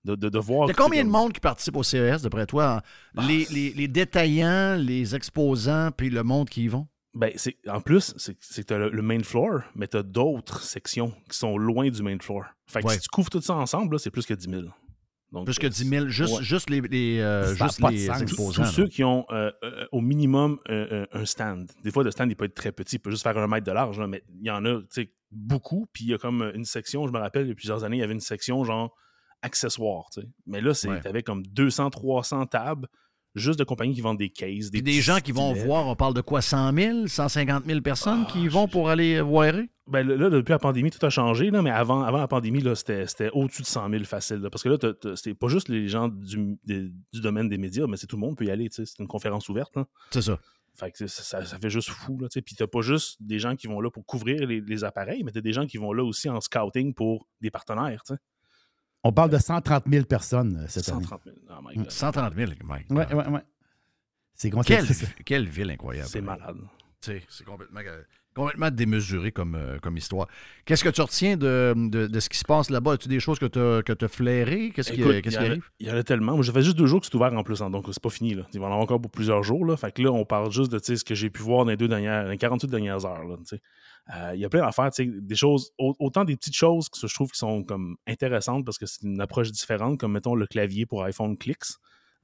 [SPEAKER 15] De, de, de voir.
[SPEAKER 1] Il y a combien de
[SPEAKER 15] comme-
[SPEAKER 1] monde qui participe au CES, d'après toi?
[SPEAKER 15] Ah,
[SPEAKER 1] Les, les- les détaillants, les exposants, puis le monde qui y vont?
[SPEAKER 15] Ben, en plus, c'est, c'est que tu as le, le main floor, mais tu as d'autres sections qui sont loin du main floor. Fait que
[SPEAKER 1] Ouais.
[SPEAKER 15] si tu couvres tout ça ensemble, c'est plus que 10 000. Donc,
[SPEAKER 1] Plus que
[SPEAKER 15] euh,
[SPEAKER 1] 10 000, juste,
[SPEAKER 15] ouais.
[SPEAKER 1] juste les, les, euh, juste les exposants.
[SPEAKER 15] Tous ceux qui ont euh, euh, au minimum euh, euh, un stand. Des fois, le stand, il peut être très petit, il peut juste faire un mètre de large, là, mais il y en a tu sais, beaucoup. Puis il y a comme une section, je me rappelle, il y a plusieurs années, il y avait une section genre accessoires. tu sais. Mais là, c'est
[SPEAKER 1] Ouais.
[SPEAKER 15] tu avais comme 200, 300 tables juste de compagnies qui vendent des cases. Des,
[SPEAKER 1] des gens qui vont
[SPEAKER 15] stylets.
[SPEAKER 1] voir, on parle de quoi, 100 000, 150 000 personnes qui y vont pour aller voir?
[SPEAKER 15] Ben là, là, depuis la pandémie, tout a changé, là, mais avant, avant la pandémie, c'était, au-dessus de 100 000 facile. là, parce que là, c'est pas juste les gens du, des- du domaine des médias, mais c'est tout le monde peut y aller. C'est une conférence ouverte. là.
[SPEAKER 1] C'est ça.
[SPEAKER 15] Fait que ça, fait juste fou. Là. Puis t'as pas juste des gens qui vont là pour couvrir les, les appareils, mais t'as des gens qui vont là aussi en scouting pour des partenaires.
[SPEAKER 3] On parle de 130 000 personnes euh, cette
[SPEAKER 15] 130 000. Oh my God.
[SPEAKER 1] 130 000, Mike.
[SPEAKER 3] année. Ouais, ouais, ouais. C'est.
[SPEAKER 1] Quelle, quelle ville incroyable.
[SPEAKER 15] C'est malade.
[SPEAKER 1] Tu sais, C'est complètement, euh, complètement démesuré comme, euh, comme histoire. Qu'est-ce que tu retiens de, de- de ce qui se passe là-bas? As-tu des choses que tu as, flairées? Qu'est-ce qui, qui
[SPEAKER 15] y en a-
[SPEAKER 1] arrive?
[SPEAKER 15] Il y en a tellement. Moi, ça fait juste deux jours que c'est ouvert en plus, hein, donc c'est pas fini. Là. Il va en avoir encore pour plusieurs jours. Là. Fait que là, on parle juste de ce que j'ai pu voir dans les, deux dernières, dans les 48 dernières heures. Là, tu sais. Euh, il y a plein d'affaires, tu sais, des choses, au- autant des petites choses que je trouve qui sont comme intéressantes parce que c'est une approche différente, comme mettons le clavier pour iPhone Clicks.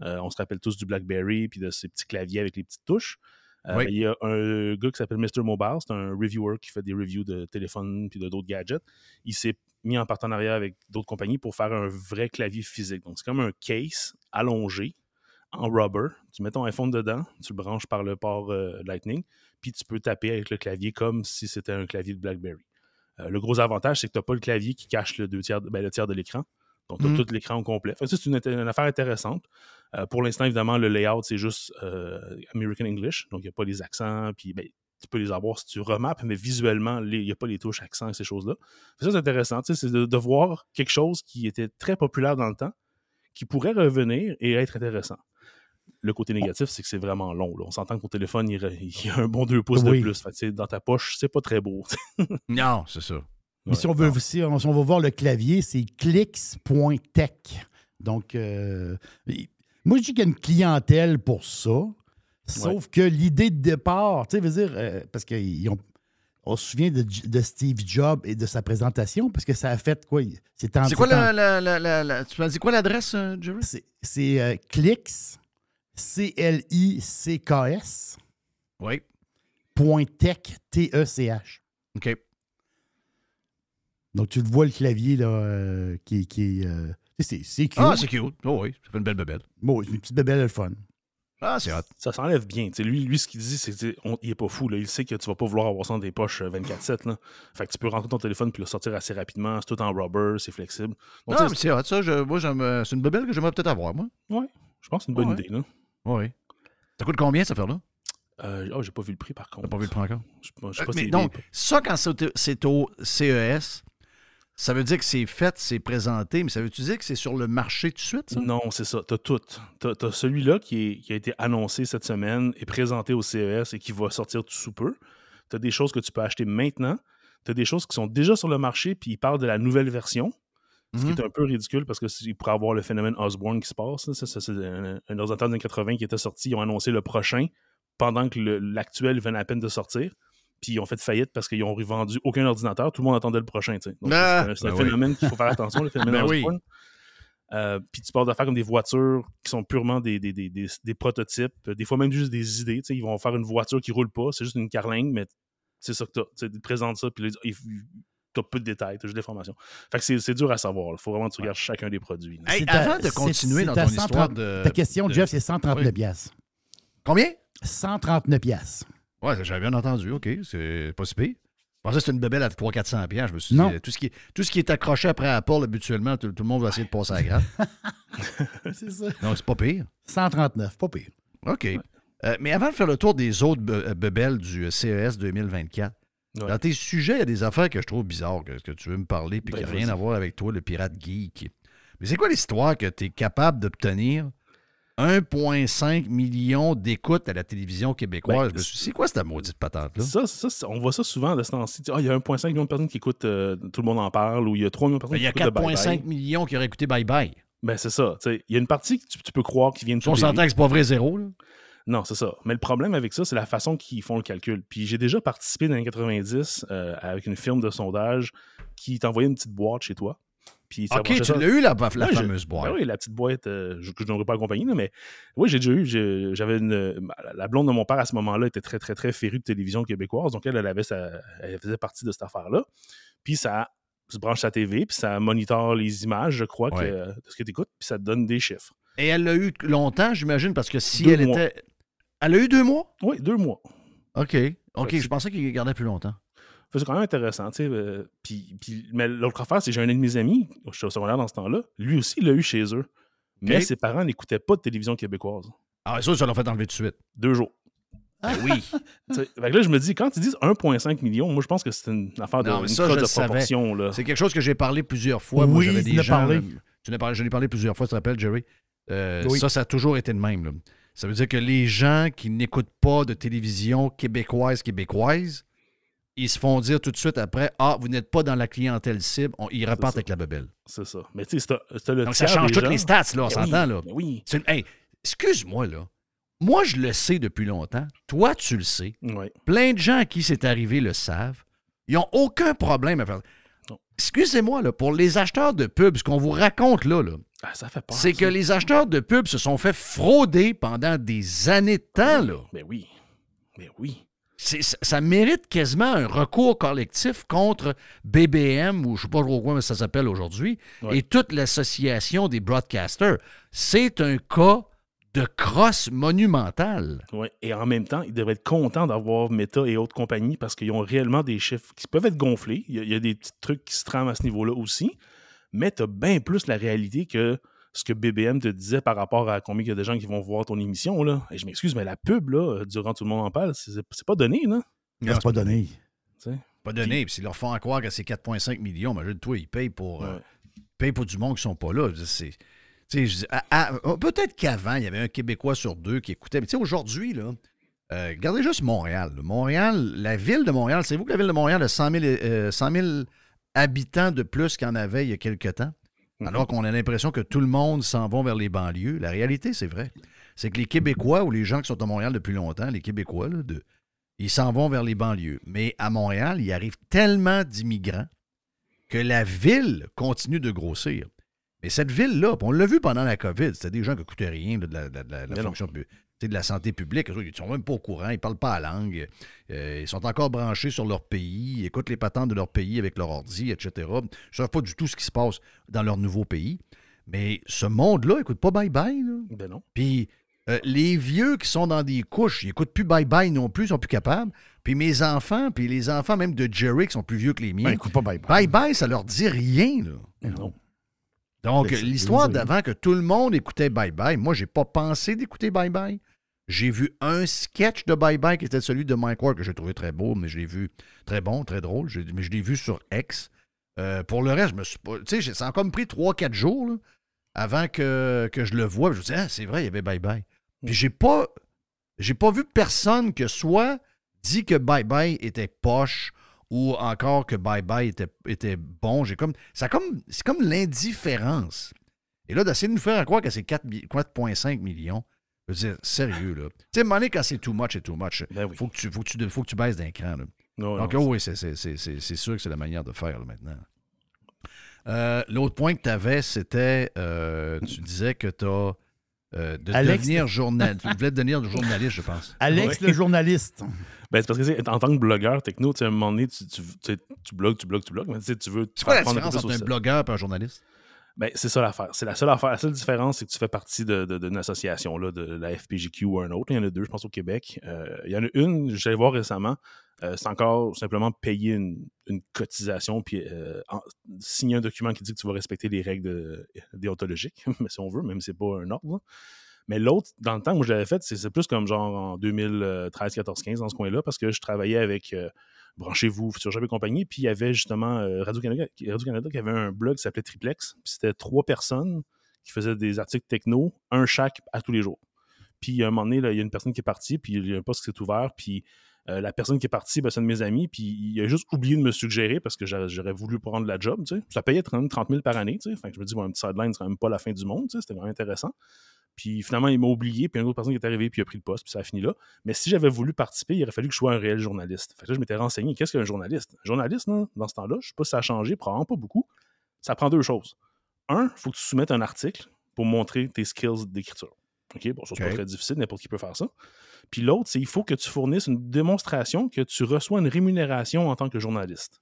[SPEAKER 15] Euh, on se rappelle tous du BlackBerry puis de ces petits claviers avec les petites touches. Euh,
[SPEAKER 1] Oui.
[SPEAKER 15] Il y a un gars qui s'appelle Mr. Mobile, c'est un reviewer qui fait des reviews de téléphones puis de d'autres gadgets. Il s'est mis en partenariat avec d'autres compagnies pour faire un vrai clavier physique. Donc, c'est comme un case allongé en rubber. Tu mets ton iPhone dedans, tu le branches par le port euh, Lightning, puis tu peux taper avec le clavier comme si c'était un clavier de BlackBerry. Euh, le gros avantage, c'est que tu n'as pas le clavier qui cache le, deux tiers, de- ben, le tiers de l'écran. Donc, tu as
[SPEAKER 1] Mhm.
[SPEAKER 15] tout l'écran au complet. Fait que ça, c'est une, une affaire intéressante. Euh, pour l'instant, évidemment, le layout, c'est juste American English. Donc, il n'y a pas les accents. Puis, ben, tu peux les avoir si tu remappes, mais visuellement, il n'y a pas les touches accents et ces choses-là. Ça, c'est intéressant. C'est de, de voir quelque chose qui était très populaire dans le temps, qui pourrait revenir et être intéressant. Le côté négatif, c'est que c'est vraiment long. là. On s'entend que ton téléphone, il, y a un bon deux pouces
[SPEAKER 3] Oui.
[SPEAKER 15] de plus. Fait dans ta poche, c'est pas très beau.
[SPEAKER 1] Non, c'est ça.
[SPEAKER 3] Mais si, on veut, si, on, si on veut voir le clavier, c'est clicks.tech. Donc, euh, moi, je dis qu'il y a une clientèle pour ça. Sauf que l'idée de départ, tu sais, veut dire, euh, parce qu'on on se souvient de, de Steve Jobs et de sa présentation, parce que ça a fait quoi? C'est en-
[SPEAKER 1] C'est quoi la, la- la- la- la- Tu m'as dit quoi l'adresse, euh, Jerry?
[SPEAKER 3] C'est- C'est euh, Clicks, C-L-I-C-K-S.
[SPEAKER 1] Oui.
[SPEAKER 3] Point tech, T-E-C-H.
[SPEAKER 1] OK.
[SPEAKER 3] Donc, tu le vois, le clavier, là, euh, qui, qui est. euh, c'est c'est cute.
[SPEAKER 1] Ah, c'est cute. Oh oui, ça fait une belle bebelle.
[SPEAKER 3] Bon, c'est une petite bébelle, le fun.
[SPEAKER 1] Ah, c'est hot.
[SPEAKER 15] Ça s'enlève bien. Tu sais, lui, lui, ce qu'il dit, c'est qu'il est pas fou. Là. Il sait que tu vas pas vouloir avoir ça dans tes poches euh, 24-7. là. Fait que tu peux rentrer ton téléphone puis le sortir assez rapidement. C'est tout en rubber, c'est flexible. Donc,
[SPEAKER 1] Ah, mais c'est hot, ça. je- moi, j'aime, euh, c'est une bebelle que j'aimerais peut-être avoir, moi.
[SPEAKER 15] Ouais, je pense que c'est une bonne
[SPEAKER 1] Ouais.
[SPEAKER 15] idée. Là.
[SPEAKER 1] Oui. Ça coûte combien, cette affaire-là?
[SPEAKER 15] Euh, oh, j'ai pas vu le prix par contre.
[SPEAKER 1] T'as pas vu le prix encore?
[SPEAKER 15] Je sais pas,
[SPEAKER 1] Euh, mais donc, ça, quand c'est au, CES, ça veut dire que c'est fait, c'est présenté, mais ça veut dire que c'est sur le marché tout de suite, ça?
[SPEAKER 15] Non, c'est ça. T'as tout. T'as, t'as celui-là qui, qui a été annoncé cette semaine et présenté au CES et qui va sortir tout sous peu. T'as des choses que tu peux acheter maintenant. T'as des choses qui sont déjà sur le marché puis ils parlent de la nouvelle version. Ce qui
[SPEAKER 1] Mhm.
[SPEAKER 15] est un peu ridicule parce qu'il pourrait avoir le phénomène Osborne qui se passe. c'est un, un ordinateur des années 80 qui était sorti. Ils ont annoncé le prochain pendant que l'actuel venait à peine de sortir. Puis ils ont fait faillite parce qu'ils ont revendu aucun ordinateur. Tout le monde attendait le prochain.
[SPEAKER 1] Ah,
[SPEAKER 15] c'est un,
[SPEAKER 1] ben oui.
[SPEAKER 15] phénomène qu'il faut faire attention, le phénomène
[SPEAKER 1] Ben oui.
[SPEAKER 15] Osborne. Euh, puis tu parles d'affaires comme des voitures qui sont purement des, des, des, des- prototypes, des fois même juste des idées. Ils vont faire une voiture qui roule pas, c'est juste une carlingue, mais c'est ça que tu. Ils présentent ça, puis tu as peu de détails, tu as juste des informations. Fait que c'est- c'est dur à savoir. Il faut vraiment que tu regardes chacun des produits.
[SPEAKER 1] Hey, avant de continuer dans ton histoire
[SPEAKER 3] 130
[SPEAKER 1] de...
[SPEAKER 3] Ta question,
[SPEAKER 1] de-
[SPEAKER 3] Jeff, c'est 139
[SPEAKER 1] Oui.
[SPEAKER 3] piastres.
[SPEAKER 1] Combien?
[SPEAKER 3] 139 piastres.
[SPEAKER 1] Ouais, j'avais bien entendu. OK, c'est pas si pire. Je pensais que c'était une bebelle à 300-400 piastres. Je me suis
[SPEAKER 3] Non.
[SPEAKER 1] dit, euh, tout ce, qui est, tout ce qui est accroché après Apple, habituellement, tout, tout le monde va essayer de passer à la gratte.
[SPEAKER 3] c'est ça.
[SPEAKER 1] Non, c'est pas pire.
[SPEAKER 3] 139, pas pire.
[SPEAKER 1] OK. Euh, mais avant de faire le tour des autres be- euh, bebelles du CES 2024,
[SPEAKER 15] Ouais.
[SPEAKER 1] dans tes sujets, il y a des affaires que je trouve bizarres, que, que tu veux me parler, puis
[SPEAKER 15] Ben,
[SPEAKER 1] qui n'ont rien à voir avec toi, le pirate geek. Mais c'est quoi l'histoire que tu es capable d'obtenir 1,5 million d'écoutes à la télévision québécoise?
[SPEAKER 15] Ben,
[SPEAKER 1] c'est quoi cette maudite patente-là?
[SPEAKER 15] Ça, ça, on voit ça souvent de ce temps-ci. Ah, il y a 1,5 million de personnes qui écoutent, euh, tout le monde en parle, ou il y a 3 millions de personnes
[SPEAKER 1] Ben, Il y a
[SPEAKER 15] qui écoutent de Bye
[SPEAKER 1] 4,5
[SPEAKER 15] Bye.
[SPEAKER 1] millions qui auraient écouté Bye Bye.
[SPEAKER 15] Ben, c'est ça. Il y a une partie que tu, tu peux croire qui vient de
[SPEAKER 1] on s'entend que c'est pas vrai zéro, là.
[SPEAKER 15] Non, c'est ça. Mais le problème avec ça, c'est la façon qu'ils font le calcul. Puis j'ai déjà participé dans les 90 euh, avec une firme de sondage qui t'envoyait une petite boîte chez toi. Puis ça
[SPEAKER 1] OK, tu l'as eu, la, la
[SPEAKER 15] Ouais,
[SPEAKER 1] fameuse boîte.
[SPEAKER 15] Ben oui, la petite boîte euh, je- que je n'aurais pas accompagnée, mais oui, j'ai déjà eu. J'avais une. La blonde de mon père à ce moment-là était très, très, très férue de télévision québécoise. Donc, elle, elle, avait sa- elle faisait partie de cette affaire-là. Puis ça se branche sa TV, puis ça monitore les images, je crois, que- de ce que tu écoutes, puis ça te donne des chiffres.
[SPEAKER 1] Et elle l'a eu longtemps, j'imagine, parce que si
[SPEAKER 15] Deux
[SPEAKER 1] elle
[SPEAKER 15] mois.
[SPEAKER 1] était. Elle a eu deux mois?
[SPEAKER 15] Oui, deux mois.
[SPEAKER 1] OK. OK,
[SPEAKER 15] Fait
[SPEAKER 1] je pensais qu'il gardait plus longtemps.
[SPEAKER 15] C'est quand même intéressant, tu sais. euh, puis, puis- mais l'autre affaire, c'est que j'ai un de mes amis, je suis au secondaire dans ce temps-là, lui aussi, il l'a eu chez eux. Mais ses parents n'écoutaient pas de télévision québécoise.
[SPEAKER 1] Ah, ça, ça l'a fait enlever tout de suite.
[SPEAKER 15] Deux jours.
[SPEAKER 1] Ben oui.
[SPEAKER 15] Fait que là, je me dis, quand ils disent 1,5 million, moi, je pense que c'est une affaire de,
[SPEAKER 1] Non,
[SPEAKER 15] une
[SPEAKER 1] ça,
[SPEAKER 15] cote
[SPEAKER 1] je
[SPEAKER 15] de
[SPEAKER 1] le
[SPEAKER 15] proportion. Là.
[SPEAKER 1] C'est quelque chose que j'ai parlé plusieurs fois. Moi,
[SPEAKER 3] Oui, tu
[SPEAKER 1] des gens.
[SPEAKER 3] parlé.
[SPEAKER 1] là, tu n'as parlé, je l'ai parlé plusieurs fois, tu te rappelles, Jerry? Euh,
[SPEAKER 3] Oui.
[SPEAKER 1] Ça, ça a toujours été de même. là. Ça veut dire que les gens qui n'écoutent pas de télévision québécoise, québécoise, ils se font dire tout de suite après Ah, vous n'êtes pas dans la clientèle cible, On- ils repartent avec la bebelle.
[SPEAKER 15] C'est ça. Mais tu sais, c'est- le
[SPEAKER 1] Donc, ça change toutes
[SPEAKER 15] gens-
[SPEAKER 1] les stats, là, on
[SPEAKER 15] Ben
[SPEAKER 1] s'entend,
[SPEAKER 15] oui,
[SPEAKER 1] là.
[SPEAKER 15] ben oui.
[SPEAKER 1] Une- hey, excuse-moi, là. Moi, je le sais depuis longtemps. Toi, tu le sais. Plein de gens à qui c'est arrivé le savent. Ils n'ont aucun problème à faire. Excusez-moi, là, pour les acheteurs de pubs, ce qu'on vous raconte là, là
[SPEAKER 15] Ça fait peur.
[SPEAKER 1] c'est que les acheteurs de pubs se sont fait frauder pendant des années de temps. Là.
[SPEAKER 15] Ben oui. Ben oui.
[SPEAKER 1] Ça, ça mérite quasiment un recours collectif contre BBM, ou je ne sais pas trop comment ça s'appelle aujourd'hui,
[SPEAKER 15] Ouais.
[SPEAKER 1] et toute l'association des broadcasters. C'est un cas de crosse monumentale.
[SPEAKER 15] Ouais. Et en même temps, ils devraient être contents d'avoir Meta et autres compagnies parce qu'ils ont réellement des chiffres qui peuvent être gonflés. Il y a, il y a des petits trucs qui se trament à ce niveau-là aussi. Mais tu as bien plus la réalité que ce que BBM te disait par rapport à combien il y a de gens qui vont voir ton émission. Là. Et je m'excuse, mais la pub, là, euh, durant tout le monde en parle, c'est pas donné. Là.
[SPEAKER 3] Non, c'est pas donné.
[SPEAKER 1] Pas donné. Puis s'ils leur font croire que c'est 4,5 millions, imagine-toi, ils payent pour, euh, ils payent pour du monde qui sont pas là. C'est- euh, Peut-être qu'avant, il y avait un Québécois sur deux qui écoutait. Mais tu sais, aujourd'hui, là, euh, regardez juste Montréal. Montréal, la ville de Montréal, c'est vous que la ville de Montréal a 100 000, euh, 100 000 habitants de plus qu'il y en avait il y a quelques temps? Alors qu'on a l'impression que tout le monde s'en va vers les banlieues. La réalité, c'est vrai. C'est que les Québécois ou les gens qui sont à Montréal depuis longtemps, les Québécois, là, de, ils s'en vont vers les banlieues. Mais à Montréal, il arrive tellement d'immigrants que la ville continue de grossir. Mais cette ville-là, on l'a vu pendant la COVID, c'était des gens qui n'écoutaient rien là, de la, de la- de fonction pu- tu sais, de la santé publique. Ils ne sont même pas au courant, ils ne parlent pas la langue. euh, ils sont encore branchés sur leur pays, ils écoutent les patentes de leur pays avec leur ordi, etc. Ils ne savent pas du tout ce qui se passe dans leur nouveau pays. Mais ce monde-là, écoute pas bye-bye.
[SPEAKER 15] Ben non.
[SPEAKER 1] Puis euh, les vieux qui sont dans des couches, ils n'écoutent plus bye-bye non plus, ils sont plus capables. Puis mes enfants, puis les enfants même de Jerry qui sont plus vieux que les miens.
[SPEAKER 3] Ben, écoute pas bye-bye.
[SPEAKER 1] Bye-bye, ça leur dit rien. Là.
[SPEAKER 15] Non.
[SPEAKER 1] Donc,
[SPEAKER 3] Ben,
[SPEAKER 1] l'histoire d'avant que tout le monde écoutait Bye Bye, moi, j'ai pas pensé d'écouter Bye Bye. J'ai vu un sketch de Bye Bye qui était celui de Mike Ward que j'ai trouvé très beau, mais je l'ai vu très bon, très drôle. Mais je l'ai vu sur X. Euh, pour le reste, je me suis pas. Tu sais, ça a encore pris 3-4 jours avant que, que je le voie. Je me dit, ah, c'est vrai, il y avait Bye Bye. Puis j'ai pas. J'ai pas vu personne que soit dit que Bye Bye était poche ou encore que Bye Bye était, bon. Comme. Comme. C'est comme l'indifférence. Et là, d'essayer de nous faire croire que c'est 4 mi- 4,5 millions. Je veux dire, sérieux, là. Tu sais, à un moment donné, quand c'est too much, c'est too much. faut, que tu, faut, que tu, faut que tu baisses d'un cran, là.
[SPEAKER 15] Non,
[SPEAKER 1] Donc,
[SPEAKER 15] non,
[SPEAKER 1] oh oui, c'est c'est- c'est- c'est- c'est sûr que c'est la manière de faire, là, maintenant. Euh, L'autre point que tu avais, c'était. euh, tu disais que tu as. de
[SPEAKER 3] Alex-
[SPEAKER 1] devenir journaliste. tu voulais devenir journaliste, je pense.
[SPEAKER 3] Alex,
[SPEAKER 15] Ouais.
[SPEAKER 3] le journaliste.
[SPEAKER 15] Ben, c'est parce que en tant que blogueur techno, tu sais, à un moment donné, tu, tu, tu blogues, tu blogues, tu blogues, mais tu veux.
[SPEAKER 1] C'est quoi la différence entre un blogueur et un journaliste?
[SPEAKER 15] Ben, c'est ça l'affaire. C'est la seule affaire. La seule différence, c'est que tu fais partie d'une association, là, de la FPGQ ou un autre. Il y en a deux, je pense, au Québec. Euh, il y en a une, j'allais voir récemment, euh, c'est encore simplement payer une, cotisation puis euh, signer un document qui dit que tu vas respecter les règles déontologiques, mais si on veut, même si c'est pas un ordre. là. Mais l'autre, dans le temps où je l'avais fait, c'est plus comme genre en 2013, 14, 15, dans ce coin-là, parce que je travaillais avec Branchez-vous, Futur Job et compagnie, puis il y avait justement euh, Radio-Canada qui avait un blog qui s'appelait Triplex, puis c'était trois personnes qui faisaient des articles techno, un chaque à tous les jours. Puis à un moment donné, il y a une personne qui est partie, puis il y a un poste qui s'est ouvert, puis euh, la personne qui est partie, ben, c'est un de mes amis, puis il a juste oublié de me suggérer parce que j'aurais voulu prendre la job, tu sais. Ça payait 30 30 000 par année, tu sais. Je me dis, bon, un petit sideline, c'est quand même pas la fin du monde, tu sais. C'était vraiment intéressant. Puis finalement, il m'a oublié, puis une autre personne qui est arrivée, puis il a pris le poste, puis ça a fini là. Mais si j'avais voulu participer, il aurait fallu que je sois un réel journaliste. Fait que là, je m'étais renseigné, qu'est-ce qu'un journaliste? Un journaliste, dans ce temps-là, je sais pas si ça a changé, probablement pas beaucoup. Ça prend deux choses. Un, il faut que tu soumettes un article pour montrer tes skills d'écriture. OK? Bon, ça, c'est pas très difficile, n'importe qui peut faire ça. Puis l'autre, c'est il faut que tu fournisses une démonstration que tu reçois une rémunération en tant que journaliste.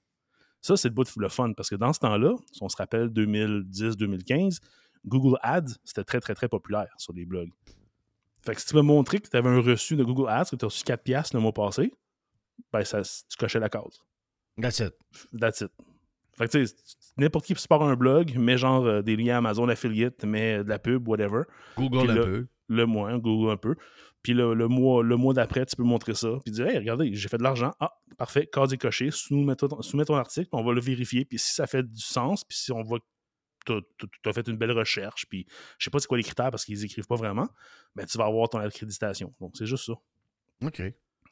[SPEAKER 15] Ça, c'est le bout de le fun, parce que dans ce temps-là, si on se rappelle 2010-2015, Google Ads, c'était très, très, très populaire sur les blogs. Fait que si tu veux montrer que tu avais un reçu de Google Ads, que tu as reçu 4 piastres le mois passé, ben ça, tu cochais la case.
[SPEAKER 1] That's it.
[SPEAKER 15] That's it. Fait que tu sais, n'importe qui peut se part un blog, met genre euh, des liens Amazon Affiliate, met de la pub, whatever.
[SPEAKER 1] Google un peu.
[SPEAKER 15] Le hein, Google un peu. Puis le, le mois, le mois d'après, tu peux montrer ça. Puis dire, hey, regardez, j'ai fait de l'argent. Ah, parfait, case est coché. Soumets ton, soumets ton article, on va le vérifier. Puis si ça fait du sens, puis si on voit tu as fait une belle recherche, puis je sais pas c'est quoi les critères parce qu'ils écrivent pas vraiment, ben tu vas avoir ton accréditation. Donc c'est juste ça.
[SPEAKER 1] OK.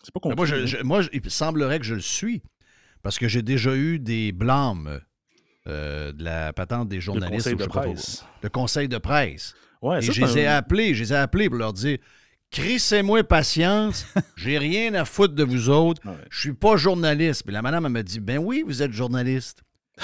[SPEAKER 15] C'est pas
[SPEAKER 1] Mais
[SPEAKER 15] compliqué.
[SPEAKER 1] Moi, je- je- moi, il semblerait que je le suis parce que j'ai déjà eu des blâmes euh, de la patente des journalistes.
[SPEAKER 15] conseil de presse.
[SPEAKER 1] Le conseil de presse.
[SPEAKER 15] Ouais,
[SPEAKER 1] Et
[SPEAKER 15] ça,
[SPEAKER 1] je les ai appelés, je les ai appelés pour leur dire Crissez-moi patience, j'ai rien à foutre de vous autres, je suis pas journaliste. Puis la madame, elle m'a dit Ben oui, vous êtes journaliste.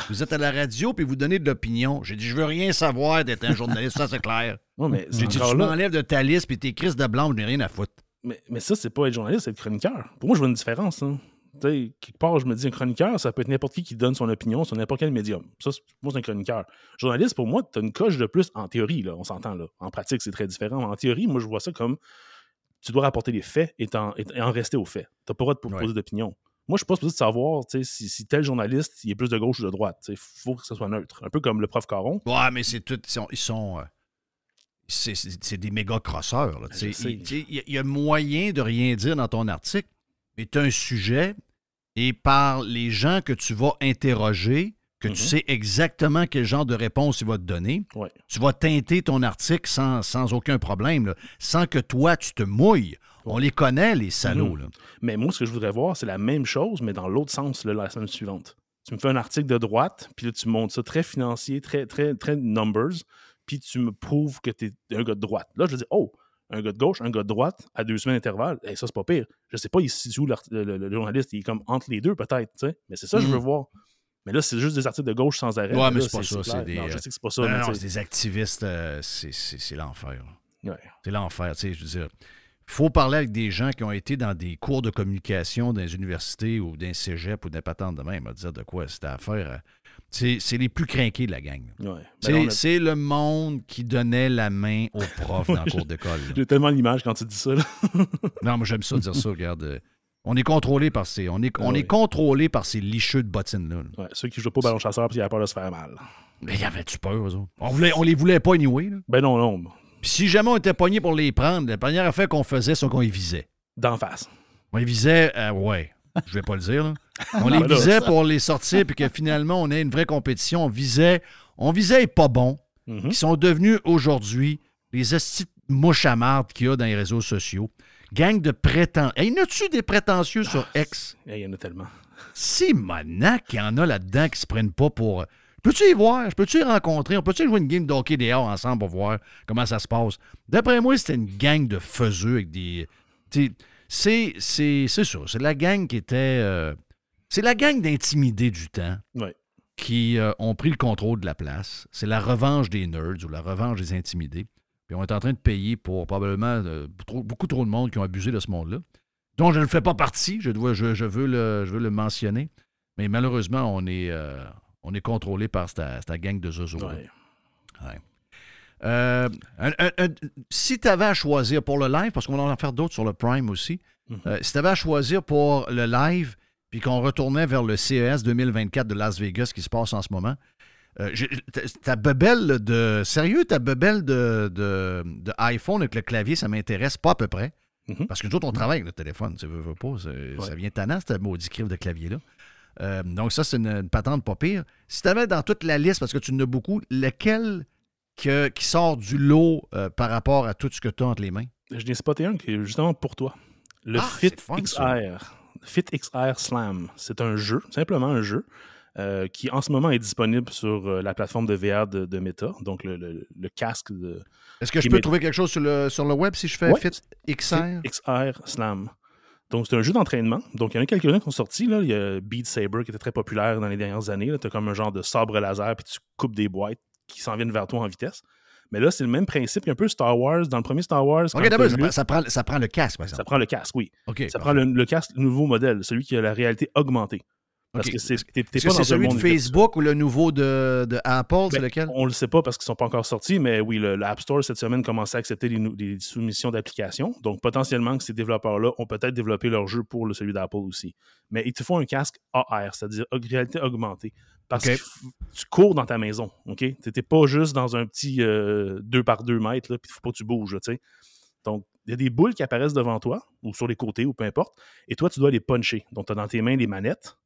[SPEAKER 1] Vous êtes à la radio puis vous donnez de l'opinion. J'ai dit Je veux rien savoir d'être un journaliste, ça c'est clair.
[SPEAKER 15] Ouais, mais
[SPEAKER 1] J'ai dit Tu m'enlèves de ta liste puis tes crises de blanc, je n'ai rien à foutre.
[SPEAKER 15] Mais, mais ça, c'est pas être journaliste, c'est être chroniqueur. Pour moi, je vois une différence. hein. Quelque part, je me dis, un chroniqueur, ça peut être n'importe qui qui donne son opinion sur n'importe quel médium. Ça, moi, c'est un chroniqueur. Journaliste, pour moi, tu as une coche de plus en théorie, là, on s'entend. là. En pratique, c'est très différent. Mais en théorie, moi, je vois ça comme tu dois rapporter les faits et, en rester aux faits. Tu n'as pas le droit de proposer d'opinion. Moi, je suis pas supposé de savoir tu sais, si, si tel journaliste il est plus de gauche ou de droite. Il faut que ce soit neutre. Un peu comme le prof Caron.
[SPEAKER 1] Ouais, mais c'est tout. Ils sont. euh, c'est- c'est des méga crosseurs. Il y, a- moyen de rien dire dans ton article, mais tu as un sujet et par les gens que tu vas interroger, que tu
[SPEAKER 15] Mhm.
[SPEAKER 1] sais exactement quel genre de réponse il va te donner, tu vas teinter ton article sans, sans aucun problème, là, sans que toi, tu te mouilles. On les connaît, les salauds.
[SPEAKER 15] Mhm.
[SPEAKER 1] là.
[SPEAKER 15] Mais moi, ce que je voudrais voir, c'est la même chose, mais dans l'autre sens, là, la semaine suivante. Tu me fais un article de droite, puis là, tu montes ça très financier, très, très, très numbers, puis tu me prouves que tu es un gars de droite. Là, je dis, oh, un gars de gauche, un gars de droite, à deux semaines d'intervalle, eh, ça, c'est pas pire. Je sais pas, il se situe où le, le- le journaliste, il est comme entre les deux, peut-être, tu sais. Mais c'est ça que je veux
[SPEAKER 1] Mhm.
[SPEAKER 15] voir. Mais là, c'est juste des articles de gauche sans arrêt.
[SPEAKER 1] Ouais, mais c'est pas ça. C'est
[SPEAKER 15] clair.
[SPEAKER 1] des,
[SPEAKER 15] Non, je
[SPEAKER 1] euh,
[SPEAKER 15] sais que c'est pas ça.
[SPEAKER 1] non, c'est des activistes. euh, c'est- l'enfer.
[SPEAKER 15] Ouais.
[SPEAKER 1] C'est l'enfer. Tu sais, je veux dire, faut parler avec des gens qui ont été dans des cours de communication dans les universités ou d'un cégep ou d'un patente de même, à dire de quoi c'était affaire. à- C'est les plus craqués de la gang.
[SPEAKER 15] Ouais. Ben, on a-
[SPEAKER 1] c'est le monde qui donnait la main aux profs dans le cours d'école.
[SPEAKER 15] J'ai tellement l'image quand tu dis ça. là.
[SPEAKER 1] Non, moi j'aime ça dire ça, regarde. euh, On est contrôlé par ces. On est, on
[SPEAKER 15] Ouais.
[SPEAKER 1] est contrôlé par ces licheux de bottines-là. là.
[SPEAKER 15] Ouais, ceux qui jouent pas au ballon chasseur parce qu'ils avaient peur de se faire mal.
[SPEAKER 1] Mais y avait-tu peur, eux autres? On, voulait, on les voulait pas anyway. Là.
[SPEAKER 15] Ben non, non.
[SPEAKER 1] Puis si jamais on était pogné pour les prendre, la première affaire qu'on faisait, c'est qu'on les visait.
[SPEAKER 15] D'en face.
[SPEAKER 1] On les visait, euh, ouais, je vais pas le dire. là. On les visait pour les sortir, puis que finalement, on ait une vraie compétition. On visait, on visait les pas bons,
[SPEAKER 15] Mhm.
[SPEAKER 1] qui sont devenus aujourd'hui les estis de mouches à marde qu'il y a dans les réseaux sociaux. Gang de prétendants. Hey, y en a-tu des prétentieux sur X?
[SPEAKER 15] Eh, Il y en a tellement.
[SPEAKER 1] Si Monac, il y en a là-dedans qui se prennent pas pour. Peux-tu y voir? Je peux-tu y rencontrer? On peut-tu jouer une game de hockey dehors ensemble pour voir comment ça se passe? D'après moi, c'était une gang de faiseux avec des. C'est c'est- c'est ça. C'est la gang qui était. euh, c'est la gang d'intimidés du temps qui euh, ont pris le contrôle de la place. C'est la revanche des nerds ou la revanche des intimidés. Puis on est en train de payer pour probablement euh, trop- beaucoup trop de monde qui ont abusé de ce monde-là, dont je ne fais pas partie. Je, dois, je, je veux, le, je veux le mentionner. Mais malheureusement, on est, on est contrôlé par cette, gang de zozo.
[SPEAKER 15] Ouais.
[SPEAKER 1] Euh, un- un- un- si tu avais à choisir pour le live, parce qu'on va en faire d'autres sur le Prime aussi,
[SPEAKER 15] Mhm.
[SPEAKER 1] euh, si tu avais à choisir pour le live, puis qu'on retournait vers le CES 2024 de Las Vegas qui se passe en ce moment, euh, ta- bebelle de. Sérieux, ta bebelle de, de, de iPhone avec le clavier, ça m'intéresse pas à peu près.
[SPEAKER 15] Mhm.
[SPEAKER 1] Parce que nous autres, on travaille avec le téléphone, tu veux, veux pas. Ça vient tannant, cette maudit crif de clavier-là. Euh, donc, ça, c'est une, une patente pas pire. Si tu avais dans toute la liste, parce que tu en as beaucoup, lequel que- qui sort du lot euh, par rapport à tout ce que tu as entre les mains?
[SPEAKER 15] Je n'ai spoté un qui est justement pour toi. Le
[SPEAKER 1] Ah,
[SPEAKER 15] Fit
[SPEAKER 1] fun.
[SPEAKER 15] XR. Fit XR Slam. C'est un jeu, simplement un jeu, euh, qui en ce moment est disponible sur euh, la plateforme de VR de, de Meta, donc le, le- le casque de.
[SPEAKER 1] Est-ce que je peux trouver quelque chose sur le, sur le web si je fais
[SPEAKER 15] Ouais.
[SPEAKER 1] Fit XR?
[SPEAKER 15] Fit XR Slam. Donc, c'est un jeu d'entraînement. Donc, il y en a quelques-uns qui sont sortis. Là. Il y a Beat Saber qui était très populaire dans les dernières années. Tu as comme un genre de sabre laser, puis tu coupes des boîtes qui s'en viennent vers toi en vitesse. Mais là, c'est le même principe qu'un peu Star Wars. Dans le premier Star Wars.
[SPEAKER 1] OK, d'abord, ça, prend- ça prend, ça prend le casque, par exemple.
[SPEAKER 15] ça prend le casque, oui. Ça prend le, le casque, le nouveau modèle, celui qui a la réalité augmentée. Parce
[SPEAKER 1] OK.
[SPEAKER 15] que c'est
[SPEAKER 1] c'est
[SPEAKER 15] un
[SPEAKER 1] celui de Facebook ou le nouveau de, de Apple? c'est
[SPEAKER 15] Ben,
[SPEAKER 1] lequel?
[SPEAKER 15] On le sait pas parce qu'ils sont pas encore sortis, mais oui, le, l'App Store cette semaine commençait à accepter les soumissions d'applications. Donc, potentiellement que ces développeurs-là ont peut-être développé leur jeu pour le, celui d'Apple aussi. Mais ils te font un casque AR, c'est-à-dire réalité augmentée. Parce que tu cours dans ta maison, OK? Tu n'étais pas juste dans un petit 2 par 2 mètres, puis il faut pas que tu bouges, tu sais. Donc, il y a des boules qui apparaissent devant toi, ou sur les côtés, ou peu importe, et toi, tu dois les puncher. Donc, tu as dans tes mains les manettes,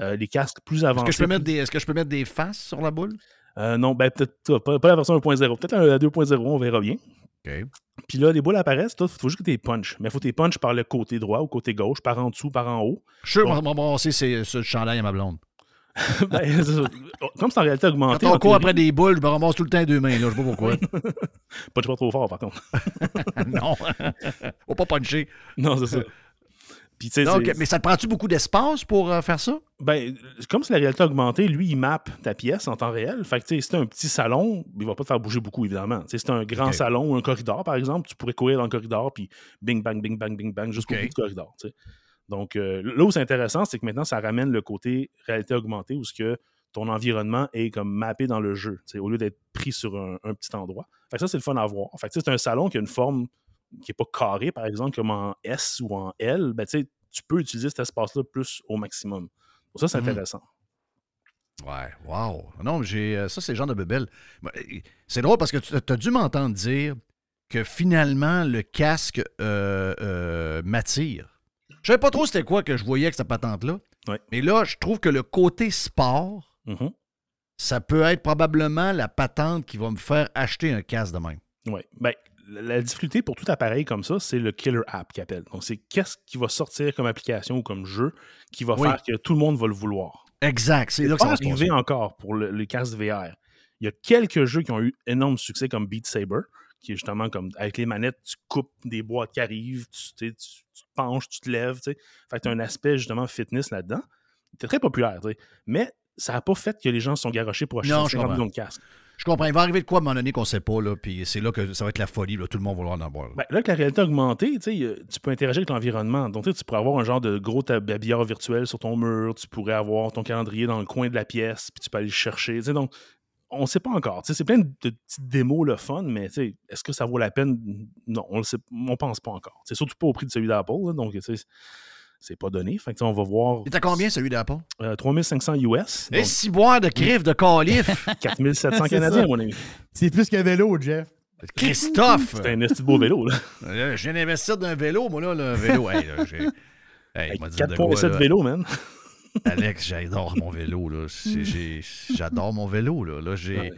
[SPEAKER 15] euh, les casques plus
[SPEAKER 1] Est-ce
[SPEAKER 15] avancés.
[SPEAKER 1] que, je peux mettre des, est-ce que je peux mettre des faces sur la boule?
[SPEAKER 15] Euh, non, ben peut-être pas, pas la version 1.0. Peut-être la, la 2.0, on verra bien. Puis là, les boules apparaissent, il faut juste que tu les punches. Mais il faut que tu les punches par le côté droit ou côté gauche, par en dessous, par en haut.
[SPEAKER 1] Je suis
[SPEAKER 15] Bon.
[SPEAKER 1] bon, c'est ce chandail à ma blonde.
[SPEAKER 15] Ben. Comme c'est en réalité augmenté.
[SPEAKER 1] Quand on court après des boules, je me ramasse tout le temps deux mains. Là. Je sais pas pourquoi.
[SPEAKER 15] Punch pas trop fort, par contre.
[SPEAKER 1] non. Faut pas puncher.
[SPEAKER 15] Non, c'est ça. Puis,
[SPEAKER 1] Donc, mais ça te prend-tu beaucoup d'espace pour euh, faire ça?
[SPEAKER 15] Ben, comme c'est la réalité augmentée, lui, il mappe ta pièce en temps réel. Fait que, tu sais, si c'est un petit salon, il va pas te faire bouger beaucoup, évidemment. Si c'est un grand salon ou un corridor, par exemple, tu pourrais courir dans le corridor, puis bing, bang, bing, bang, bing, bang, jusqu'au bout du corridor. Donc, euh, là où c'est intéressant, c'est que maintenant, ça ramène le côté réalité augmentée, où ce que ton environnement est comme mappé dans le jeu, au lieu d'être pris sur un, un petit endroit. Fait que ça, c'est le fun à voir. Fait que, c'est un salon qui a une forme qui n'est pas carré, par exemple, comme en S ou en L. Ben, tu sais, tu peux utiliser cet espace-là plus au maximum. Ça, c'est
[SPEAKER 1] Mhm.
[SPEAKER 15] intéressant.
[SPEAKER 1] Ouais, wow. Non, mais j'ai, euh, ça, c'est le genre de euh, C'est drôle parce que tu as dû m'entendre dire que finalement, le casque euh, euh, m'attire. Je savais pas trop c'était quoi que je voyais avec cette patente-là.
[SPEAKER 15] Ouais.
[SPEAKER 1] Mais là, je trouve que le côté sport,
[SPEAKER 15] Mhm.
[SPEAKER 1] ça peut être probablement la patente qui va me faire acheter un casque de même.
[SPEAKER 15] Oui. Ben, la difficulté pour tout appareil comme ça, c'est le killer app qu'ils appellent. Donc, c'est qu'est-ce qui va sortir comme application ou comme jeu qui va
[SPEAKER 1] Oui.
[SPEAKER 15] faire que tout le monde va le vouloir.
[SPEAKER 1] Exact, c'est là que
[SPEAKER 15] pas
[SPEAKER 1] ça
[SPEAKER 15] arrivé encore pour le, les casques VR. Il y a quelques jeux qui ont eu énorme succès comme Beat Saber, qui est justement comme avec les manettes, tu coupes des boîtes qui arrivent, tu, tu tu- te penches, tu te lèves. Fait que tu as un aspect justement fitness là-dedans. C'était très populaire, mais ça n'a pas fait que les gens se sont garochés pour acheter
[SPEAKER 1] Non, je
[SPEAKER 15] 50
[SPEAKER 1] comprends.
[SPEAKER 15] millions de casques.
[SPEAKER 1] Je comprends. Il va arriver de quoi à un moment donné qu'on sait pas, là, puis c'est là que ça va être la folie, là, tout le monde va vouloir en avoir. là.
[SPEAKER 15] Ben, là, avec la réalité augmentée, tu sais, euh, tu peux interagir avec l'environnement. Donc, tu tu pourrais avoir un genre de gros tab- habillard virtuel sur ton mur, tu pourrais avoir ton calendrier dans le coin de la pièce, puis tu peux aller le chercher. tu donc, on ne sait pas encore. Tu C'est plein de, petites démos le fun, mais tu est-ce que ça vaut la peine? Non, on ne pense pas encore. C'est surtout pas au prix de celui d'Apple, là, donc tu c'est pas donné. Fait que, tu sais, on va voir.
[SPEAKER 1] Et t'as combien celui d'Apple?
[SPEAKER 15] Euh, 3500 US.
[SPEAKER 1] Et
[SPEAKER 15] donc
[SPEAKER 1] si boire de crif de calife!
[SPEAKER 15] 4700
[SPEAKER 3] C'est
[SPEAKER 15] Canadiens,
[SPEAKER 3] ça.
[SPEAKER 15] mon ami.
[SPEAKER 3] C'est plus qu'un vélo, Jeff.
[SPEAKER 1] Christophe!
[SPEAKER 15] C'est un esti de beau vélo, là.
[SPEAKER 1] Là, je viens d'investir dans un vélo, moi, là, le vélo. Hey, là, j'ai- hey, m'a dit de quoi,
[SPEAKER 15] 4.7
[SPEAKER 1] là.
[SPEAKER 15] vélo, man.
[SPEAKER 1] Alex, j'adore mon vélo, là. J'ai- J'adore mon vélo, là. Là, j'ai...
[SPEAKER 15] Ouais.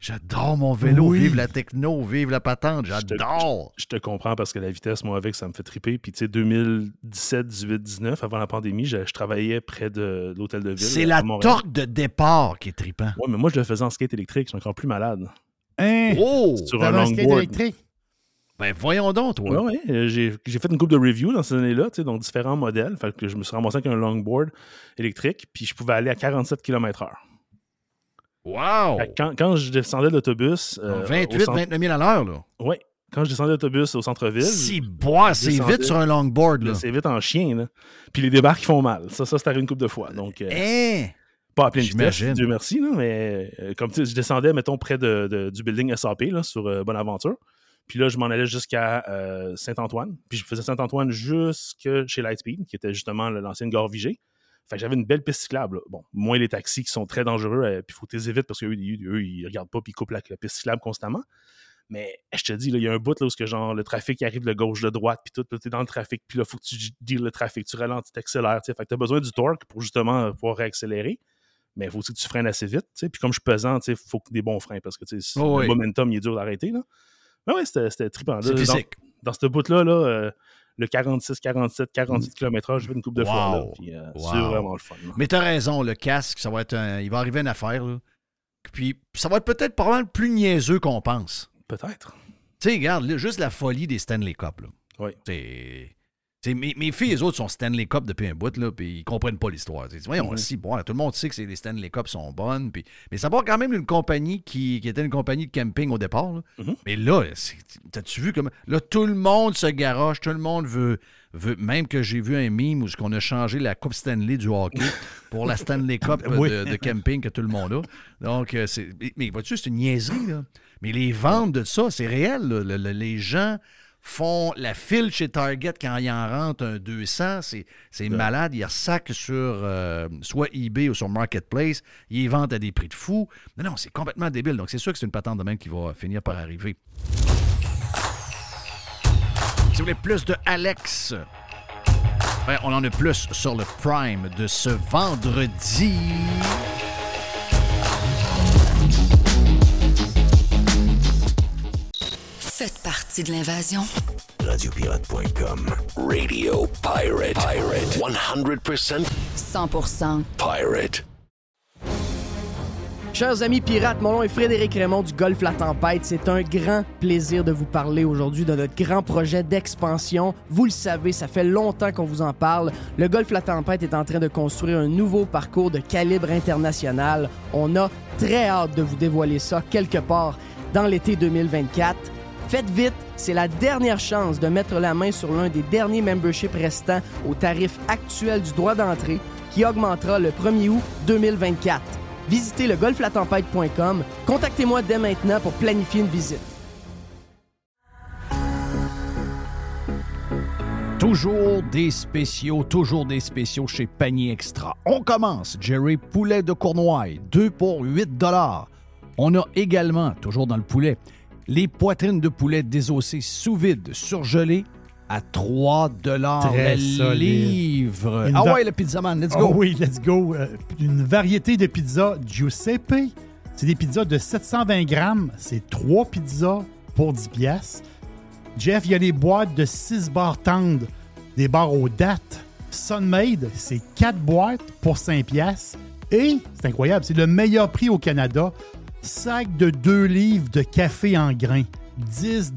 [SPEAKER 1] J'adore mon vélo.
[SPEAKER 3] Oui.
[SPEAKER 1] Vive la techno, vive la patente. J'adore.
[SPEAKER 15] Je te comprends parce que la vitesse, moi, avec, ça me fait triper. Puis, tu sais, 2017, 18, 19, avant la pandémie, je, je travaillais près de l'hôtel de ville.
[SPEAKER 1] C'est la torque de départ qui est tripant.
[SPEAKER 15] Ouais, mais moi, je le faisais en skate électrique. Je suis encore plus malade.
[SPEAKER 3] Hein?
[SPEAKER 1] Oh!
[SPEAKER 15] Sur un
[SPEAKER 3] skate électrique?
[SPEAKER 1] Ben, voyons donc, toi.
[SPEAKER 15] Ouais, ouais. euh, J'ai fait une coupe de review dans ces années-là, tu sais, donc différents modèles. Fait que je me suis ramassé avec un longboard électrique, puis je pouvais aller à 47 km/h.
[SPEAKER 1] Wow!
[SPEAKER 15] Quand, quand je descendais de l'autobus. euh, au
[SPEAKER 1] 28,
[SPEAKER 15] centre-
[SPEAKER 1] 29 000 à l'heure, là.
[SPEAKER 15] Oui. Quand je descendais de l'autobus au centre-ville.
[SPEAKER 1] Si boire, c'est vite sur un longboard, là.
[SPEAKER 15] C'est vite en chien, là. Puis les débarques, ils font mal. Ça, ça c'est arrivé une couple de fois. Donc, euh,
[SPEAKER 1] Hein?
[SPEAKER 15] pas à pleine vitesse. Dieu merci, là, mais euh, comme tu sais, je descendais, mettons, près de, de- du building SAP, là, sur euh, Bonaventure. Puis là, je m'en allais jusqu'à euh, Saint-Antoine. Puis je faisais Saint-Antoine jusque chez Lightspeed, qui était justement l'ancienne gare Vigée. Fait que j'avais une belle piste cyclable. là. Bon, moins les taxis qui sont très dangereux, euh, puis il faut que tu les évites parce qu'eux, ils, eux, ils regardent pas puis ils coupent la, la piste cyclable constamment. Mais je te dis, il y a un bout là, où que, genre, le trafic arrive de gauche, de droite, puis tout, tu es dans le trafic, puis là, il faut que tu deals le trafic, tu ralentis, tu accélères. Fait que tu as besoin du torque pour justement pouvoir réaccélérer. Mais il faut aussi que tu freines assez vite. Puis comme je suis pesant, il faut que des bons freins parce que
[SPEAKER 1] Oh
[SPEAKER 15] le
[SPEAKER 1] oui.
[SPEAKER 15] momentum il est dur d'arrêter. Mais ouais, c'était trippant.
[SPEAKER 1] C'est physique.
[SPEAKER 15] Dans, dans ce bout-là, là, euh, le 46, 47, 48 km/h, j'ai fait une coupe de fois. Là,
[SPEAKER 1] Wow.
[SPEAKER 15] puis, euh,
[SPEAKER 1] Wow.
[SPEAKER 15] C'est vraiment le fun. là.
[SPEAKER 1] Mais t'as raison, le casque, ça va être un... Il va arriver une affaire, là. Puis ça va être peut-être probablement plus niaiseux qu'on pense.
[SPEAKER 15] Peut-être.
[SPEAKER 1] Tu sais, regarde, là, juste la folie des Stanley Cup, là.
[SPEAKER 15] Oui.
[SPEAKER 1] C'est... Mes, mes filles, les autres, sont Stanley Cup depuis un bout, là, puis ils comprennent pas l'histoire.
[SPEAKER 15] Mhm.
[SPEAKER 1] si, bon, tout le monde sait que les Stanley Cup sont bonnes, puis, mais ça part quand même d'une compagnie qui, qui était une compagnie de camping au départ. là.
[SPEAKER 15] Mhm.
[SPEAKER 1] Mais là, t'as-tu vu comment. Là, tout le monde se garoche, tout le monde veut. veut même que j'ai vu un meme où on a changé la Coupe Stanley du hockey pour la Stanley Cup
[SPEAKER 8] Oui.
[SPEAKER 1] de, de camping que tout le monde a. Donc, euh, c'est. mais- Mais vois-tu, c'est une niaiserie, là. Mais les ventes de ça, c'est réel. là. Le- le- les gens font la file chez Target quand ils en rentrent un 200. C'est, c'est malade. Ils ressacent sur euh, soit eBay ou sur Marketplace. Ils les vendent à des prix de fou. Non, non, c'est complètement débile. Donc, c'est sûr que c'est une patente de même qui va finir par arriver. Si vous voulez plus de Alex, ben, on en a plus sur le Prime de ce vendredi.
[SPEAKER 7] Faites partie de l'invasion.
[SPEAKER 6] Radiopirate.com.
[SPEAKER 5] Radio Pirate. Pirate. 100%
[SPEAKER 7] 100%
[SPEAKER 5] pirate.
[SPEAKER 2] Chers amis pirates, mon nom est Frédéric Raymond du Golfe La Tempête. C'est un grand plaisir de vous parler aujourd'hui de notre grand projet d'expansion. Vous le savez, ça fait longtemps qu'on vous en parle. Le Golfe La Tempête est en train de construire un nouveau parcours de calibre international. On a très hâte de vous dévoiler ça quelque part dans l'été 2024. Faites vite, c'est la dernière chance de mettre la main sur l'un des derniers memberships restants au tarif actuel du droit d'entrée qui augmentera le 1er août 2024. Visitez le golflatempête.com. Contactez-moi dès maintenant pour planifier une visite.
[SPEAKER 1] Toujours des spéciaux, toujours des spéciaux chez Panier Extra. On commence, Jerry, poulet de Cournoye, 2 pour 8 On a également, toujours dans le poulet, les poitrines de poulet désossées sous vide, surgelées à 3
[SPEAKER 3] Très
[SPEAKER 1] le
[SPEAKER 3] solide.
[SPEAKER 1] livre.
[SPEAKER 3] Une
[SPEAKER 1] Ah
[SPEAKER 3] va-
[SPEAKER 1] ouais, le pizza man, let's
[SPEAKER 3] Oh
[SPEAKER 1] go.
[SPEAKER 3] oui, let's go. Euh, une variété de pizzas Giuseppe. C'est des pizzas de 720 grammes. C'est trois pizzas pour 10 piastres. Jeff, il y a les boîtes de 6 barres tendres, des barres aux dates. Sunmade, c'est 4 boîtes pour 5 piastres. Et, c'est incroyable, c'est le meilleur prix au Canada. Sac de 2 livres de café en grains. 10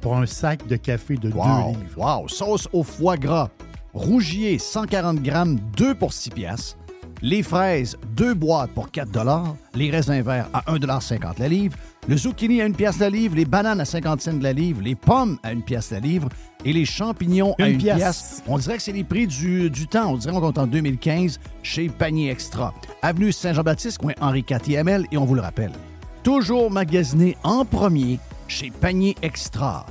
[SPEAKER 3] pour un sac de café de 2
[SPEAKER 1] Wow,
[SPEAKER 3] livres.
[SPEAKER 1] wow. Sauce au foie gras. Rougier, 140 grammes, 2 pour 6 piastres. Les fraises, 2 boîtes pour 4 Les raisins verts à 1,50 la livre. Le zucchini à 1 pièce la livre. Les bananes à 50 cents la livre. Les pommes à 1 pièce la livre. Et les champignons à
[SPEAKER 3] Une
[SPEAKER 1] 1
[SPEAKER 3] pièce.
[SPEAKER 1] pièce. On dirait que c'est les prix du, du temps. On dirait qu'on est en 2015 chez Panier Extra. Avenue Saint-Jean-Baptiste, coin Henri IVML. Et on vous le rappelle, toujours magasiné en premier chez Panier Extra.